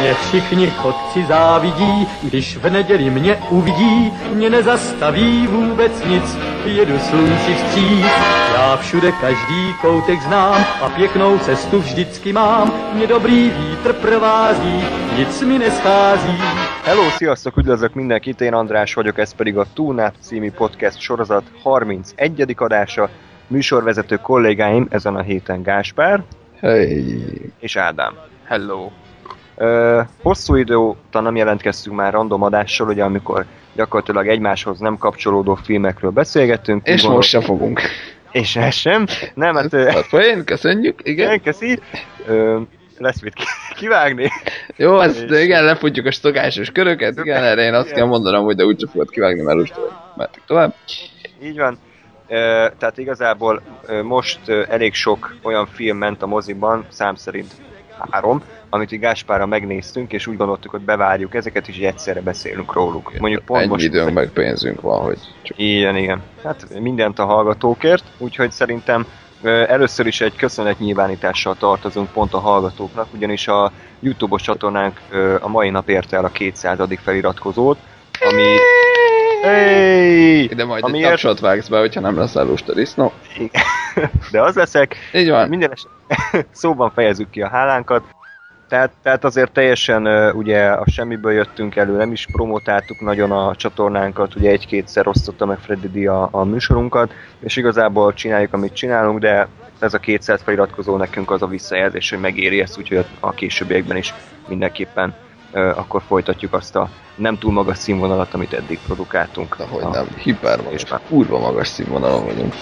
Mě všichni chodci závidí, když v neděli mě uvidí, mě nezastaví vůbec nic, jedu slunci vstříc. Já všude každý koutek znám a pěknou cestu vždycky mám, mě dobrý vítr provází, nic mi neschází. Hello, sziasztok, üdvözlök mindenkit, én András vagyok, ez pedig a Túnát című podcast sorozat 31. adása. Műsorvezető kollégáim ezen a héten Gáspár Hey. és Ádám. Hello! Ö, hosszú idő óta nem jelentkeztünk már random adással, ugye amikor gyakorlatilag egymáshoz nem kapcsolódó filmekről beszélgettünk. És Úgy most se fogunk. És ez sem. Nem, hát... Hát én köszönjük, igen. köszi. Ö, lesz mit ki- kivágni. Jó, ezt És- igen, lefutjuk a stokásos köröket, igen, erre én azt Igen. kell mondanom, hogy de úgyse fogod kivágni, mert most mehetünk tovább. Így van. Tehát igazából most elég sok olyan film ment a moziban, szám szerint három, amit így Gáspára megnéztünk, és úgy gondoltuk, hogy bevárjuk ezeket, és így egyszerre beszélünk róluk. Mondjuk pont Ennyi most... időnk meg pénzünk van, hogy csak Igen, igen. Hát mindent a hallgatókért, úgyhogy szerintem először is egy köszönetnyilvánítással tartozunk pont a hallgatóknak, ugyanis a YouTube-os csatornánk a mai nap érte el a 200. feliratkozót, ami... Hey! ide majd egy Amiért- tapsot vágsz be, hogyha nem leszel lusta disznó. De az leszek, Így van. minden eset szóban fejezzük ki a hálánkat. Tehát, tehát azért teljesen ugye a semmiből jöttünk elő, nem is promotáltuk nagyon a csatornánkat, ugye egy-kétszer osztotta meg Freddy D a, a műsorunkat, és igazából csináljuk, amit csinálunk, de ez a 200 feliratkozó nekünk az a visszajelzés, hogy megéri ezt, úgyhogy a, későbbiekben is mindenképpen akkor folytatjuk azt a nem túl magas színvonalat, amit eddig produkáltunk. De hogy nem, hiper És magas, már. kurva magas színvonalon vagyunk.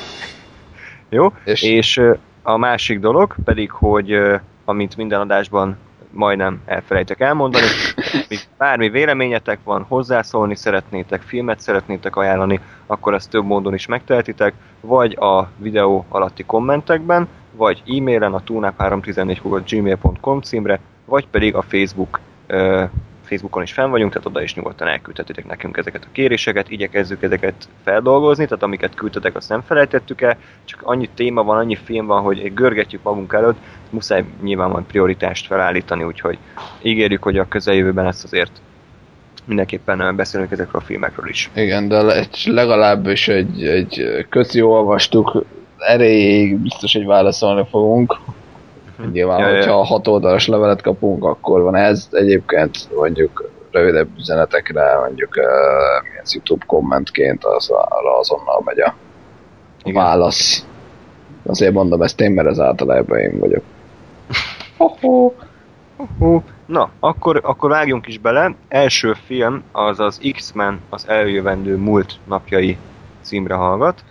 Jó? És- És, és a másik dolog pedig, hogy amint minden adásban majdnem elfelejtek elmondani, bármi véleményetek van, hozzászólni szeretnétek, filmet szeretnétek ajánlani, akkor ezt több módon is megtehetitek, vagy a videó alatti kommentekben, vagy e-mailen a tunap314.gmail.com címre, vagy pedig a Facebook Facebookon is fenn vagyunk, tehát oda is nyugodtan elküldhetitek nekünk ezeket a kéréseket, igyekezzük ezeket feldolgozni, tehát amiket küldtetek, azt nem felejtettük el, csak annyi téma van, annyi film van, hogy görgetjük magunk előtt, muszáj nyilván majd prioritást felállítani, úgyhogy ígérjük, hogy a közeljövőben ezt azért mindenképpen beszélünk ezekről a filmekről is. Igen, de le- legalábbis egy, egy köci olvastuk, erejéig biztos, hogy válaszolni fogunk. Nyilván, Ja, ja. hogyha hat oldalas levelet kapunk, akkor van ez. Egyébként mondjuk rövidebb üzenetekre, mondjuk uh, YouTube kommentként az, arra azonnal megy a Igen. válasz. Azért mondom ezt én, mert ez általában én vagyok. Ho-ho. Hú, na, akkor, akkor vágjunk is bele. Első film az az X-Men az eljövendő múlt napjai címre hallgat.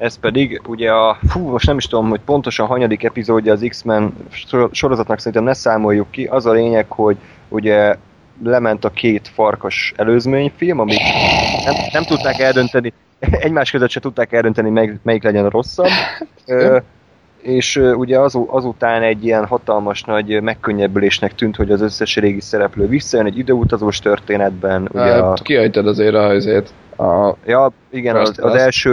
Ez pedig ugye a, fú, most nem is tudom, hogy pontosan hanyadik epizódja az X-Men sor- sorozatnak szerintem ne számoljuk ki. Az a lényeg, hogy ugye lement a két farkas előzményfilm, amik nem, nem tudták eldönteni, egymás között se tudták eldönteni, melyik, melyik legyen a rosszabb. Ö, és ugye az, azután egy ilyen hatalmas nagy megkönnyebbülésnek tűnt, hogy az összes régi szereplő visszajön egy időutazós történetben. Ugye a, Hát, Kihagytad azért a helyzét. A, ja, igen, az, az Class.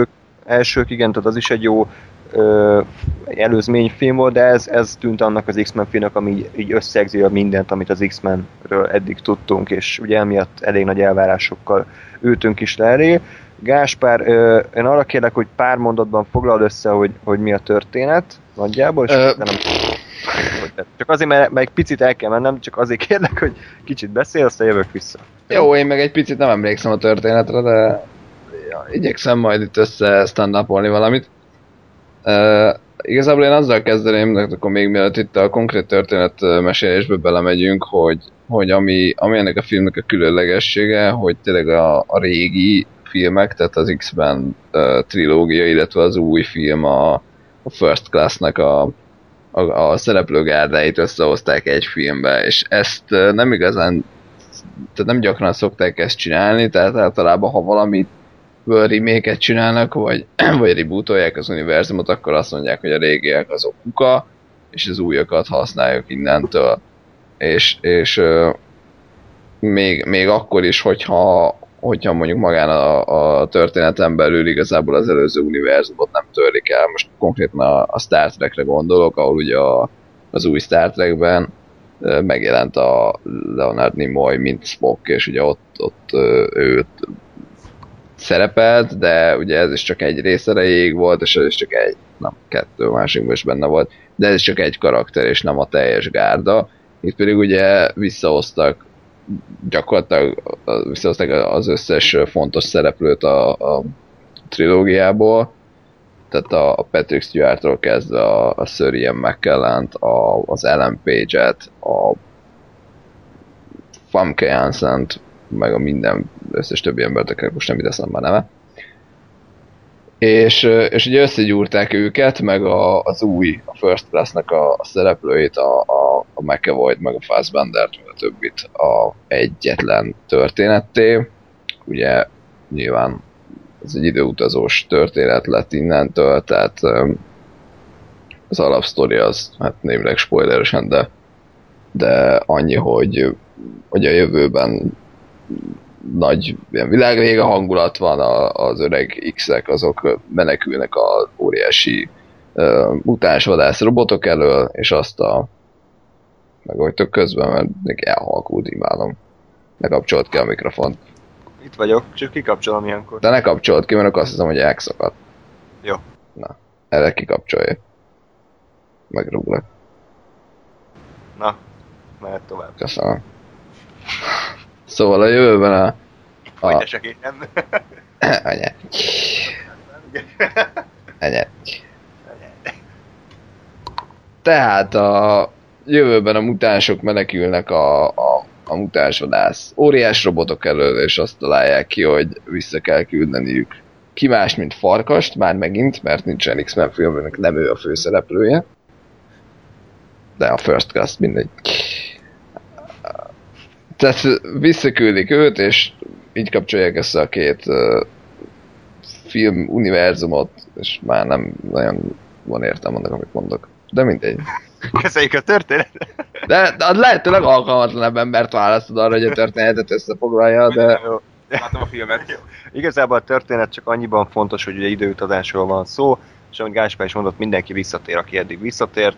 Elsők, igen, tehát az is egy jó ö, előzményfilm volt, de ez, ez tűnt annak az X-Men filmnek, ami így, így összegzi a mindent, amit az X-Menről eddig tudtunk, és ugye emiatt elég nagy elvárásokkal ültünk is le elé. Gáspár, ö, én arra kérlek, hogy pár mondatban foglald össze, hogy, hogy mi a történet nagyjából, és Ö, hogy- csak azért, mert, mert egy picit el kell mennem, csak azért kérlek, hogy kicsit beszél, aztán jövök vissza. Jó, én meg egy picit nem emlékszem a történetre, de ja, igyekszem majd itt össze stand valamit. Uh, igazából én azzal kezdeném, de akkor még mielőtt itt a konkrét történet mesélésbe belemegyünk, hogy, hogy ami, ami ennek a filmnek a különlegessége, hogy tényleg a, a régi filmek, tehát az X-Men uh, trilógia, illetve az új film a, a First Class-nak a, a, a szereplőgárdáit összehozták egy filmbe, és ezt nem igazán tehát nem gyakran szokták ezt csinálni, tehát általában ha valamit remake csinálnak, vagy, vagy rebootolják az univerzumot, akkor azt mondják, hogy a régiek azok kuka, és az újakat használjuk innentől. És, és még, még akkor is, hogyha, hogyha mondjuk magán a, a történeten belül igazából az előző univerzumot nem törlik el. Most konkrétan a, a Star Trekre gondolok, ahol ugye a, az új Star Trekben megjelent a Leonard Nimoy, mint Spock, és ugye ott, ott őt szerepelt, de ugye ez is csak egy rész erejéig volt, és ez is csak egy, nem, kettő másikban is benne volt, de ez is csak egy karakter, és nem a teljes gárda. Itt pedig ugye visszahoztak gyakorlatilag visszahozták az összes fontos szereplőt a, a trilógiából, tehát a, Patrick Stewart-tól kezdve a, a Sir Ian mckellen a, az Ellen Page-et, a Famke janssen meg a minden összes többi embert, akik most nem ide a neve. És, és ugye összegyúrták őket, meg a, az új, a First Class-nek a, a szereplőit, a, a, a McAvoy-t, meg a Fassbender-t, meg a többit a egyetlen történetté. Ugye nyilván ez egy időutazós történet lett innentől, tehát az alapsztori az, hát némileg spoileresen, de, de annyi, hogy, hogy a jövőben nagy ilyen világvége hangulat van, a, az öreg X-ek azok menekülnek a óriási uh, mutánsvadász robotok elől, és azt a megvagytok közben, mert még elhalkult, imádom. Ne kapcsolt ki a mikrofont. Itt vagyok, csak kikapcsolom ilyenkor. De ne kapcsolt ki, mert akkor azt hiszem, hogy elszakadt. Jó. Na, erre kikapcsolja. Megrúglak. Na, mehet tovább. Köszönöm. Szóval a jövőben a... a... Én, nem? Anya. Anya. Tehát a jövőben a mutánsok menekülnek a, a, a mutánsvadász óriás robotok elől, és azt találják ki, hogy vissza kell küldeniük ki más, mint Farkast, már megint, mert nincsen X-Men filmnek nem ő a főszereplője. De a First Cast mindegy. Tehát visszaküldik őt, és így kapcsolják össze a két uh, film univerzumot, és már nem nagyon van értelme annak, amit mondok. De mindegy. Köszönjük a történetet. De, de az lehetőleg alkalmatlanabb embert választod arra, hogy a történetet összefoglalja, de... Látom a filmet. Jó. Igazából a történet csak annyiban fontos, hogy ugye időutazásról van szó, és amit Gáspár is mondott, mindenki visszatér, aki eddig visszatért.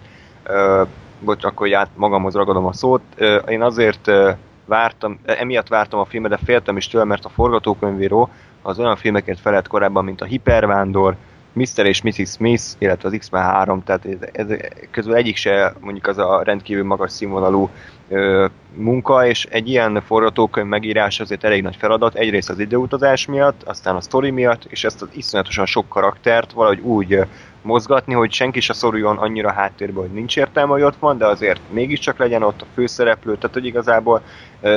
Uh, bocs, akkor át magamhoz ragadom a szót. Uh, én azért uh, vártam, emiatt vártam a filmet, de féltem is tőle, mert a forgatókönyvíró az olyan filmeket felett korábban, mint a Hipervándor, Mr. és Mrs. Smith, illetve az X-Men 3, tehát ez, ez közül egyik se mondjuk az a rendkívül magas színvonalú ö, munka, és egy ilyen forgatókönyv megírás azért elég nagy feladat, egyrészt az időutazás miatt, aztán a sztori miatt, és ezt az iszonyatosan sok karaktert valahogy úgy mozgatni, hogy senki se szoruljon annyira háttérbe, hogy nincs értelme, hogy ott van, de azért mégiscsak legyen ott a főszereplő, tehát hogy igazából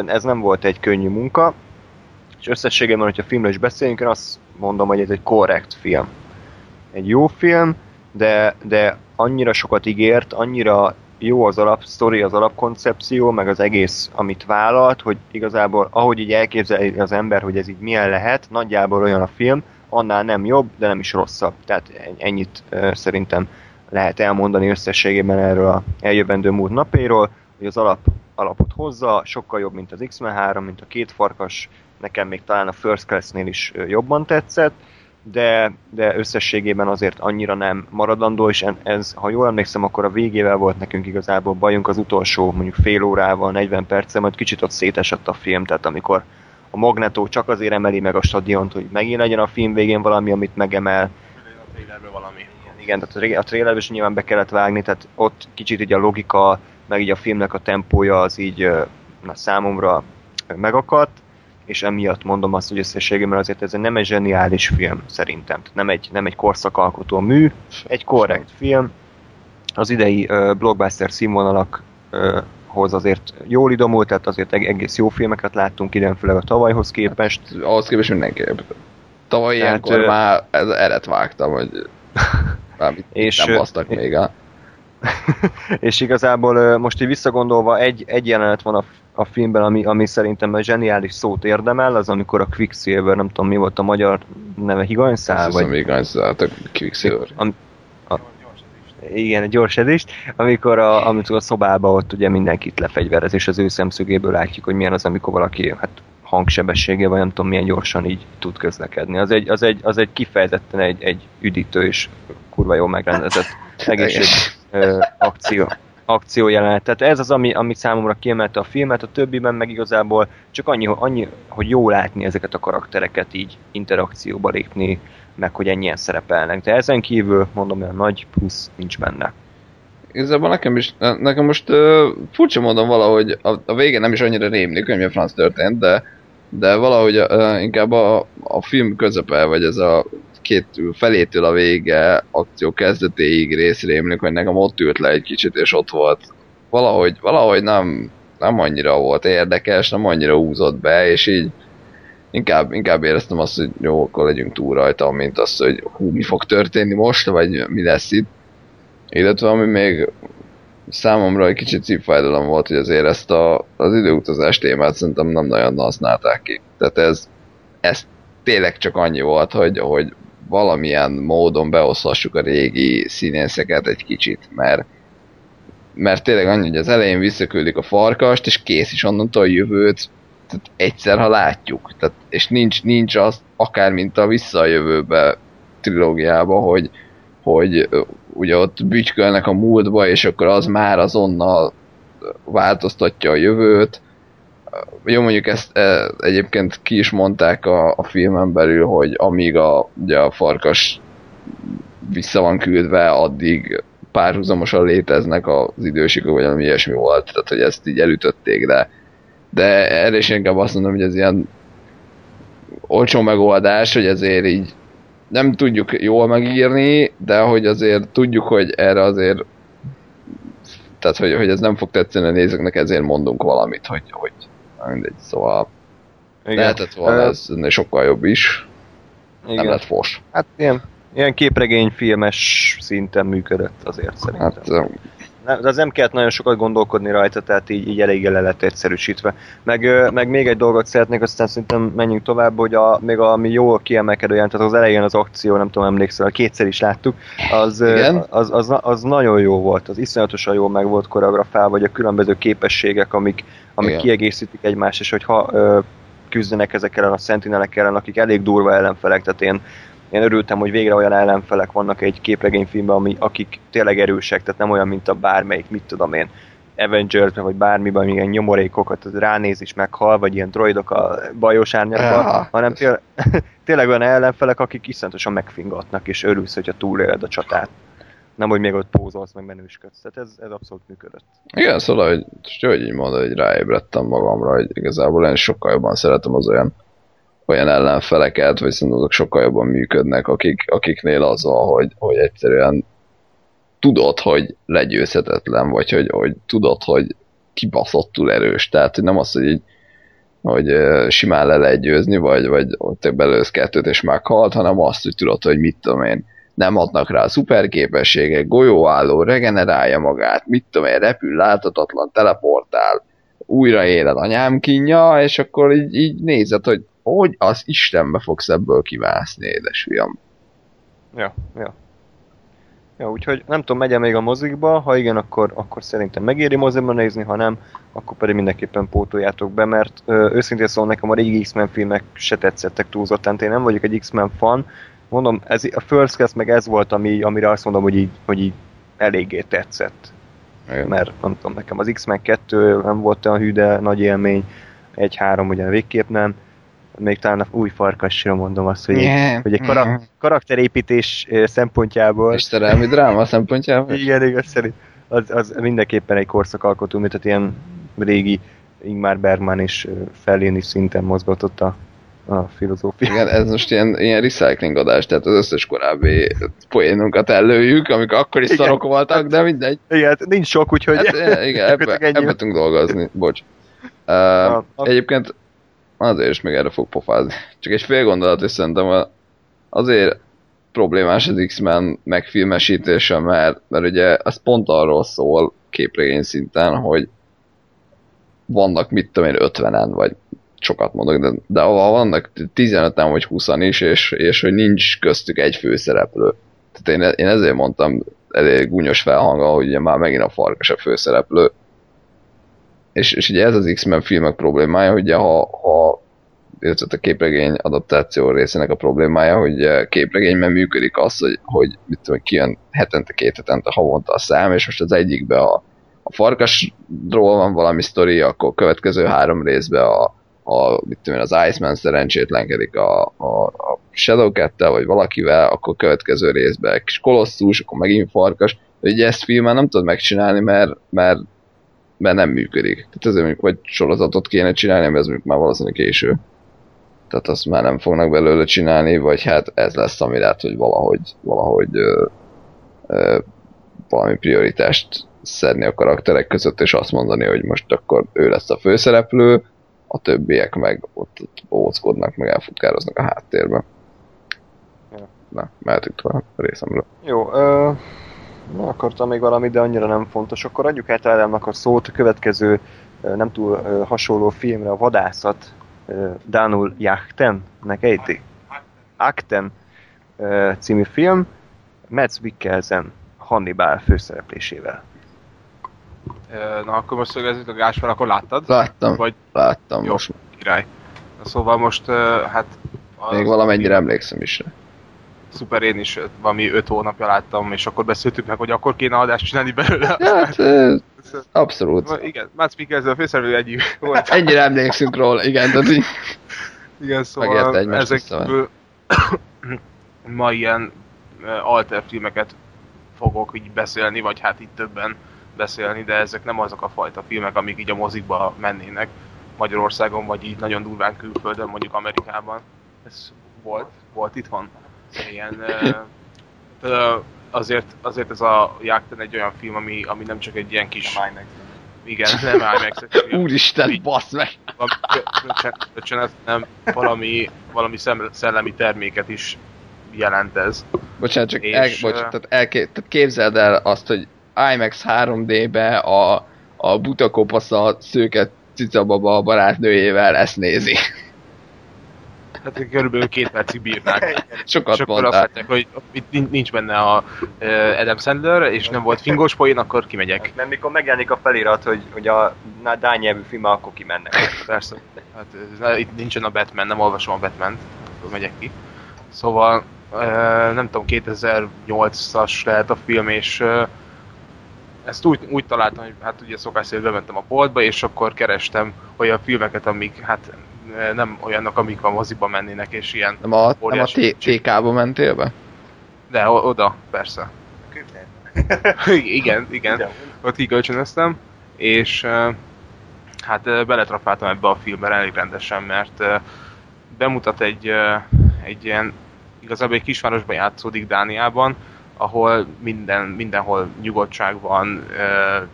ez nem volt egy könnyű munka, és összességében, hogyha filmről is beszélünk, én azt mondom, hogy ez egy korrekt film. Egy jó film, de, de annyira sokat ígért, annyira jó az alapsztori, az alapkoncepció, meg az egész, amit vállalt, hogy igazából ahogy így elképzeli az ember, hogy ez így milyen lehet, nagyjából olyan a film, annál nem jobb, de nem is rosszabb. Tehát ennyit szerintem lehet elmondani összességében erről a eljövendő múlt napéről, hogy az alap, alapot hozza, sokkal jobb, mint az X-Men 3, mint a két farkas, nekem még talán a First Class-nél is jobban tetszett, de, de összességében azért annyira nem maradandó, és ez, ha jól emlékszem, akkor a végével volt nekünk igazából bajunk az utolsó mondjuk fél órával, 40 perccel, majd kicsit ott szétesett a film, tehát amikor a Magneto csak azért emeli meg a stadiont, hogy megint legyen a film végén valami, amit megemel. A valami. Igen, tehát a trailerbe is nyilván be kellett vágni, tehát ott kicsit így a logika, meg így a filmnek a tempója az így na, számomra megakadt, és emiatt mondom azt, hogy összességében azért ez nem egy zseniális film, szerintem. Nem egy, nem egy korszakalkotó mű, egy korrekt film. Az idei uh, blockbuster színvonalak uh, hoz azért jól idomult, tehát azért egész jó filmeket láttunk idén, főleg a tavalyhoz képest. Ahhoz képest mindenképp. Tavaly tehát, ilyenkor ö... már ez eret vágtam, hogy mit és, nem basztak még a... és igazából most így visszagondolva egy, egy jelenet van a, a filmben, ami, ami szerintem egy zseniális szót érdemel, az amikor a Quicksilver, nem tudom mi volt a magyar neve, Higanyszál? Azt vagy... Higanyszál, a Quicksilver. Am, igen, egy gyors edést, amikor a, amikor a szobába ott ugye mindenkit lefegyverez, és az ő szemszögéből látjuk, hogy milyen az, amikor valaki hát hangsebessége, vagy nem tudom milyen gyorsan így tud közlekedni. Az egy, az egy, az egy kifejezetten egy, egy üdítő és kurva jól megrendezett egészség ö, akció. akció jelenet. Tehát ez az, ami, ami számomra kiemelte a filmet, a többiben meg igazából csak annyi, annyi, hogy jó látni ezeket a karaktereket így interakcióba lépni, meg hogy ennyien szerepelnek. De ezen kívül, mondom, olyan nagy plusz nincs benne. Igazából nekem is, nekem most uh, furcsa módon valahogy a, a vége nem is annyira rémlik, hogy mi a franc történt, de, de valahogy uh, inkább a, a film közepe, vagy ez a két felétől a vége akció kezdetéig rész rémlik, hogy nekem ott ült le egy kicsit, és ott volt. Valahogy, valahogy nem, nem annyira volt érdekes, nem annyira úzott be, és így inkább, inkább éreztem azt, hogy jó, akkor legyünk túl rajta, mint azt, hogy hú, mi fog történni most, vagy mi lesz itt. Illetve ami még számomra egy kicsit szívfájdalom volt, hogy azért ezt a, az időutazás témát szerintem nem nagyon használták ki. Tehát ez, ez tényleg csak annyi volt, hogy, hogy valamilyen módon beoszhassuk a régi színészeket egy kicsit, mert mert tényleg annyi, hogy az elején visszaküldik a farkast, és kész is onnantól a jövőt tehát egyszer, ha látjuk. Tehát, és nincs, nincs az, akár mint a Vissza a jövőbe trilógiába, hogy, hogy ugye ott bütykölnek a múltba, és akkor az már azonnal változtatja a jövőt. Jó, mondjuk ezt e, egyébként ki is mondták a, a filmen belül, hogy amíg a, ugye a farkas vissza van küldve, addig párhuzamosan léteznek az idősikok, vagy valami ilyesmi volt, tehát hogy ezt így elütötték, de, de erre is inkább azt mondom, hogy ez ilyen olcsó megoldás, hogy ezért így nem tudjuk jól megírni, de hogy azért tudjuk, hogy erre azért tehát, hogy, hogy ez nem fog tetszeni a nézőknek, ezért mondunk valamit, hogy, hogy mindegy, szóval Igen. lehetett volna ez sokkal jobb is. Igen. Nem lett fos. Hát ilyen, ilyen képregényfilmes szinten működött azért szerintem. Hát, de az nem kellett nagyon sokat gondolkodni rajta, tehát így, így eléggé le lett egyszerűsítve. Meg, meg még egy dolgot szeretnék, aztán szerintem menjünk tovább, hogy a, még ami jól kiemelkedő jelent, tehát az elején az akció, nem tudom, emlékszel, kétszer is láttuk, az, az, az, az, az, nagyon jó volt, az iszonyatosan jól meg volt koreografálva, vagy a különböző képességek, amik, amik Igen. kiegészítik egymást, és hogyha ö, küzdenek ezek ellen a sentinelek ellen, akik elég durva ellenfelek, tehát én én örültem, hogy végre olyan ellenfelek vannak egy képregényfilmben, ami, akik tényleg erősek, tehát nem olyan, mint a bármelyik, mit tudom én, avengers vagy bármiben, ilyen nyomorékokat ránéz is meghal, vagy ilyen droidok a bajos árnyakban, ja. hanem tényleg, tényleg olyan ellenfelek, akik iszonyatosan megfingatnak, és örülsz, hogyha túléled a csatát. Nem, hogy még ott pózolsz, meg menősködsz. Tehát ez, ez abszolút működött. Igen, szóval, hogy, hogy így mondod, hogy ráébredtem magamra, hogy igazából én sokkal jobban szeretem az olyan olyan ellenfeleket, vagy szerintem azok sokkal jobban működnek, akik, akiknél az van, hogy, hogy egyszerűen tudod, hogy legyőzhetetlen, vagy hogy, hogy tudod, hogy kibaszottul erős. Tehát hogy nem az, hogy így hogy simán le lehet győzni, vagy, vagy te belősz kettőt és meghalt, hanem azt, hogy tudod, hogy mit tudom én, nem adnak rá szuperképességek, golyóálló, regenerálja magát, mit tudom én, repül, láthatatlan, teleportál, újra éled anyám kínja, és akkor így, így nézed, hogy hogy az Istenbe fogsz ebből kivászni, édesfiam? Ja, ja. Ja, úgyhogy nem tudom, megye még a mozikba, ha igen, akkor, akkor szerintem megéri moziba nézni, ha nem, akkor pedig mindenképpen pótoljátok be, mert ö, őszintén szóval nekem a régi X-Men filmek se tetszettek túlzottan, én nem vagyok egy X-Men fan, mondom, ez, a First Class meg ez volt, ami, amire azt mondom, hogy így, hogy így eléggé tetszett. Igen. Mert nem tudom, nekem az X-Men 2 nem volt olyan hű, de nagy élmény, egy-három ugye végképp nem, még talán a új farkasra mondom azt, hogy, yeah. hogy egy kara- karakterépítés szempontjából... És szerelmi dráma szempontjából? Igen, igaz szerint. Az, az mindenképpen egy korszakalkotó, mint tehát ilyen régi Ingmar Bergman is felén is szinten mozgatott a, a filozófia. Igen, ez most ilyen, ilyen recycling adás, tehát az összes korábbi poénunkat előjük, amik akkor is igen, szarok voltak, de mindegy. Igen, hát nincs sok, úgyhogy... Hát, igen, ebbe, ebbe tudunk dolgozni, bocs. Uh, a, a... Egyébként azért is még erre fog pofázni. Csak egy fél gondolat, és szerintem azért problémás az X-Men megfilmesítése, mert, mert ugye ez pont arról szól képregény szinten, hogy vannak mit tudom én 50-en, vagy sokat mondok, de, de vannak 15-en vagy 20 is, és, és hogy nincs köztük egy főszereplő. Tehát én, én ezért mondtam elég gúnyos felhanggal, hogy ugye már megint a farkas a főszereplő, és, és ugye ez az X-Men filmek problémája, hogy ha, ha illetve a képregény adaptáció részének a problémája, hogy képregényben működik az, hogy, hogy mit tudom, kijön hetente, két hetente, havonta a szám, és most az egyikbe a, a farkasról van valami sztori, akkor következő három részben a, a mit tudom én, az Iceman szerencsétlenkedik a, a, a Shadowcat-tel, vagy valakivel, akkor következő részben kis kolosszus, akkor megint farkas. Ugye ezt filmen nem tudod megcsinálni, mert, mert, mert nem működik. Tehát ezért mondjuk vagy sorozatot kéne csinálni, mert ez mondjuk már valószínűleg késő. Tehát azt már nem fognak belőle csinálni, vagy hát ez lesz, ami lehet, hogy valahogy, valahogy ö, ö, valami prioritást szedni a karakterek között, és azt mondani, hogy most akkor ő lesz a főszereplő, a többiek meg ott, ott óckodnak, meg elfutkároznak a háttérben. Ja. Na, mehetünk tovább a részemről. Jó, ö, na, akartam még valamit, de annyira nem fontos. Akkor adjuk át Ádámnak a szót a következő nem túl hasonló filmre, a Vadászat, ö, Dánul Jachtennek ejti. Akten című film, Mads Mikkelsen Hannibal főszereplésével. Na akkor most szögezzük a Gáspár, akkor láttad? Láttam, Vagy láttam Jó. most. király. Na, szóval most hát... Még valamennyire emlékszem is rá. Szuper, én is valami 5 hónapja láttam, és akkor beszéltük meg, hogy akkor kéne adást csinálni belőle. Hát, abszolút. Igen, Mads Mikkelsen a főszereplő egyik volt. Ennyire emlékszünk róla, igen, tehát így Igen, szóval Megérte egymást ezek visszavenni. kívül ma ilyen alter filmeket fogok így beszélni, vagy hát itt többen beszélni, de ezek nem azok a fajta filmek, amik így a mozikba mennének Magyarországon, vagy így nagyon durván külföldön, mondjuk Amerikában. Ez volt, volt itthon. Ilyen, ö, azért, azért ez a Jákten egy olyan film, ami, ami nem csak egy ilyen kis... Igen, nem IMAX. úristen, bassz meg. valami, nem, valami, valami szellemi terméket is jelent ez. Bocsánat, csak És, el, bocs, tehát, elké, tehát képzeld el azt, hogy IMAX 3D-be a, a buta kopasz a szőke cicababa a barátnőjével ezt nézi. Hát körülbelül két percig bírnák. Sokat és akkor azt látják, hogy itt nin- nincs benne a Adam Sandler, és nem volt fingós poén, akkor kimegyek. Mert mikor megjelenik a felirat, hogy, hogy a na, Dán nyelvű film, akkor kimennek. Persze. Hát, ez, itt nincsen a Batman, nem olvasom a Batman, akkor megyek ki. Szóval, nem tudom, 2008-as lehet a film, és ezt úgy, úgy találtam, hogy hát ugye szokás szerint bementem a boltba, és akkor kerestem olyan filmeket, amik hát nem olyanok, amik a moziba mennének, és ilyen, Nem a, nem a TK-ba mentél be? de oda, persze. igen, igen, ott kikölcsönöztem, és ö, hát ö, beletrafáltam ebbe a filmbe elég rendesen, mert bemutat egy, egy ilyen, igazából egy kisvárosban játszódik Dániában, ahol minden, mindenhol nyugodtság van,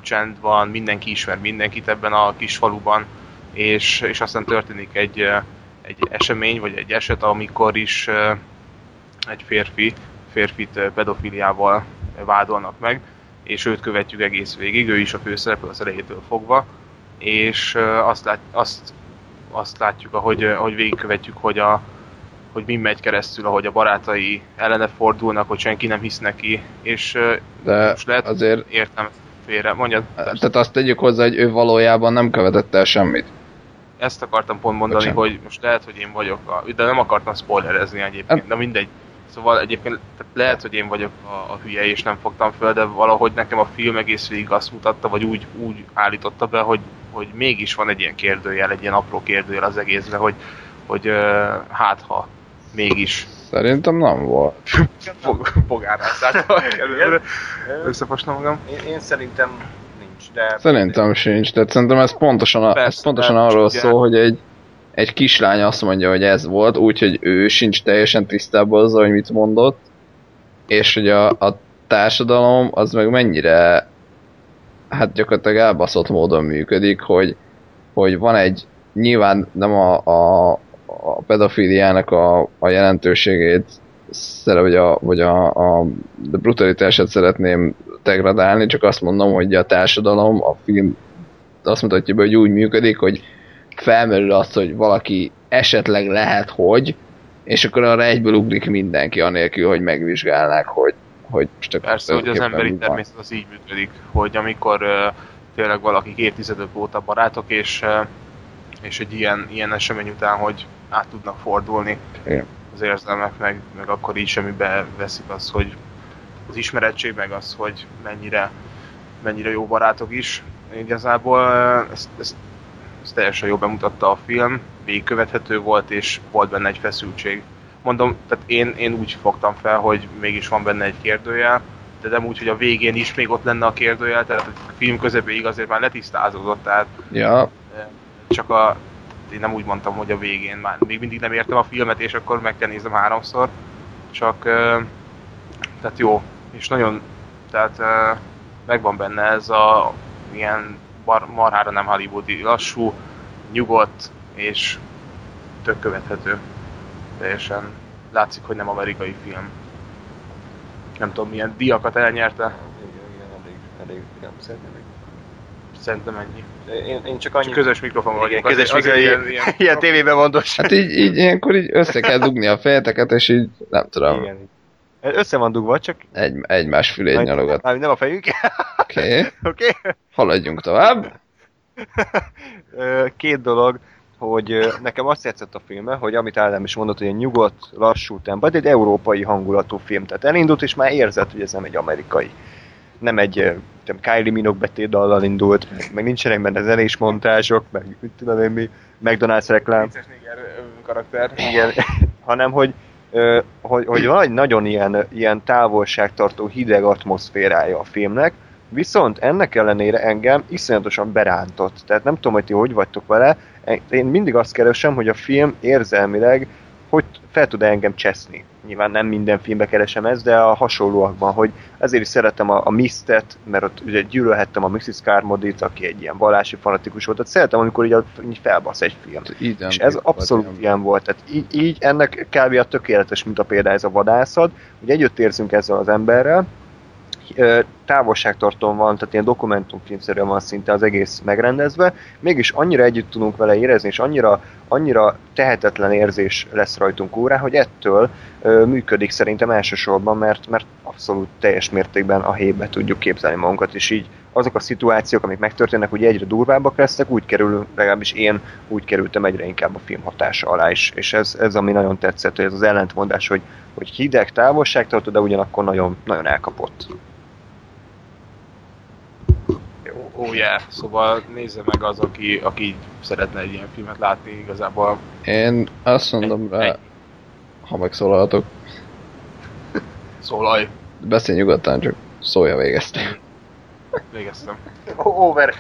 csend van, mindenki ismer mindenkit ebben a kis faluban, és, és aztán történik egy, egy esemény, vagy egy eset, amikor is egy férfi, férfit pedofiliával vádolnak meg, és őt követjük egész végig, ő is a főszereplő az elejétől fogva, és azt, lát, azt, azt látjuk, ahogy, ahogy végigkövetjük, hogy a, hogy mi megy keresztül, ahogy a barátai ellene fordulnak, hogy senki nem hisz neki, és De most lehet, azért, értem félre. Mondjad, persze. tehát azt tegyük hozzá, hogy ő valójában nem követett el semmit. Ezt akartam pont mondani, Bocsánat. hogy most lehet, hogy én vagyok a... De nem akartam spoilerezni egyébként, de mindegy. Szóval egyébként tehát lehet, hogy én vagyok a, a hülye és nem fogtam föl, de valahogy nekem a film egész végig azt mutatta, vagy úgy, úgy állította be, hogy, hogy mégis van egy ilyen kérdőjel, egy ilyen apró kérdőjel az egészre, hogy, hogy ö, hát ha mégis Szerintem nem volt. fog, fogárhászáltal előre összefosnom magam. Én, én szerintem de... Szerintem sincs, tehát szerintem ez pontosan, a, ez Persze, pontosan de arról szól, hogy egy, egy kislány azt mondja, hogy ez volt, úgyhogy ő sincs teljesen tisztában azzal, hogy mit mondott, és hogy a, a társadalom az meg mennyire hát gyakorlatilag elbaszott módon működik, hogy, hogy van egy nyilván nem a, a, a pedofiliának a, a jelentőségét szere, vagy a, vagy a, a brutalitását szeretném degradálni, csak azt mondom, hogy a társadalom, a film azt mutatja be, hogy úgy működik, hogy felmerül az, hogy valaki esetleg lehet, hogy, és akkor arra egyből ugrik mindenki, anélkül, hogy megvizsgálnák, hogy, hogy most Persze, hogy az emberi természet az így működik, hogy amikor uh, tényleg valaki évtizedek óta barátok, és, uh, és egy ilyen, ilyen esemény után, hogy át tudnak fordulni Igen. Az érzelmek, meg, meg akkor így semmibe veszik az, hogy az ismerettség, meg az, hogy mennyire mennyire jó barátok is. Igazából ezt, ezt, ezt teljesen jól bemutatta a film, végigkövethető volt, és volt benne egy feszültség. Mondom, tehát én, én úgy fogtam fel, hogy mégis van benne egy kérdőjel, de nem úgy, hogy a végén is még ott lenne a kérdőjel, tehát a film közepéig azért már letisztázódott, tehát Ja, csak a, én nem úgy mondtam, hogy a végén már még mindig nem értem a filmet, és akkor meg kell néznem háromszor, csak tehát jó, és nagyon, tehát megvan benne ez a ilyen bar, marhára nem hollywoodi, lassú, nyugodt, és tök követhető. Teljesen látszik, hogy nem amerikai film. Nem tudom, milyen díjakat elnyerte, Igen, igen, elég, elég, igen, szerintem. Szerintem ennyi. Én, én csak Annyi annyi... közös mikrofon igen, vagyunk. közös azért- mikro, azért ilyen, ilyen- ilyen tévében mondos. hát így, így ilyenkor így össze kell dugni a fejeteket, és így nem tudom, Igen. Össze van dugva, csak egy, egymás fülét nyalogat. Mármint nem a fejünk. Oké, okay. Oké? haladjunk tovább. Két dolog, hogy nekem azt tetszett a filmben, hogy amit Ádám is mondott, hogy egy nyugodt, lassú tempó, egy európai hangulatú film. Tehát elindult, és már érzett, hogy ez nem egy amerikai. Nem egy nem, Kylie Minogue betétdallal indult, meg, meg nincsenek benne zenés montázsok, meg mit tudom én mi, McDonald's reklám. Vicces karakter. Igen, hanem hogy, hogy, hogy van egy nagyon ilyen, ilyen távolságtartó hideg atmoszférája a filmnek, viszont ennek ellenére engem iszonyatosan berántott. Tehát nem tudom, hogy ti hogy vagytok vele, én mindig azt keresem, hogy a film érzelmileg hogy fel tud engem cseszni. Nyilván nem minden filmbe keresem ezt, de a hasonlóakban, hogy ezért is szeretem a, a Mistet, mert ott ugye gyűlölhettem a Mrs. Carmodit, aki egy ilyen vallási fanatikus volt, tehát szeretem, amikor így, így felbasz egy film. Így nem És ez abszolút ilyen. ilyen volt. Tehát így, így ennek kb. a tökéletes mint a példa ez a vadászat, hogy együtt érzünk ezzel az emberrel, távolságtartón van, tehát ilyen dokumentumfilmszerűen van szinte az egész megrendezve, mégis annyira együtt tudunk vele érezni, és annyira, annyira tehetetlen érzés lesz rajtunk órá, hogy ettől működik szerintem elsősorban, mert, mert abszolút teljes mértékben a hébe tudjuk képzelni magunkat, és így azok a szituációk, amik megtörténnek, ugye egyre durvábbak lesznek, úgy kerül, legalábbis én úgy kerültem egyre inkább a film hatása alá is, és ez, ez ami nagyon tetszett, hogy ez az ellentmondás, hogy, hogy hideg, távolságtartó, de ugyanakkor nagyon, nagyon elkapott. Oh yeah. szóval nézze meg az, aki, aki szeretne egy ilyen filmet látni, igazából Én azt mondom rá, Ennyi. ha megszólalhatok, szólalj, beszélj nyugodtan, csak szólja végezte. végeztem. Over!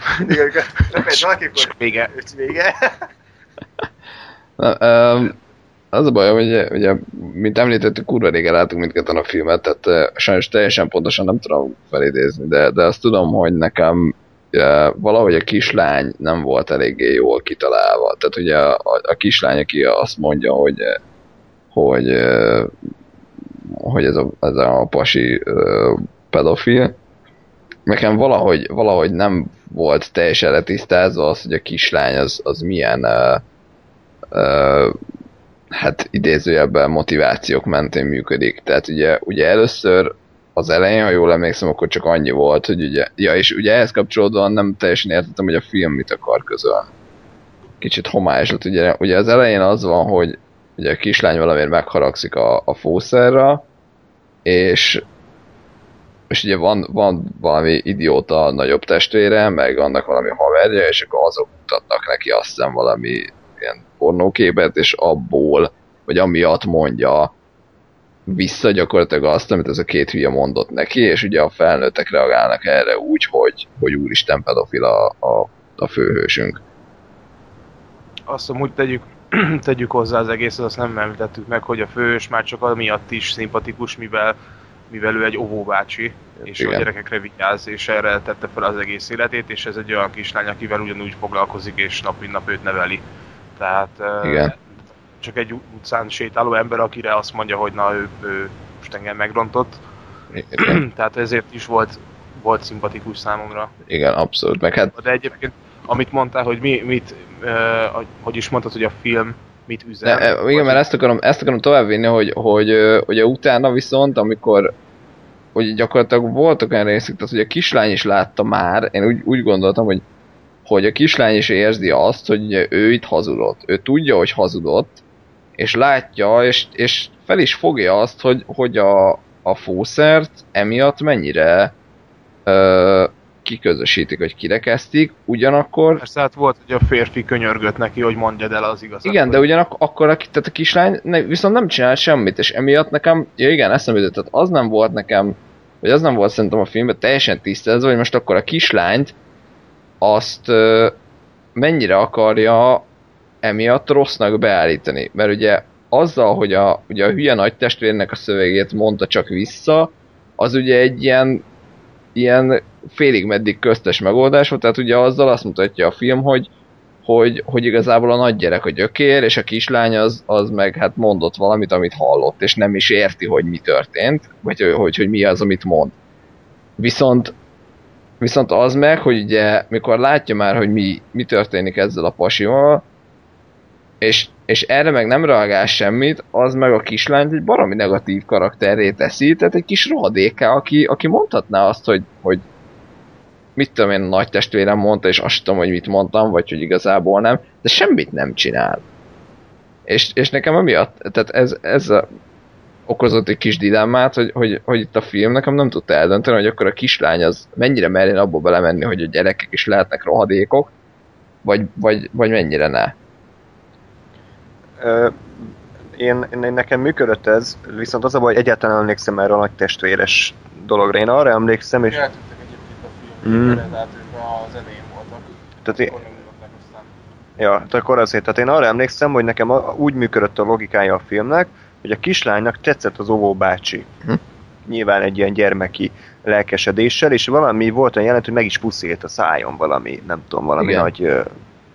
Valakikor! Vége. Vége! Na, um, az a baj, hogy ugye, mint említettük, kurva régen láttunk mindketten a filmet, tehát uh, sajnos teljesen pontosan nem tudom felidézni, de, de azt tudom, hogy nekem valahogy a kislány nem volt eléggé jól kitalálva. Tehát ugye a, a, kislány, aki azt mondja, hogy hogy, hogy ez a, ez a pasi pedofil, nekem valahogy, valahogy nem volt teljesen letisztázva az, hogy a kislány az, az milyen uh, uh, hát idézőjelben motivációk mentén működik. Tehát ugye, ugye először az elején, ha jól emlékszem, akkor csak annyi volt, hogy ugye, ja, és ugye ehhez kapcsolódóan nem teljesen értettem, hogy a film mit akar közölni. Kicsit homályos lett, ugye, ugye az elején az van, hogy ugye a kislány valamiért megharagszik a, a fószerra, és és ugye van, van valami idióta nagyobb testvére, meg annak valami haverja, és akkor azok mutatnak neki azt hiszem valami ilyen pornóképet, és abból, vagy amiatt mondja vissza gyakorlatilag azt, amit ez a két hülye mondott neki, és ugye a felnőttek reagálnak erre úgy, hogy, hogy úristen pedofil a, a, a főhősünk. Azt mondom, úgy tegyük, tegyük hozzá az egészet, azt nem említettük meg, hogy a főhős már csak amiatt is szimpatikus, mivel, mivel ő egy óvóbácsi, és Igen. a gyerekekre vigyáz, és erre tette fel az egész életét, és ez egy olyan kislány, akivel ugyanúgy foglalkozik, és nap mint nap őt neveli. Tehát eh, Igen. Csak egy utcán sétáló ember, akire azt mondja, hogy na ő, ő most engem megrontott. Tehát ezért is volt, volt szimpatikus számomra. igen abszolút. Meg hát De egyébként, amit mondtál, hogy mi, mit, uh, hogy is mondtad, hogy a film mit üzen. De, e, igen, mert ezt akarom, ezt akarom továbbvinni, hogy, hogy ö, ugye utána viszont, amikor hogy gyakorlatilag voltak olyan részek, tehát hogy a kislány is látta már, én úgy, úgy gondoltam, hogy, hogy a kislány is érzi azt, hogy ugye ő itt hazudott. Ő tudja, hogy hazudott, és látja, és, és fel is fogja azt, hogy, hogy a, a fószert emiatt mennyire ö, kiközösítik, hogy kirekesztik, ugyanakkor... Persze hát volt, hogy a férfi könyörgött neki, hogy mondja el az igazat. Igen, de ugyanakkor a, tehát a kislány ne, viszont nem csinál semmit, és emiatt nekem, ja igen, eszembe jutott, tehát az nem volt nekem, vagy az nem volt szerintem a filmben teljesen tisztázva, hogy most akkor a kislányt azt mennyire akarja emiatt rossznak beállítani. Mert ugye azzal, hogy a, ugye a hülye nagy testvérnek a szövegét mondta csak vissza, az ugye egy ilyen, ilyen félig meddig köztes megoldás volt, tehát ugye azzal azt mutatja a film, hogy, hogy, hogy igazából a nagy gyerek a gyökér, és a kislány az, az meg hát mondott valamit, amit hallott, és nem is érti, hogy mi történt, vagy hogy, hogy, hogy mi az, amit mond. Viszont Viszont az meg, hogy ugye, mikor látja már, hogy mi, mi történik ezzel a pasival, és, és erre meg nem reagál semmit, az meg a kislányt egy baromi negatív karakterré teszi, tehát egy kis rohadéka, aki, aki mondhatná azt, hogy, hogy mit tudom én, a nagy testvérem mondta, és azt tudom, hogy mit mondtam, vagy hogy igazából nem, de semmit nem csinál. És, és nekem emiatt, tehát ez, ez a, okozott egy kis dilemmát, hogy, hogy, hogy itt a film nekem nem tudta eldönteni, hogy akkor a kislány az mennyire merjen abba belemenni, hogy a gyerekek is lehetnek rohadékok, vagy, vagy, vagy mennyire ne. Én, én, nekem működött ez, viszont az a baj, hogy egyáltalán emlékszem erre a nagy testvéres dologra. Én arra emlékszem, és... Eltűntek egyébként a film, mm. tehát ők az elején voltak. Tehát én, Ja, tehát akkor azért, tehát én arra emlékszem, hogy nekem úgy működött a logikája a filmnek, hogy a kislánynak tetszett az óvó bácsi. Hm. Nyilván egy ilyen gyermeki lelkesedéssel, és valami volt olyan jelent, hogy meg is puszélt a szájon valami, nem tudom, valami Igen. nagy ö,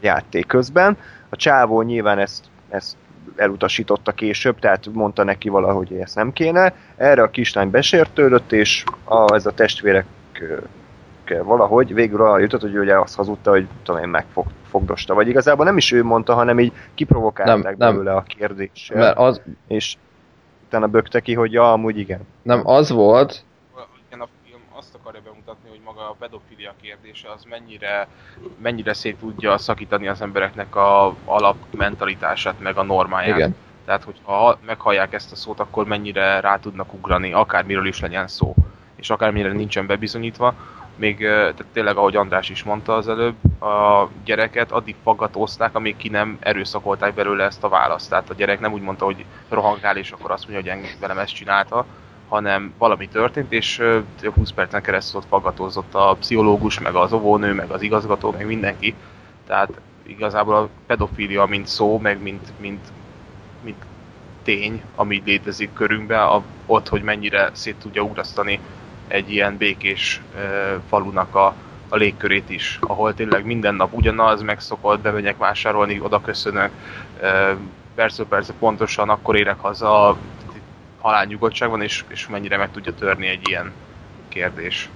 játék közben. A csávó nyilván ezt, ezt elutasította később, tehát mondta neki valahogy, hogy ezt nem kéne. Erre a kislány besértődött, és a, ez a testvérek valahogy végül arra jutott, hogy ugye azt hazudta, hogy tudom én megfogdosta. Vagy igazából nem is ő mondta, hanem így kiprovokálták nem, belőle nem. a kérdéssel. Mert az... És utána bökte ki, hogy ja, amúgy igen. Nem, az volt... Igen, a film azt akarja bemutatni, hogy maga a pedofilia kérdése az mennyire, mennyire szét tudja szakítani az embereknek a alapmentalitását, meg a normáját. Igen. Tehát, hogyha meghallják ezt a szót, akkor mennyire rá tudnak ugrani, akármiről is legyen szó, és akármire nincsen bebizonyítva, még tehát tényleg, ahogy András is mondta az előbb, a gyereket addig faggatózták, amíg ki nem erőszakolták belőle ezt a választ. Tehát a gyerek nem úgy mondta, hogy rohangál, és akkor azt mondja, hogy engem velem ezt csinálta, hanem valami történt, és 20 percen keresztül ott faggatózott a pszichológus, meg az óvónő, meg az igazgató, meg mindenki. Tehát igazából a pedofília, mint szó, meg mint, mint, mint tény, ami létezik körünkben, a, ott, hogy mennyire szét tudja ugrasztani egy ilyen békés falunak a, a légkörét is, ahol tényleg minden nap ugyanaz, megszokott, bemegyek vásárolni, oda köszönök, persze persze pontosan akkor érek haza, halálnyugodtság van, és, és mennyire meg tudja törni egy ilyen kérdés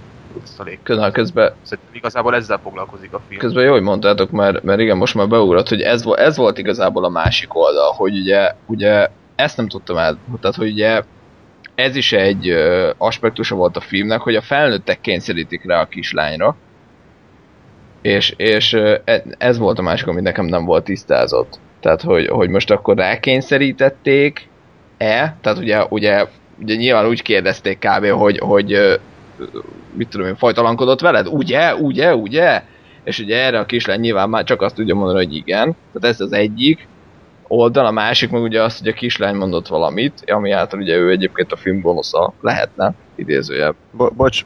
ezt a légkört. Közben... Szerintem igazából ezzel foglalkozik a film. Közben jó, hogy mondtátok, mert, mert igen, most már beugrott, hogy ez, ez volt igazából a másik oldal, hogy ugye, ugye ezt nem tudtam el, tehát hogy ugye ez is egy ö, aspektusa volt a filmnek, hogy a felnőttek kényszerítik rá a kislányra, és, és e, ez volt a másik, ami nekem nem volt tisztázott. Tehát, hogy, hogy most akkor rákényszerítették-e? Tehát ugye, ugye, ugye nyilván úgy kérdezték kb. hogy, hogy mit tudom én, fajtalankodott veled? Ugye? Ugye? Ugye? És ugye erre a kislány nyilván már csak azt tudja mondani, hogy igen. Tehát ez az egyik oldal, a másik meg ugye az, hogy a kislány mondott valamit, ami által ugye ő egyébként a film gonosza lehetne, idézőjebb. Bo- bocs,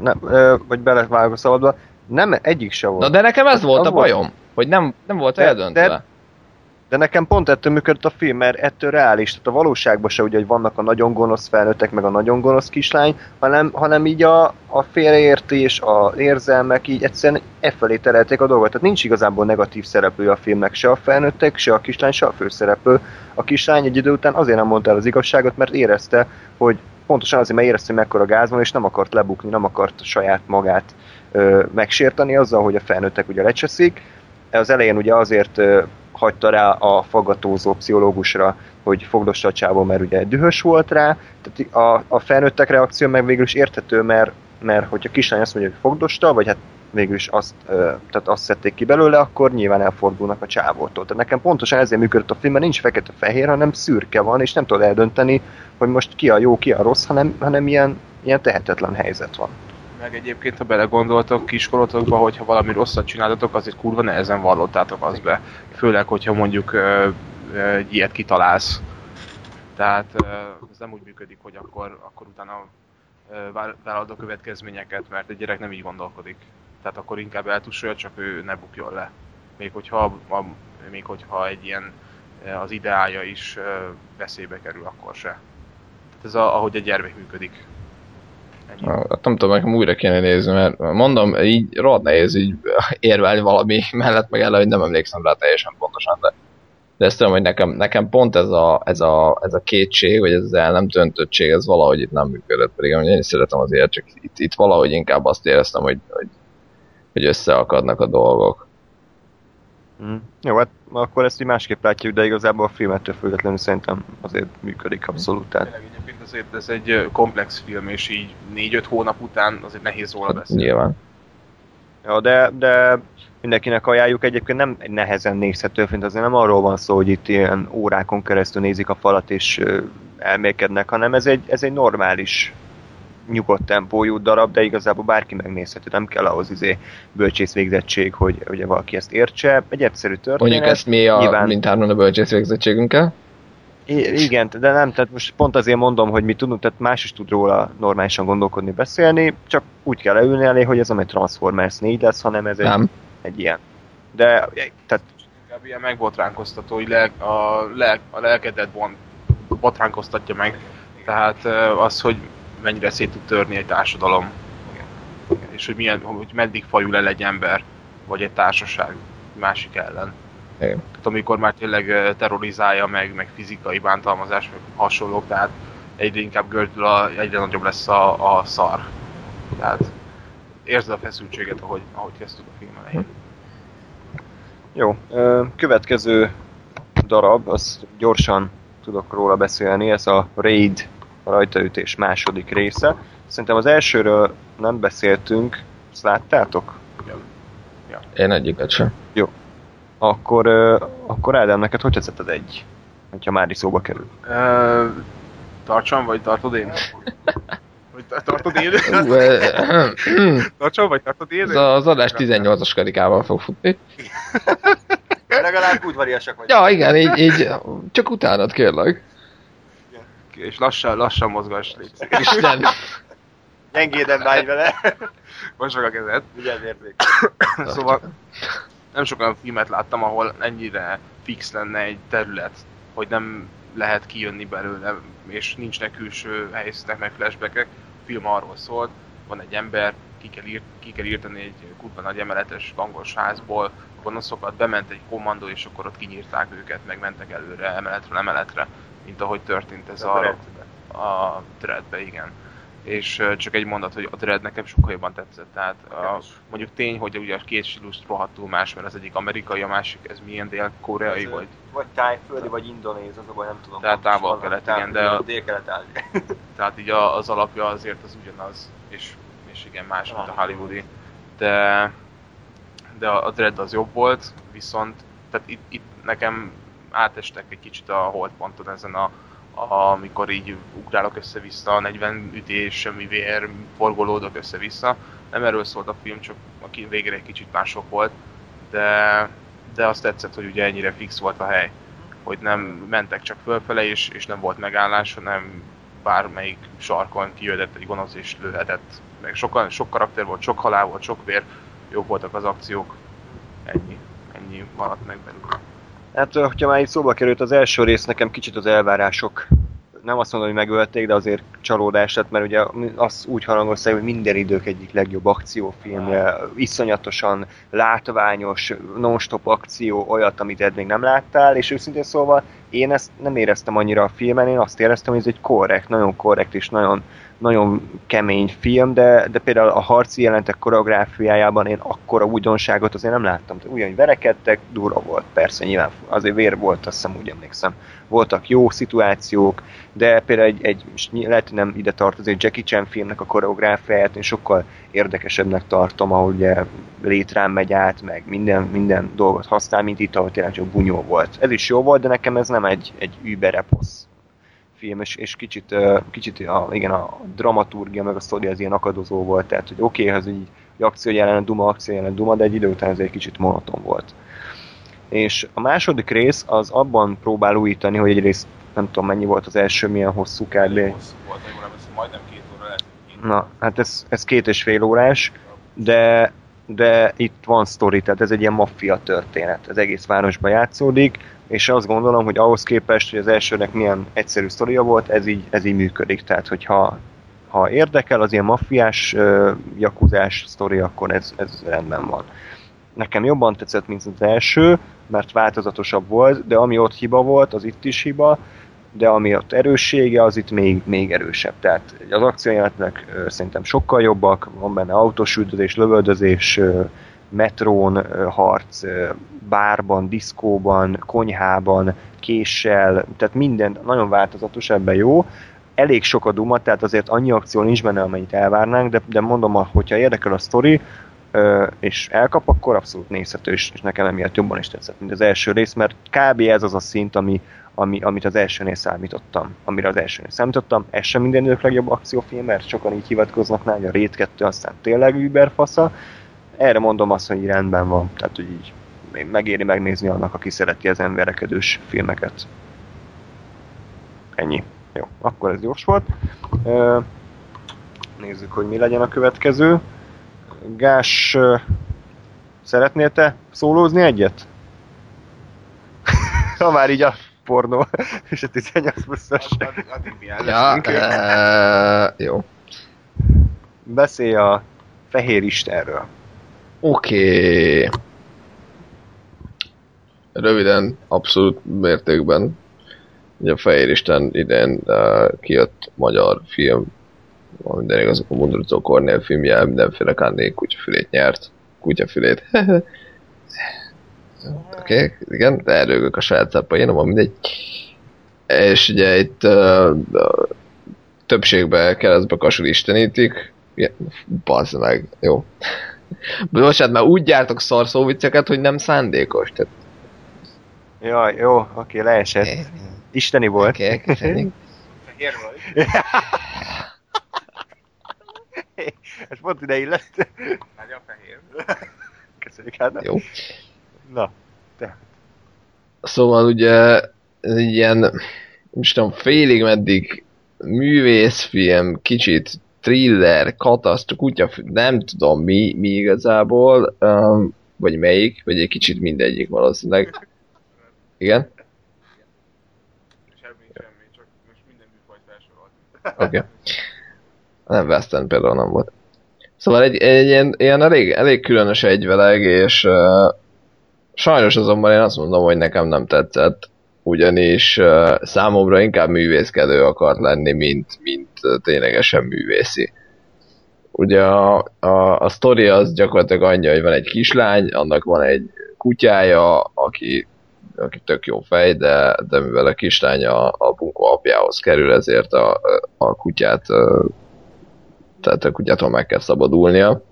ne, vagy belevágok a szabadba, nem egyik se volt. Na de nekem ez volt a bajom, volt. hogy nem, nem volt de, eldöntve. De de nekem pont ettől működött a film, mert ettől reális. Tehát a valóságban se ugye, hogy vannak a nagyon gonosz felnőttek, meg a nagyon gonosz kislány, hanem, hanem így a, a félreértés, a érzelmek így egyszerűen e felé terelték a dolgot. Tehát nincs igazából negatív szereplő a filmnek, se a felnőttek, se a kislány, se a főszereplő. A kislány egy idő után azért nem mondta el az igazságot, mert érezte, hogy pontosan azért, mert érezte, hogy mekkora gáz van, és nem akart lebukni, nem akart saját magát ö, megsérteni azzal, hogy a felnőttek ugye lecseszik. Az elején ugye azért ö, hagyta rá a faggatózó pszichológusra, hogy fogdossa a csávó, mert ugye dühös volt rá. Tehát a, a felnőttek reakció meg végül is érthető, mert, mert hogyha kislány azt mondja, hogy fogdosta, vagy hát végül is azt, tehát azt szedték ki belőle, akkor nyilván elfordulnak a csávótól. Tehát nekem pontosan ezért működött a film, mert nincs fekete-fehér, hanem szürke van, és nem tudod eldönteni, hogy most ki a jó, ki a rossz, hanem, hanem ilyen, ilyen tehetetlen helyzet van. Meg egyébként, ha belegondoltok kiskorotokba, hogyha valami rosszat csináltatok, azért kurva nehezen vallottátok azt be. Főleg, hogyha mondjuk ö, ö, ilyet kitalálsz. Tehát ö, ez nem úgy működik, hogy akkor, akkor utána vállalod a következményeket, mert egy gyerek nem így gondolkodik. Tehát akkor inkább eltussolja, csak ő ne bukjon le. Még hogyha, a, még hogyha egy ilyen az ideája is veszélybe kerül, akkor se. Tehát ez a, ahogy a gyermek működik. Hát nem tudom, nekem újra kéne nézni, mert mondom, így rohadt nehéz így érvelni valami mellett, meg ellen, hogy nem emlékszem rá teljesen pontosan, de, de ezt tudom, hogy nekem, nekem pont ez a, ez, a, ez a kétség, vagy ez az el nem döntöttség, ez valahogy itt nem működött, pedig én is szeretem az ilyet, csak itt, itt valahogy inkább azt éreztem, hogy, hogy, hogy összeakadnak a dolgok. Mm. Jó, hát akkor ezt így másképp látjuk, de igazából a filmettől függetlenül szerintem azért működik abszolút. Tehát azért ez egy komplex film, és így 4-5 hónap után azért nehéz róla beszélni. Nyilván. Ja, de, de mindenkinek ajánljuk egyébként nem egy nehezen nézhető film, azért nem arról van szó, hogy itt ilyen órákon keresztül nézik a falat és elmélkednek, hanem ez egy, ez egy normális nyugodt tempójú darab, de igazából bárki megnézhető, nem kell ahhoz izé bölcsész végzettség, hogy ugye valaki ezt értse. Egy egyszerű történet. Mondjuk ezt mi a, nyilván- mindhárman a bölcsész végzettségünkkel. I- igen, de nem, tehát most pont azért mondom, hogy mi tudunk, tehát más is tud róla normálisan gondolkodni, beszélni, csak úgy kell leülni elé, hogy ez nem egy Transformers 4 lesz, hanem ez egy, Nem. egy ilyen. De, tehát Inkább ilyen megbotránkoztató, hogy le, a, lel, a lelkedet bont, botránkoztatja meg. Tehát az, hogy mennyire szét tud törni egy társadalom. És hogy, milyen, hogy meddig fajul el egy ember, vagy egy társaság másik ellen. Igen. Amikor már tényleg terrorizálja meg, meg fizikai bántalmazás, meg hasonlók, tehát egyre inkább gördül, a, egyre nagyobb lesz a, a szar. Tehát érzed a feszültséget, ahogy, ahogy kezdtük a film elején. jó. Ö, Következő darab, az gyorsan tudok róla beszélni, ez a Raid a rajtaütés második része. Szerintem az elsőről nem beszéltünk, ezt láttátok? Én egyiket sem. Akkor, akkor Ádám, neked hogy tetszett az egy? Hogyha már is szóba kerül. Ö, tartsam, vagy tartod én? Vagy ta- tartod én? Tartsam, vagy tartod én? Ez az adás 18-as karikával fog futni. Legalább udvariasak vagy. Ja, igen, így, így csak utánad kérlek. És lassan, lassan mozgass, légy szíves. Isten. Gyengéden bánj vele. Most meg a kezed. Vigyázz érték. Szóval nem sok olyan filmet láttam, ahol ennyire fix lenne egy terület, hogy nem lehet kijönni belőle, és nincsnek külső helyzetek, meg flashbackek. A film arról szólt, van egy ember, ki kell, írt, ki kell írtani egy kurva nagy emeletes gangos házból, a gonoszokat, bement egy kommandó, és akkor ott kinyírták őket, meg mentek előre emeletről emeletre, mint ahogy történt ez a, a Dreadbe, igen. És csak egy mondat, hogy a Dread nekem sokkal jobban tetszett. Tehát a, mondjuk tény, hogy ugye a két stílus rohadtul más, mert az egyik amerikai, a másik ez milyen dél-koreai, vagy Vagy tájföldi, vagy indonéz, az a baj, nem tudom. Tehát távol-kelet, igen, de a- Dél-kelet tehát így az alapja azért az ugyanaz, és, és igen, más, mint a hollywoodi. De, de a, Dread az jobb volt, viszont tehát itt, itt nekem átestek egy kicsit a holdponton ezen a, amikor így ugrálok össze-vissza, 40 ütés, semmi vér, forgolódok össze-vissza. Nem erről szólt a film, csak a végére egy kicsit mások volt, de, de azt tetszett, hogy ugye ennyire fix volt a hely, hogy nem mentek csak fölfele, és, és nem volt megállás, hanem bármelyik sarkon kijöhetett egy gonosz és lőhetett. Meg sok, sok karakter volt, sok halál volt, sok vér, jók voltak az akciók. Ennyi. Ennyi maradt meg belőle. Hát, hogyha már itt szóba került az első rész, nekem kicsit az elvárások nem azt mondom, hogy megölték, de azért csalódás lett, mert ugye az úgy harangozták, hogy minden idők egyik legjobb akciófilmje, iszonyatosan látványos, non-stop akció, olyat, amit eddig nem láttál, és őszintén szóval én ezt nem éreztem annyira a filmen, én azt éreztem, hogy ez egy korrekt, nagyon korrekt és nagyon, nagyon kemény film, de, de például a harci jelentek koreográfiájában én akkora újdonságot azért nem láttam. Ugyan verekedtek, durva volt, persze nyilván azért vér volt, azt hiszem úgy emlékszem. Voltak jó szituációk, de például egy, egy lehet, nem ide tartozik, egy Jackie Chan filmnek a koreográfiáját én sokkal érdekesebbnek tartom, ahol ugye létrán megy át, meg minden, minden dolgot használ, mint itt, ahol tényleg csak bunyó volt. Ez is jó volt, de nekem ez nem egy, egy übereposz film, és, és kicsit, kicsit a, igen, a dramaturgia meg a sztori az ilyen akadozó volt, tehát hogy oké, okay, ez így egy akció jelenet, duma, akció jelenet, duma, de egy idő után ez egy kicsit monoton volt. És a második rész az abban próbál újítani, hogy egyrészt nem tudom mennyi volt az első, milyen hosszú kell Hosszú volt, majdnem két óra lesz. Na, hát ez, ez két és fél órás, de, de itt van sztori, tehát ez egy ilyen maffia történet. Ez egész városban játszódik, és azt gondolom, hogy ahhoz képest, hogy az elsőnek milyen egyszerű sztoria volt, ez így, ez így működik. Tehát, hogyha ha érdekel az ilyen maffiás, uh, jakuzás sztori, akkor ez, ez rendben van. Nekem jobban tetszett, mint az első, mert változatosabb volt, de ami ott hiba volt, az itt is hiba, de ami ott erőssége, az itt még, még erősebb. Tehát az akciójelenetnek ö, szerintem sokkal jobbak, van benne autós lövöldözés, ö, metrón harc, bárban, diszkóban, konyhában, késsel, tehát minden nagyon változatos, ebben jó. Elég sok a duma, tehát azért annyi akció nincs benne, amennyit elvárnánk, de, de mondom, hogyha érdekel a sztori, és elkap, akkor abszolút nézhető, és, nekem emiatt jobban is tetszett, mint az első rész, mert kb. ez az a szint, ami, ami, amit az elsőnél számítottam, amire az elsőnél számítottam. Ez sem minden idők legjobb akciófilm, mert sokan így hivatkoznak rá, hogy a Raid 2 aztán tényleg überfasza. Erre mondom azt, hogy így rendben van, tehát hogy így megéri megnézni annak, aki szereti az emberekedős filmeket. Ennyi. Jó, akkor ez gyors volt. Nézzük, hogy mi legyen a következő. Gás, szeretnél te szólózni egyet? ha már így a pornó és a 18 pluszos. Addig, addig mi el Ja, e, jó. Beszélj a Fehér Istenről. Oké. Okay. Röviden, abszolút mértékben. Ugye a Fehér Isten idén uh, kijött magyar film, van minden igaz, a Mundrucó Kornél filmje, mindenféle Kánné kutyafülét nyert. Kutyafülét. Oké, okay, igen, de elrögök a saját szápainom, mindegy. És ugye itt uh, többségben keresztbe kasul istenítik. Ja, meg, jó. Bocsánat, mert úgy gyártok szarszóvicceket, hogy nem szándékos. Tehát, Jaj, jó, oké, leesett. Isteni volt. Oké, köszönjük. Fehér vagy? Ez pont ide illett. Nagyon fehér. Köszönjük, hát. Jó. Na, Szóval ugye ez egy ilyen, nem tudom, félig meddig művészfilm, kicsit thriller, katasztro, kutya, nem tudom mi, mi igazából, um, vagy melyik, vagy egy kicsit mindegyik valószínűleg. Igen? Semmi, semmi, csak most minden műfajt felsorolt. Oké. Okay. Nem West End például nem volt. Szóval egy, egy ilyen, ilyen elég, elég különös egyveleg, és uh, sajnos azonban én azt mondom, hogy nekem nem tetszett, ugyanis számomra inkább művészkedő akart lenni, mint, mint ténylegesen művészi. Ugye a, a, a sztori az gyakorlatilag annyi, hogy van egy kislány, annak van egy kutyája, aki, aki tök jó fej, de, de mivel a kislány a, a bunkó apjához kerül, ezért a, a kutyát tehát a kutyától meg kell szabadulnia.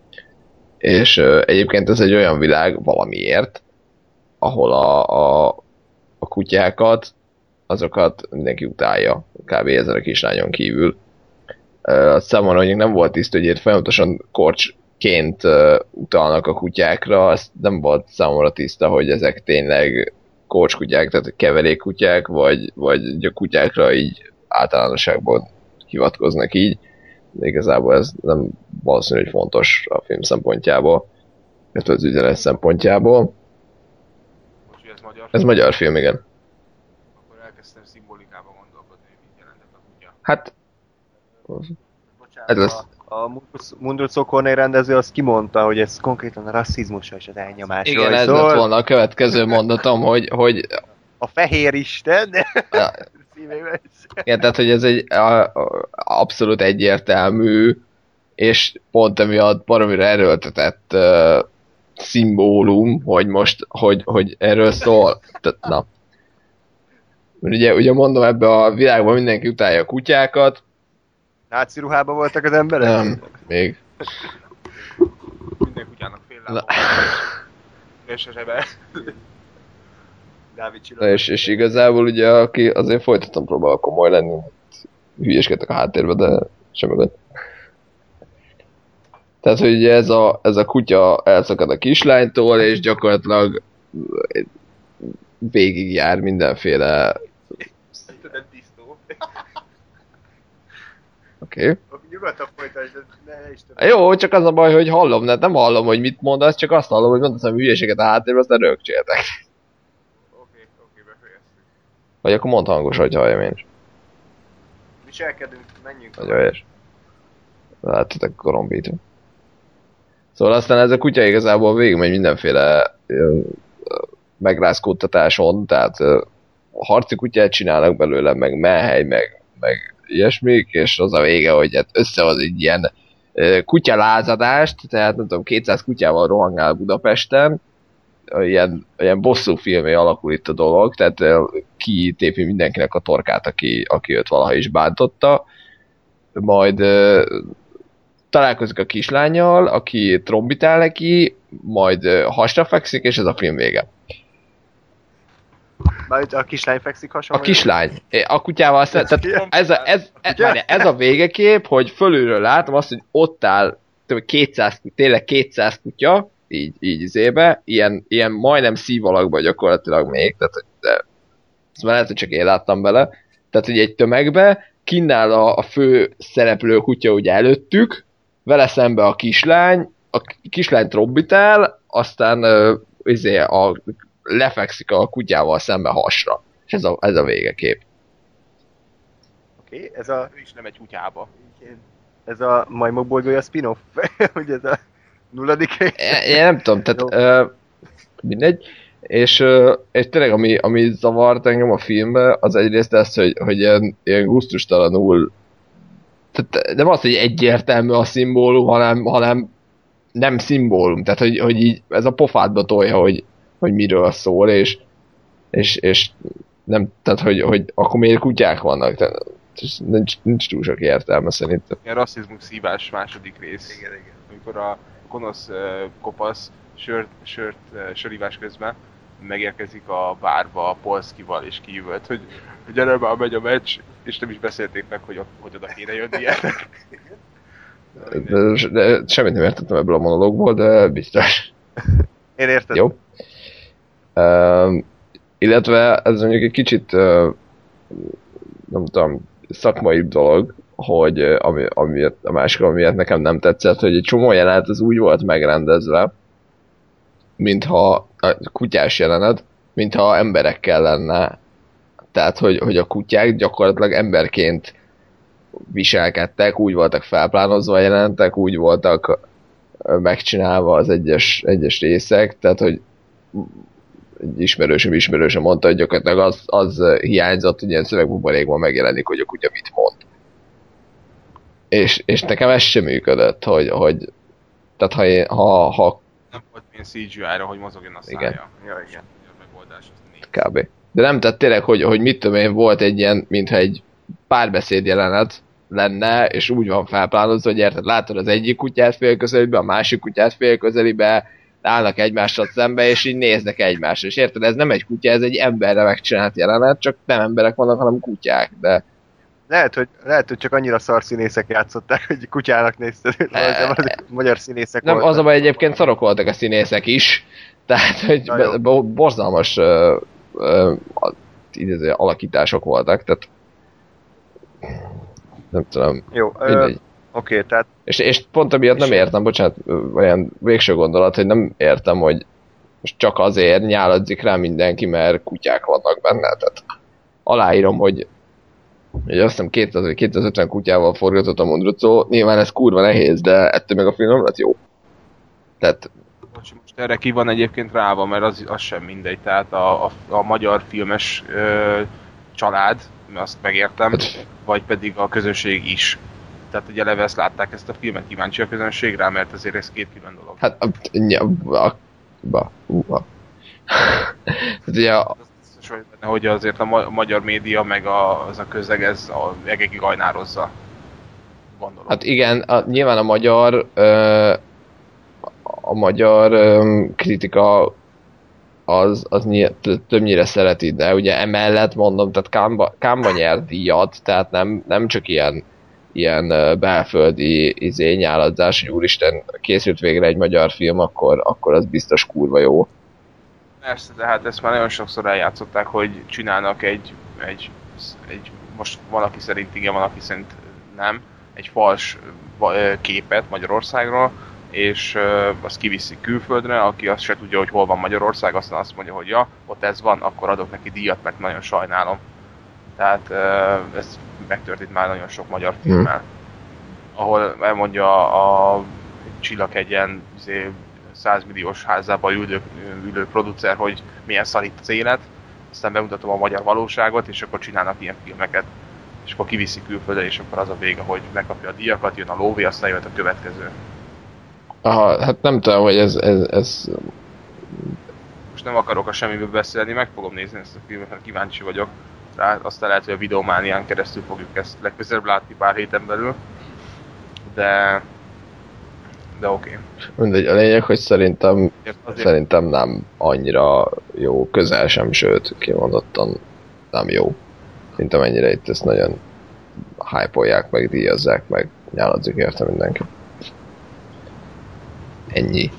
És egyébként ez egy olyan világ valamiért, ahol a, a, a kutyákat, azokat mindenki utálja, kb. ezen a kislányon kívül. Uh, számomra mondjuk nem volt tiszta, hogy folyamatosan korcsként utalnak a kutyákra, az nem volt számomra tiszta, hogy ezek tényleg korcskutyák, tehát keverékkutyák, vagy, vagy a kutyákra így általánosságban hivatkoznak így de igazából ez nem valószínű, hogy fontos a film szempontjából, illetve az üzenet szempontjából. Ez magyar film, igen. akkor elkezdtem szimbolikába gondolkodni, hogy mit jelentett a kutya. Hát, bocsánat, Ez lesz. a, a Mundrucó Kornél rendező azt kimondta, hogy ez konkrétan a rasszizmusra és az elnyomásról igen, ez szól. lett volna a következő mondatom, hogy, hogy A Fehér Isten, ja, igen, tehát, hogy ez egy a, a, abszolút egyértelmű, és pont emiatt baromira erőltetett uh, szimbólum, hogy most, hogy, hogy erről szól. Tehát, na. Mert ugye, ugye mondom, ebbe a világban mindenki utálja a kutyákat, Náci ruhában voltak az emberek? nem, még. Minden kutyának fél lába. És a zsebe. Dávid Na és, és igazából ugye, aki azért folytatom próbál komoly lenni, hülyeskedtek a háttérbe, de semmi gond. Tehát, hogy ez a, ez a kutya elszakad a kislánytól, és gyakorlatilag végigjár mindenféle... Tudod, tisztó. Oké. Okay. Nyugodtan folytasd, ne, is tudom. Jó, csak az a baj, hogy hallom, ne, nem hallom, hogy mit mondasz, csak azt hallom, hogy mondasz a hülyeséget a háttérben, aztán rögcséltek. Oké, oké, befejeztük. Vagy akkor mondd hangos, hogy halljam én is. Viselkedünk, menjünk. Nagyon helyes. Látjátok, korombító. Szóval aztán ez a kutya igazából végigmegy mindenféle megrázkódtatáson, tehát harci kutyát csinálnak belőle, meg melhely, meg, meg ilyesmik, és az a vége, hogy hát összehoz egy ilyen kutyalázadást, tehát nem tudom, 200 kutyával rohangál Budapesten, ilyen, ilyen bosszú filmé alakul itt a dolog, tehát ö, kitépi mindenkinek a torkát, aki, aki őt valaha is bántotta, majd találkozik a kislányjal, aki trombitál neki, majd hasra fekszik, és ez a film vége. Már a kislány fekszik A hasonló. kislány. É, A kutyával szemben. Tehát ez a, ez, ez, várjál, ez a végekép, hogy fölülről látom azt, hogy ott áll több 200, tényleg 200 kutya, így, így izébe, ilyen, ilyen majdnem szív alakban gyakorlatilag még, tehát de, ezt már lehet, hogy csak én láttam bele, tehát hogy egy tömegbe, kinnál a, a fő szereplő kutya ugye előttük, vele szembe a kislány, a kislány trombitál, aztán ö, izé, a, lefekszik a kutyával szembe hasra. És ez a, ez a végekép. Oké, okay, ez a... Ő is nem egy kutyába. Ez a Majmok bolygója spin-off? hogy ez a nulladik rész? Én, én nem tudom, tehát ö, mindegy. És, és tényleg ami, ami zavart engem a filmbe, az egyrészt ez, hogy, hogy ilyen, ilyen gusztustalanul tehát nem az, hogy egyértelmű a szimbólum, hanem, hanem nem szimbólum. Tehát, hogy, hogy így ez a pofádba tolja, hogy, hogy miről szól, és, és, és nem, tehát, hogy, hogy akkor miért kutyák vannak. Tehát, nincs, nincs túl sok értelme szerintem. Ilyen rasszizmus szívás második rész. Igen, igen. Amikor a gonosz uh, kopasz sört, sört uh, sörívás közben megérkezik a bárba a Polszkival és kiüvölt, hogy gyere már megy a meccs, és nem is beszélték meg, hogy, hogy oda kéne jönnie. De, de semmit nem értettem ebből a monológból, de biztos. Én értem. Jó. Um, illetve ez mondjuk egy kicsit, uh, nem tudom, szakmai dolog, hogy uh, ami, ami, a másik, amiért nekem nem tetszett, hogy egy csomó jelenet az úgy volt megrendezve, mintha a kutyás jelenet, mintha emberekkel lenne. Tehát, hogy, hogy a kutyák gyakorlatilag emberként viselkedtek, úgy voltak felplánozva jelentek, úgy voltak megcsinálva az egyes, egyes részek, tehát, hogy egy ismerősöm ismerősöm mondta, hogy gyakorlatilag az, az hiányzott, hogy ilyen szövegbuborékban megjelenik, hogy a kutya mit mond. És, és nekem ez sem működött, hogy, hogy tehát ha, én, ha, ha nem volt ilyen CGI-ra, hogy mozogjon a szája. Igen. Ja, igen. A megoldás az kb. De nem, tehát tényleg, hogy, hogy mit tudom én, volt egy ilyen, mintha egy párbeszéd jelenet lenne, és úgy van felplánozva, hogy érted, látod az egyik kutyát fél közelibe, a másik kutyát fél közelibe, állnak egymással szembe, és így néznek egymásra. És érted, ez nem egy kutya, ez egy emberre megcsinált jelenet, csak nem emberek vannak, hanem kutyák, de Lehet, hogy, lehet, hogy csak annyira szar színészek játszották, hogy kutyának nézted. Az magyar színészek nem, voltak. az a baj egyébként szarok voltak a színészek is, tehát, hogy be- bo- borzalmas ö, ö, idéző alakítások voltak, tehát nem tudom, Jó, ö, mindegy. oké, tehát És, és pont amiatt nem értem, bocsánat, olyan végső gondolat, hogy nem értem, hogy most csak azért nyáladzik rá mindenki, mert kutyák vannak benne. Tehát aláírom, hogy, hogy azt hiszem 200 vagy 250 kutyával forgatott a Mondrucó, nyilván ez kurva nehéz, de ettől meg a film nem lett jó. Tehát Bocs, most erre ki van egyébként ráva, mert az, az sem mindegy. Tehát a, a, a magyar filmes ö, család, azt megértem, Hát- vagy pedig a közönség is. Tehát ugye eleve ezt látták ezt a filmet, kíváncsi a közönség rá, mert azért ez két külön dolog. hát a. Tehát ugye a, biztos vagy benne, hogy azért a ma- magyar média, meg a, az a közeg, ez a egekig ajnározza. Gondolom. Hát igen, a, nyilván a magyar ö, a magyar ö, kritika az, az nyilv, többnyire szereti, de ugye emellett mondom, tehát Kámba, Kámba nyert díjat, tehát nem, nem csak ilyen, ilyen belföldi izé, nyáladzás, hogy úristen, készült végre egy magyar film, akkor, akkor az biztos kurva jó. Persze, de hát ezt már nagyon sokszor eljátszották, hogy csinálnak egy, egy, egy most valaki szerint igen, valaki szerint nem, egy fals képet Magyarországról, és azt kiviszi külföldre, aki azt se tudja, hogy hol van Magyarország, aztán azt mondja, hogy ja, ott ez van, akkor adok neki díjat, mert nagyon sajnálom. Tehát ez megtörtént már nagyon sok magyar hmm. filmmel. Hmm. Ahol elmondja a Csillaghegyen izé, 100 milliós házába ülő, ülő producer, hogy milyen szarít az élet, aztán bemutatom a magyar valóságot, és akkor csinálnak ilyen filmeket. És akkor kiviszi külföldre, és akkor az a vége, hogy megkapja a díjakat, jön a lóvé, aztán jön a következő. Aha, hát nem tudom, hogy ez, ez, ez... Most nem akarok a semmiből beszélni, meg fogom nézni ezt a filmet, mert kíváncsi vagyok rá. Aztán lehet, hogy a videománián keresztül fogjuk ezt legközelebb látni pár héten belül. De... De oké. Okay. Mindegy, a lényeg, hogy szerintem, szerintem nem annyira jó, közel sem, sőt, kimondottan nem jó. Mint amennyire itt ezt nagyon hype meg díjazzák, meg nyáladzik érte mindenki. Ennyi.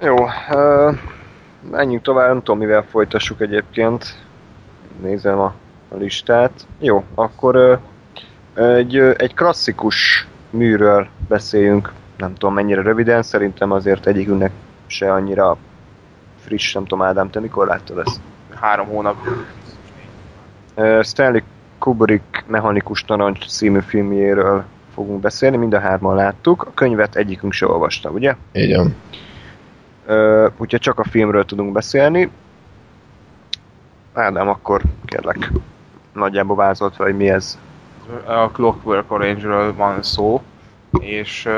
Jó, uh, menjünk tovább, nem tudom mivel folytassuk egyébként. Nézem a, a listát. Jó, akkor uh, egy, egy klasszikus műről beszéljünk. Nem tudom mennyire röviden, szerintem azért egyikünknek se annyira friss, nem tudom Ádám, te mikor láttad ezt? Három hónap. Stanley Kubrick Mechanikus Narancs című filmjéről fogunk beszélni, mind a hárman láttuk. A könyvet egyikünk se olvasta, ugye? Igen. Úgyhogy csak a filmről tudunk beszélni. Ádám, akkor kérlek, nagyjából vázolt fel, hogy mi ez. A Clockwork Orange-ről van szó, és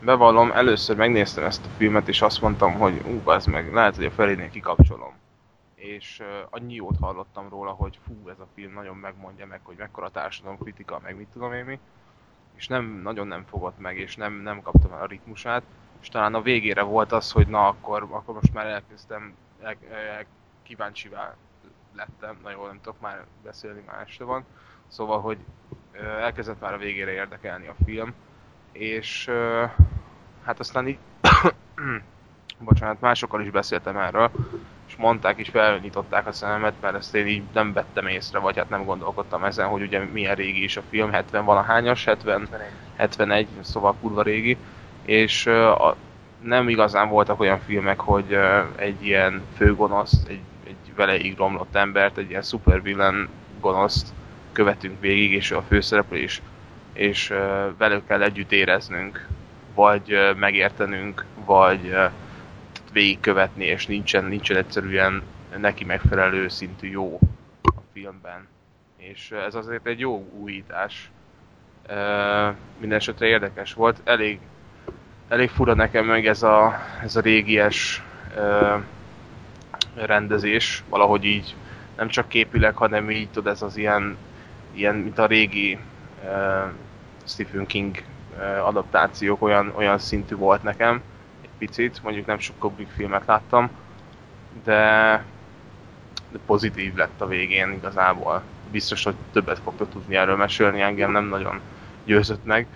bevallom, először megnéztem ezt a filmet, és azt mondtam, hogy ú, ez meg, lehet, hogy a felénél kikapcsolom. És annyi jót hallottam róla, hogy fú, ez a film nagyon megmondja meg, hogy mekkora társadalom kritika, meg mit tudom én mi. És nem, nagyon nem fogott meg, és nem, nem kaptam el a ritmusát, és talán a végére volt az, hogy na akkor, akkor most már elkezdtem, el, el, kíváncsivá lettem, na jól nem tudok már beszélni, már este van, szóval, hogy elkezdett már a végére érdekelni a film, és hát aztán így, bocsánat, másokkal is beszéltem erről, és mondták is, felnyitották a szememet, mert ezt én így nem vettem észre, vagy hát nem gondolkodtam ezen, hogy ugye milyen régi is a film, 70 valahányas, 70, 71, szóval kurva régi, és a, nem igazán voltak olyan filmek, hogy egy ilyen főgonoszt, egy, egy veleig romlott embert, egy ilyen supervillain gonoszt követünk végig, és a főszereplő is, és velük kell együtt éreznünk, vagy megértenünk, vagy végigkövetni, és nincsen, nincsen egyszerűen neki megfelelő szintű jó a filmben. És ez azért egy jó újítás. Mindenesetre érdekes volt. Elég, elég fura nekem meg ez a, ez a régies rendezés, valahogy így nem csak képileg, hanem így tud ez az ilyen, ilyen mint a régi Stephen King adaptációk olyan, olyan szintű volt nekem picit, mondjuk nem sok Kubrick filmet láttam, de, de pozitív lett a végén igazából. Biztos, hogy többet fogtok tudni erről mesélni, engem nem nagyon győzött meg,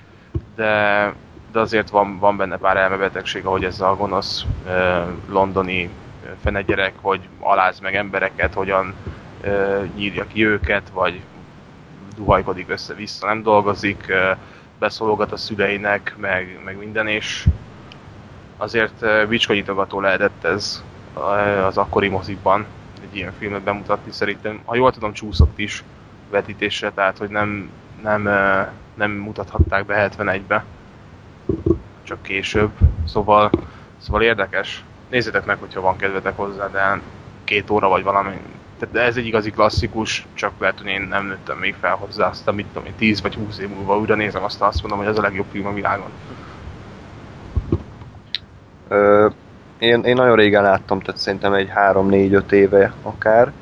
de, de azért van, van benne pár elmebetegség, ahogy ez a gonosz eh, londoni fenegyerek, hogy aláz meg embereket, hogyan eh, nyírja ki őket, vagy duhajkodik össze-vissza, nem dolgozik, beszólogat a szüleinek, meg, meg minden, és azért bicskanyitogató lehetett ez az akkori mozikban egy ilyen filmet bemutatni. Szerintem, ha jól tudom, csúszott is vetítésre, tehát hogy nem, nem, nem mutathatták be 71-be, csak később. Szóval, szóval érdekes. Nézzétek meg, hogyha van kedvetek hozzá, de két óra vagy valami. Tehát ez egy igazi klasszikus, csak lehet, hogy én nem nőttem még fel hozzá, aztán mit tudom én, 10 vagy 20 év múlva újra nézem, azt azt mondom, hogy ez a legjobb film a világon. Ö, én, én nagyon régen láttam, tehát szerintem egy 3-4-5 éve akár,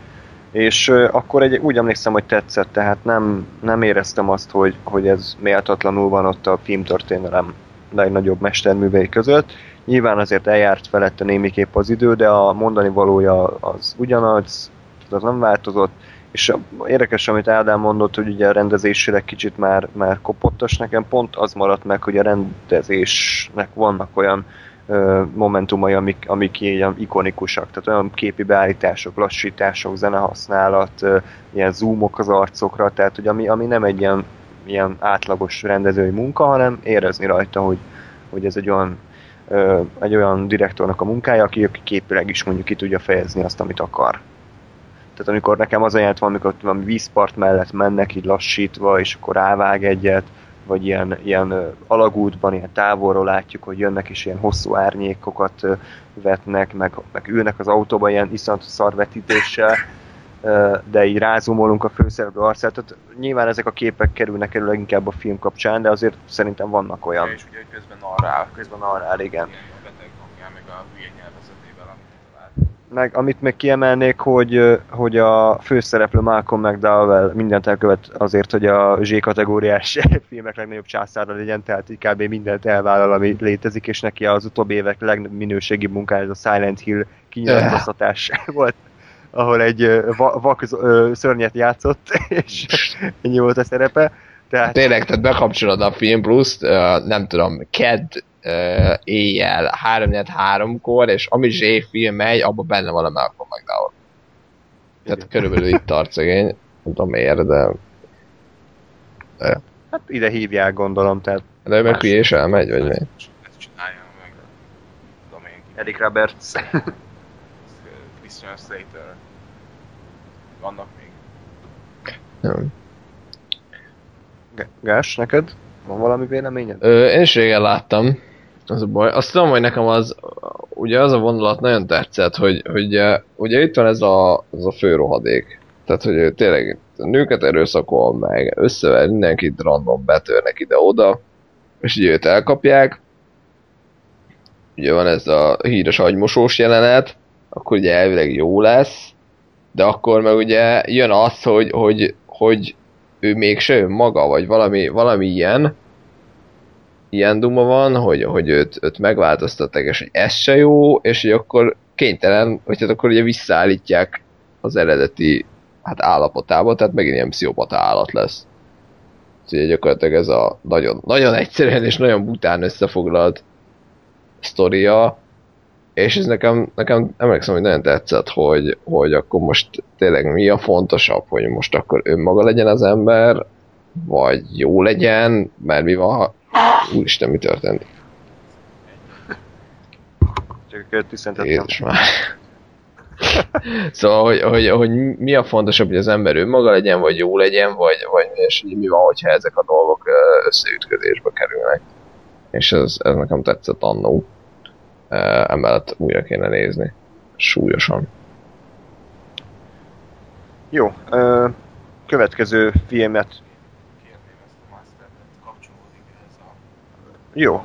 és ö, akkor egy, úgy emlékszem, hogy tetszett, tehát nem, nem éreztem azt, hogy, hogy ez méltatlanul van ott a filmtörténelem legnagyobb mesterművei között. Nyilván azért eljárt felette némiképp az idő, de a mondani valója az ugyanaz, az nem változott, és érdekes, amit Ádám mondott, hogy ugye a rendezésére kicsit már, már kopottas, nekem pont az maradt meg, hogy a rendezésnek vannak olyan ö, momentumai, amik, amik ilyen ikonikusak, tehát olyan képi beállítások, lassítások, zenehasználat, ö, ilyen zoomok az arcokra, tehát hogy ami, ami nem egy ilyen, ilyen átlagos rendezői munka, hanem érezni rajta, hogy, hogy ez egy olyan ö, egy olyan direktornak a munkája, aki képileg is mondjuk ki tudja fejezni azt, amit akar. Tehát amikor nekem az olyan van, amikor valami vízpart mellett mennek így lassítva, és akkor rávág egyet, vagy ilyen, ilyen alagútban, ilyen távolról látjuk, hogy jönnek és ilyen hosszú árnyékokat vetnek, meg, meg ülnek az autóban ilyen iszonyat szarvetítéssel, de így rázumolunk a főszereplő arcát. Tehát nyilván ezek a képek kerülnek elő leginkább a film kapcsán, de azért szerintem vannak olyan. És ugye közben narrál. Közben narrál, igen. Igen, a beteg hangján, meg a hülye nyelvezetével, amit talált. Meg amit még kiemelnék, hogy, hogy a főszereplő Malcolm McDowell mindent elkövet azért, hogy a Z kategóriás filmek legnagyobb császára legyen, tehát így kb. mindent elvállal, ami létezik, és neki az utóbbi évek legminőségibb munkája, ez a Silent Hill kinyilatkoztatás volt ahol egy vak szörnyet játszott, és ennyi volt a szerepe. Tehát Tényleg, tehát bekapcsolod a Film Plus-t, ö, nem tudom, kedd ö, éjjel, 3 3 kor és ami Z film megy, abban benne van a Malcolm McDowell. Tehát Igen. körülbelül itt tart szegény. Nem tudom miért, de... hát ide hívják gondolom, tehát De ő meg hülye és elmegy, vagy mi? Ezt csinálja meg. Tudom én. Eric Roberts. Christian Slater. Vannak még. Nem. G- Gás, neked? Van valami véleményed? Ö, én is régen láttam, az a baj. Azt tudom, hogy nekem az, ugye az a vonulat nagyon tetszett, hogy, hogy eh, ugye itt van ez a, ez a fő rohadék. Tehát, hogy ő tényleg nőket erőszakol meg, összever mindenkit random betörnek ide-oda, és ugye őt elkapják. Ugye van ez a híres agymosós jelenet, akkor ugye elvileg jó lesz, de akkor meg ugye jön az, hogy, hogy, hogy ő mégse önmaga, vagy valami, valami ilyen, ilyen duma van, hogy, hogy őt, őt megváltoztatták, és hogy ez se jó, és hogy akkor kénytelen, hogy hát akkor ugye visszaállítják az eredeti hát állapotába, tehát megint ilyen pszichopata állat lesz. Úgyhogy gyakorlatilag ez a nagyon, nagyon egyszerűen és nagyon bután összefoglalt sztoria, és ez nekem, nekem emlékszem, hogy nagyon tetszett, hogy, hogy akkor most tényleg mi a fontosabb, hogy most akkor önmaga legyen az ember, vagy jó legyen, mert mi van, ha... Úristen, mi történt? Csak őt. Jézus már. szóval, hogy, hogy, hogy mi a fontosabb, hogy az ember önmaga legyen, vagy jó legyen, vagy, vagy és mi van, hogyha ezek a dolgok összeütközésbe kerülnek. És ez, ez nekem tetszett annó. Emellett újra kéne nézni. Súlyosan. Jó, ö, következő filmet. Kérném ezt a mastert, kapcsolódik ez a Jó,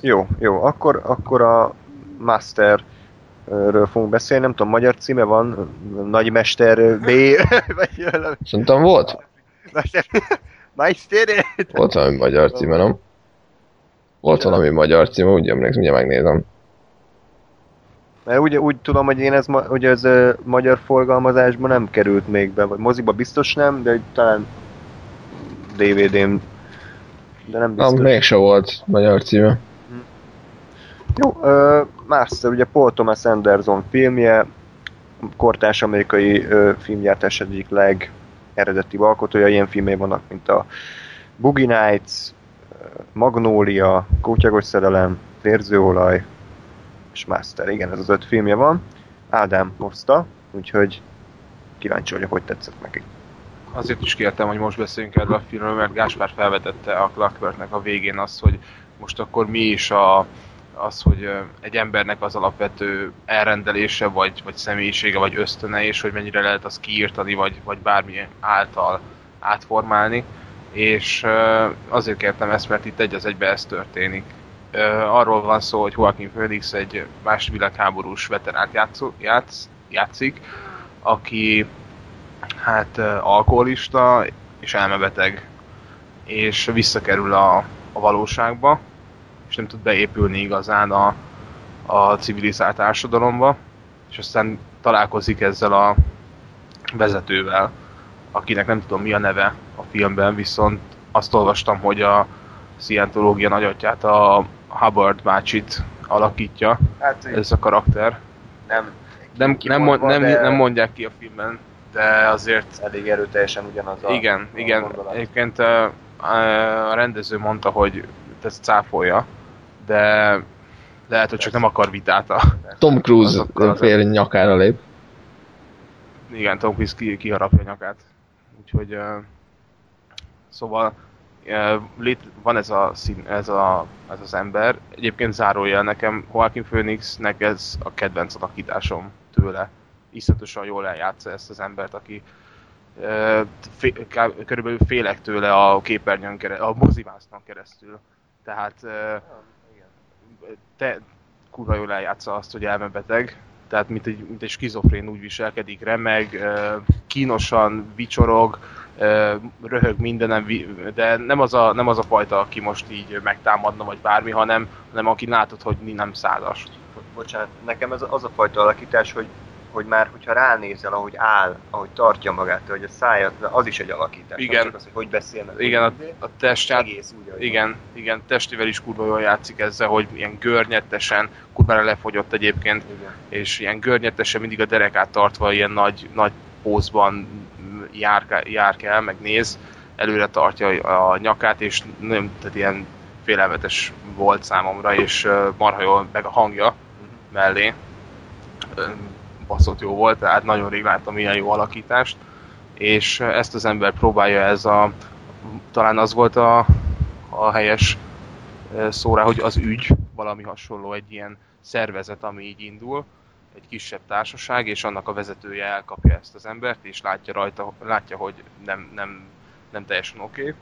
jó, jó. Akkor, akkor a Masterről fogunk beszélni. Nem tudom, magyar címe van. Nagymester B. vagy valami. Szerintem volt? Meister. Volt valami magyar címe, nem? Volt valami magyar címe, úgy emlékszem, ugye megnézem. Mert úgy, úgy tudom, hogy én ez, ma, hogy ez ö, magyar forgalmazásban nem került még be, vagy moziba biztos nem, de talán DVD-n, de nem biztos. mégse volt magyar címe. Jó, ö, Master, ugye Paul Thomas Anderson filmje, kortárs amerikai ö, filmgyártás egyik legeredetibb alkotója, ilyen filmé vannak, mint a Boogie Nights, Magnólia, Kótyagos szerelem, Vérzőolaj, és Master, igen, ez az öt filmje van. Ádám hozta, úgyhogy kíváncsi vagyok, hogy tetszett neki. Azért is kértem, hogy most beszéljünk erről a filmről, mert Gáspár felvetette a Clockworknek a végén azt, hogy most akkor mi is a, az, hogy egy embernek az alapvető elrendelése, vagy, vagy személyisége, vagy ösztöne, és hogy mennyire lehet azt kiírtani, vagy, vagy bármi által átformálni. És azért kértem ezt, mert itt egy az egybe ez történik. Arról van szó, hogy Joaquin Phoenix egy más világháborús veteránt játszó, játsz, játszik, aki hát alkoholista és elmebeteg, és visszakerül a, a valóságba, és nem tud beépülni igazán a, a civilizált társadalomba, és aztán találkozik ezzel a vezetővel, akinek nem tudom mi a neve a filmben, viszont azt olvastam, hogy a szientológia nagyatját, a Hubbard bácsit alakítja, Hát ez a karakter. nem, Nem, nem, mond, nem, de nem mondják ki a filmben, de azért elég erőteljesen ugyanaz a igen, a igen. gondolat. Egyébként a, a rendező mondta, hogy ezt cáfolja, de lehet, hogy csak nem akar vitát a... Tom Cruise fél nyakára lép. Igen, Tom Cruise ki, kiharapja a nyakát. Úgyhogy... Uh, szóval uh, lét, van ez, a szín, ez, a, ez az ember. Egyébként zárójel nekem Joaquin Phoenixnek ez a kedvenc alakításom tőle. Iszonyatosan jól eljátsza ezt az embert, aki fé, ká- körülbelül félek tőle a képernyőn keresztül, a mozivásznon keresztül. Tehát uh, te kurva jól eljátsza azt, hogy elmebeteg, tehát mint egy, mint egy skizofrén úgy viselkedik, remeg, kínosan vicsorog, röhög mindenem, de nem az, a, nem az a fajta, aki most így megtámadna, vagy bármi, hanem, hanem aki látod, hogy nem százas. Bo- Bocsánat, nekem ez az a fajta alakítás, hogy, hogy már, hogyha ránézel, ahogy áll, ahogy tartja magát, hogy a szája, az is egy alakítás. Igen. Csak az, hogy hogy beszél meg. Igen, a, a testát, egész úgy, igen, igen, testével is kurva jól játszik ezzel, hogy ilyen görnyettesen, kurvára lefogyott egyébként, van. Igen. és ilyen görnyetesen mindig a derekát tartva ilyen nagy, nagy pózban jár, jár kell, meg néz, előre tartja a nyakát, és nem, tehát ilyen félelmetes volt számomra, és marha jól, meg a hangja mellé ö, baszott jó volt, tehát nagyon rég láttam ilyen jó alakítást, és ezt az ember próbálja ez a, talán az volt a, a helyes szóra, hogy az ügy, valami hasonló, egy ilyen szervezet, ami így indul, egy kisebb társaság, és annak a vezetője elkapja ezt az embert, és látja rajta, látja, hogy nem, nem, nem teljesen oké, okay,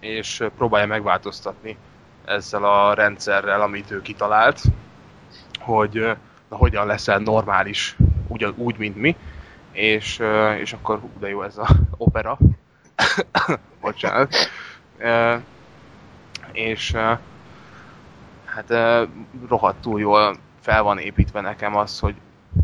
és próbálja megváltoztatni ezzel a rendszerrel, amit ő kitalált, hogy na, hogyan leszel normális, ugyan, úgy, mint mi, és, és akkor hú, de jó ez a opera. Bocsánat. Ö, És hát rohadtul jól fel van építve nekem az, hogy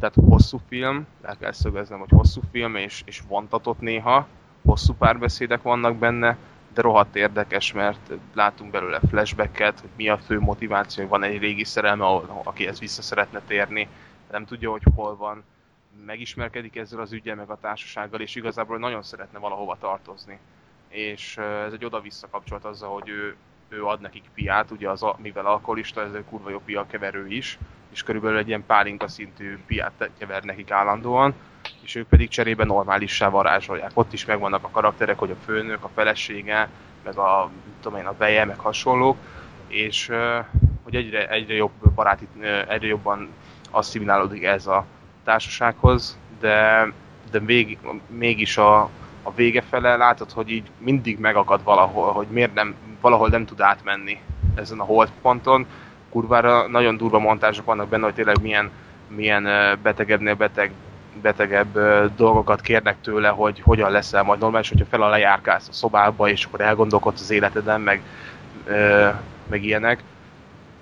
tehát hosszú film, el kell szögeznem, hogy hosszú film, és, és vontatott néha, hosszú párbeszédek vannak benne, de rohadt érdekes, mert látunk belőle flashbacket, hogy mi a fő motiváció, hogy van egy régi szerelme, ahol- akihez vissza szeretne térni, nem tudja, hogy hol van, megismerkedik ezzel az ügyel, meg a társasággal, és igazából nagyon szeretne valahova tartozni. És ez egy oda-vissza kapcsolat azzal, hogy ő, ő ad nekik piát, ugye az, mivel alkoholista, ez egy kurva jó piakeverő is, és körülbelül egy ilyen pálinka szintű piát kever nekik állandóan, és ők pedig cserébe normálissá varázsolják. Ott is megvannak a karakterek, hogy a főnök, a felesége, meg a, tudom én, a veje, meg hasonlók, és hogy egyre, egyre jobb baráti, egyre jobban asszimilálódik ez a társasághoz, de, de vég, mégis a, a vége fele látod, hogy így mindig megakad valahol, hogy miért nem, valahol nem tud átmenni ezen a holdponton. Kurvára nagyon durva montázsok vannak benne, hogy tényleg milyen, milyen betegebbnél beteg, betegebb dolgokat kérnek tőle, hogy hogyan leszel majd normális, hogyha fel a lejárkálsz a szobába, és akkor elgondolkodsz az életeden, meg, meg ilyenek.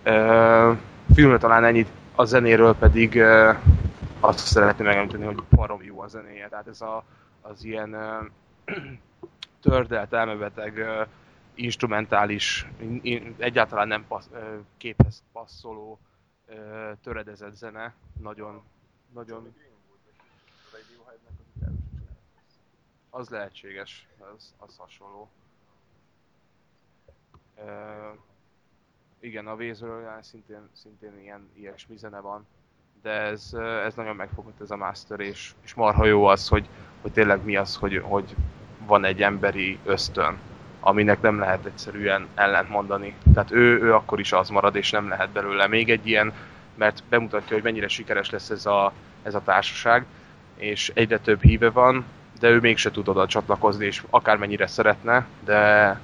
Ö, filmről talán ennyit, a zenéről pedig azt szeretném megemlíteni, hogy barom jó a zenéje. Tehát ez a, az ilyen tördelt, elmebeteg, instrumentális, in, in, egyáltalán nem passz, képhez passzoló, töredezett zene. Nagyon, nagyon... Az lehetséges, az, az hasonló. Ö, igen, a Vézről szintén, szintén ilyen ilyesmi zene van, de ez, ez nagyon megfogott ez a master, és, és marha jó az, hogy, hogy tényleg mi az, hogy, hogy van egy emberi ösztön, aminek nem lehet egyszerűen ellent mondani. Tehát ő, ő akkor is az marad, és nem lehet belőle még egy ilyen, mert bemutatja, hogy mennyire sikeres lesz ez a, ez a társaság, és egyre több híve van, de ő mégse tud oda csatlakozni, és akármennyire szeretne, de,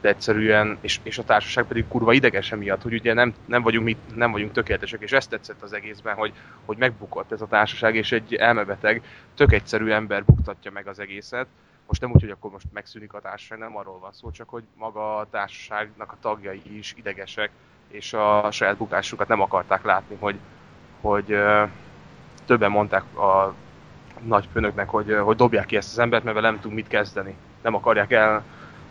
de egyszerűen, és, és a társaság pedig kurva ideges emiatt, hogy ugye nem, nem, vagyunk, mi, nem vagyunk tökéletesek, és ezt tetszett az egészben, hogy, hogy megbukott ez a társaság, és egy elmebeteg, tök egyszerű ember buktatja meg az egészet. Most nem úgy, hogy akkor most megszűnik a társaság, nem arról van szó, csak hogy maga a társaságnak a tagjai is idegesek, és a saját bukásukat nem akarták látni, hogy, hogy többen mondták a nagy főnöknek, hogy, hogy dobják ki ezt az embert, mert vele nem tud mit kezdeni. Nem akarják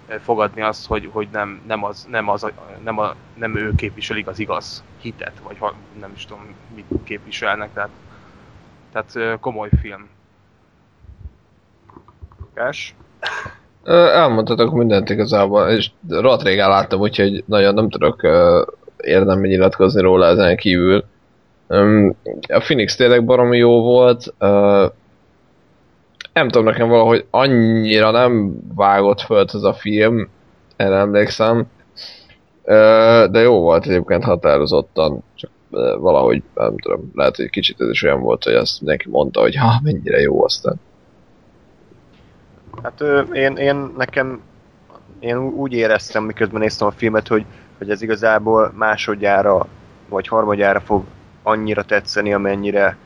elfogadni azt, hogy, hogy nem, nem, az, nem, az, nem, a, nem ő képviselik az igaz hitet, vagy ha, nem is tudom, mit képviselnek, tehát, tehát komoly film. Kás? Elmondhatok mindent igazából, és rohadt régen láttam, úgyhogy nagyon nem tudok érdemben nyilatkozni róla ezen kívül. A Phoenix tényleg baromi jó volt, nem tudom, nekem valahogy annyira nem vágott föl ez a film, erre emlékszem, de jó volt egyébként határozottan, csak valahogy nem tudom, lehet, hogy kicsit ez is olyan volt, hogy azt mindenki mondta, hogy ha, mennyire jó aztán. Hát én, én nekem én úgy éreztem, miközben néztem a filmet, hogy, hogy ez igazából másodjára vagy harmadjára fog annyira tetszeni, amennyire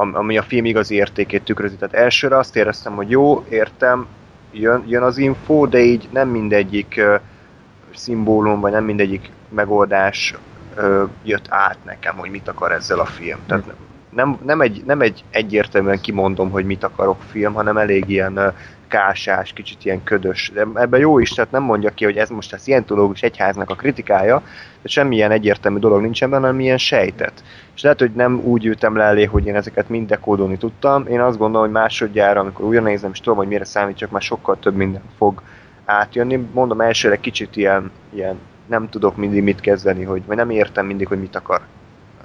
ami a film igazi értékét tükrözi. Tehát elsőre azt éreztem, hogy jó, értem, jön, jön az info, de így nem mindegyik uh, szimbólum, vagy nem mindegyik megoldás uh, jött át nekem, hogy mit akar ezzel a film. Tehát hm. nem, nem, egy, nem egy egyértelműen kimondom, hogy mit akarok film, hanem elég ilyen uh, kásás, kicsit ilyen ködös. De ebben jó is, tehát nem mondja ki, hogy ez most a szientológus egyháznak a kritikája, de semmilyen egyértelmű dolog nincsen benne, hanem ilyen sejtet. És lehet, hogy nem úgy ültem le elé, hogy én ezeket mind dekódolni tudtam. Én azt gondolom, hogy másodjára, amikor újra nézem, és tudom, hogy mire számítsak, már sokkal több minden fog átjönni. Mondom, elsőre kicsit ilyen, ilyen nem tudok mindig mit kezdeni, hogy, vagy nem értem mindig, hogy mit akar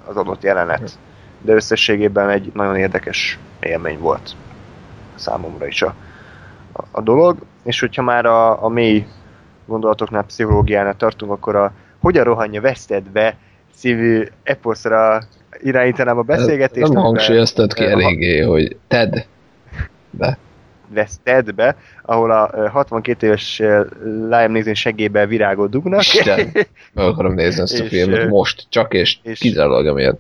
az adott jelenet. De összességében egy nagyon érdekes élmény volt számomra is a, a, a dolog. És hogyha már a, a mély gondolatoknál, pszichológiánál tartunk, akkor a hogyan rohanja vesztedbe szívű eposzra irányítanám a beszélgetést. Nem hangsúlyoztad ki eléggé, hogy Ted be. Veszted be, ahol a 62 éves Liam Neeson segébe virágot dugnak. Isten, meg akarom nézni ezt a filmet most, csak és, és kizárólag amiatt.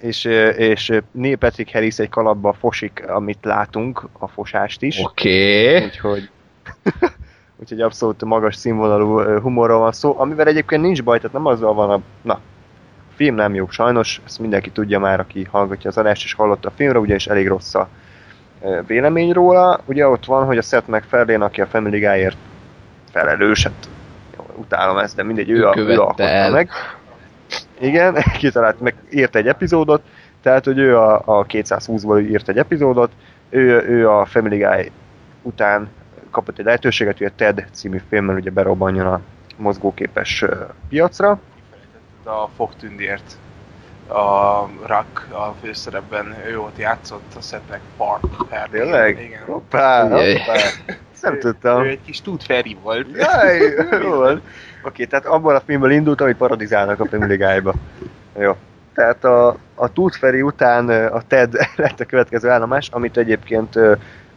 És, és Neil Patrick Harris egy kalapba fosik, amit látunk, a fosást is. Oké. Okay. Úgyhogy úgyhogy abszolút magas színvonalú humorról van szó, amivel egyébként nincs baj, tehát nem azzal van a... Na, a film nem jó, sajnos, ezt mindenki tudja már, aki hallgatja az adást és hallotta a filmre, ugyanis elég rossz a vélemény róla. Ugye ott van, hogy a Seth MacFarlane, aki a Family Guy-ért felelős, hát utálom ezt, de mindegy, ő, a, ő alkotta meg. Igen, kitalált, meg írt egy epizódot, tehát, hogy ő a, a 220-ból írt egy epizódot, ő, ő a Family Guy után kapott egy lehetőséget, hogy a TED című filmmel ugye berobbanjon a mozgóképes piacra. A Fogtündért a Rock a főszerepben ő ott játszott, a Szetnek Park Tényleg? Igen. Hoppá, hoppá. Nem tudtam. Ő egy kis Tud Ferry volt. Jaj, jó Oké, tehát abban a filmből indult, amit parodizálnak a Guy-ba. Jó. Tehát a, a Tooth Fairy után a TED lett a következő állomás, amit egyébként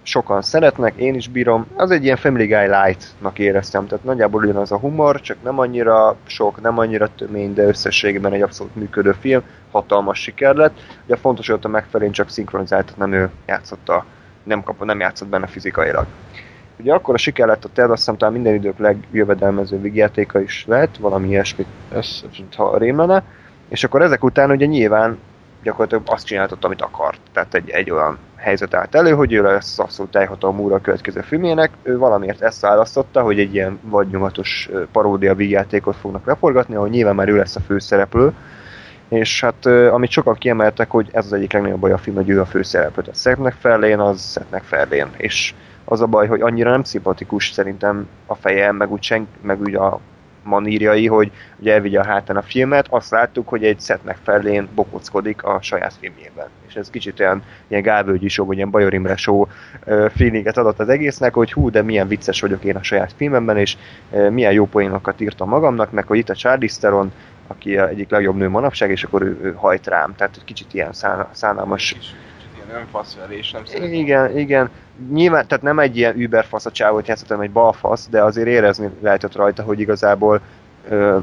sokan szeretnek, én is bírom. Az egy ilyen Family Guy Light-nak éreztem, tehát nagyjából ugyanaz a humor, csak nem annyira sok, nem annyira tömény, de összességében egy abszolút működő film, hatalmas siker lett. Ugye fontos, hogy ott a megfelelően csak szinkronizált, nem ő játszotta, nem, kap, nem játszott benne fizikailag. Ugye akkor a siker lett a Ted, azt hiszem talán minden idők legjövedelmezőbb vigyátéka is lett, valami ilyesmit, ez, ha rém lenne. És akkor ezek után ugye nyilván gyakorlatilag azt csináltott, amit akart. Tehát egy, egy olyan helyzet állt elő, hogy ő lesz abszolút teljhatalmú úr a következő filmjének. Ő valamiért ezt választotta, hogy egy ilyen vadnyomatos paródia vígjátékot fognak leforgatni, ahol nyilván már ő lesz a főszereplő. És hát amit sokan kiemeltek, hogy ez az egyik legnagyobb baj a film, hogy ő a főszereplő. Tehát Seth MacFarlane az Seth MacFarlane. És az a baj, hogy annyira nem szimpatikus szerintem a feje, meg úgy, sen, meg úgy a manírjai, hogy ugye elvigye a hátán a filmet, azt láttuk, hogy egy szetnek felén bokockodik a saját filmjében. És ez kicsit olyan ilyen Gálvölgyi show, vagy ilyen Bajor Imre show feelinget adott az egésznek, hogy hú, de milyen vicces vagyok én a saját filmemben, és milyen jó poénokat írtam magamnak, meg hogy itt a Charlize Theron, aki egyik legjobb nő manapság, és akkor ő, ő hajt rám. Tehát kicsit ilyen szánalmas önfaszvelés, nem szeretem. Igen, igen. Nyilván, tehát nem egy ilyen über fasz a csávot játszott, hanem egy balfasz, de azért érezni lehetett rajta, hogy igazából ö,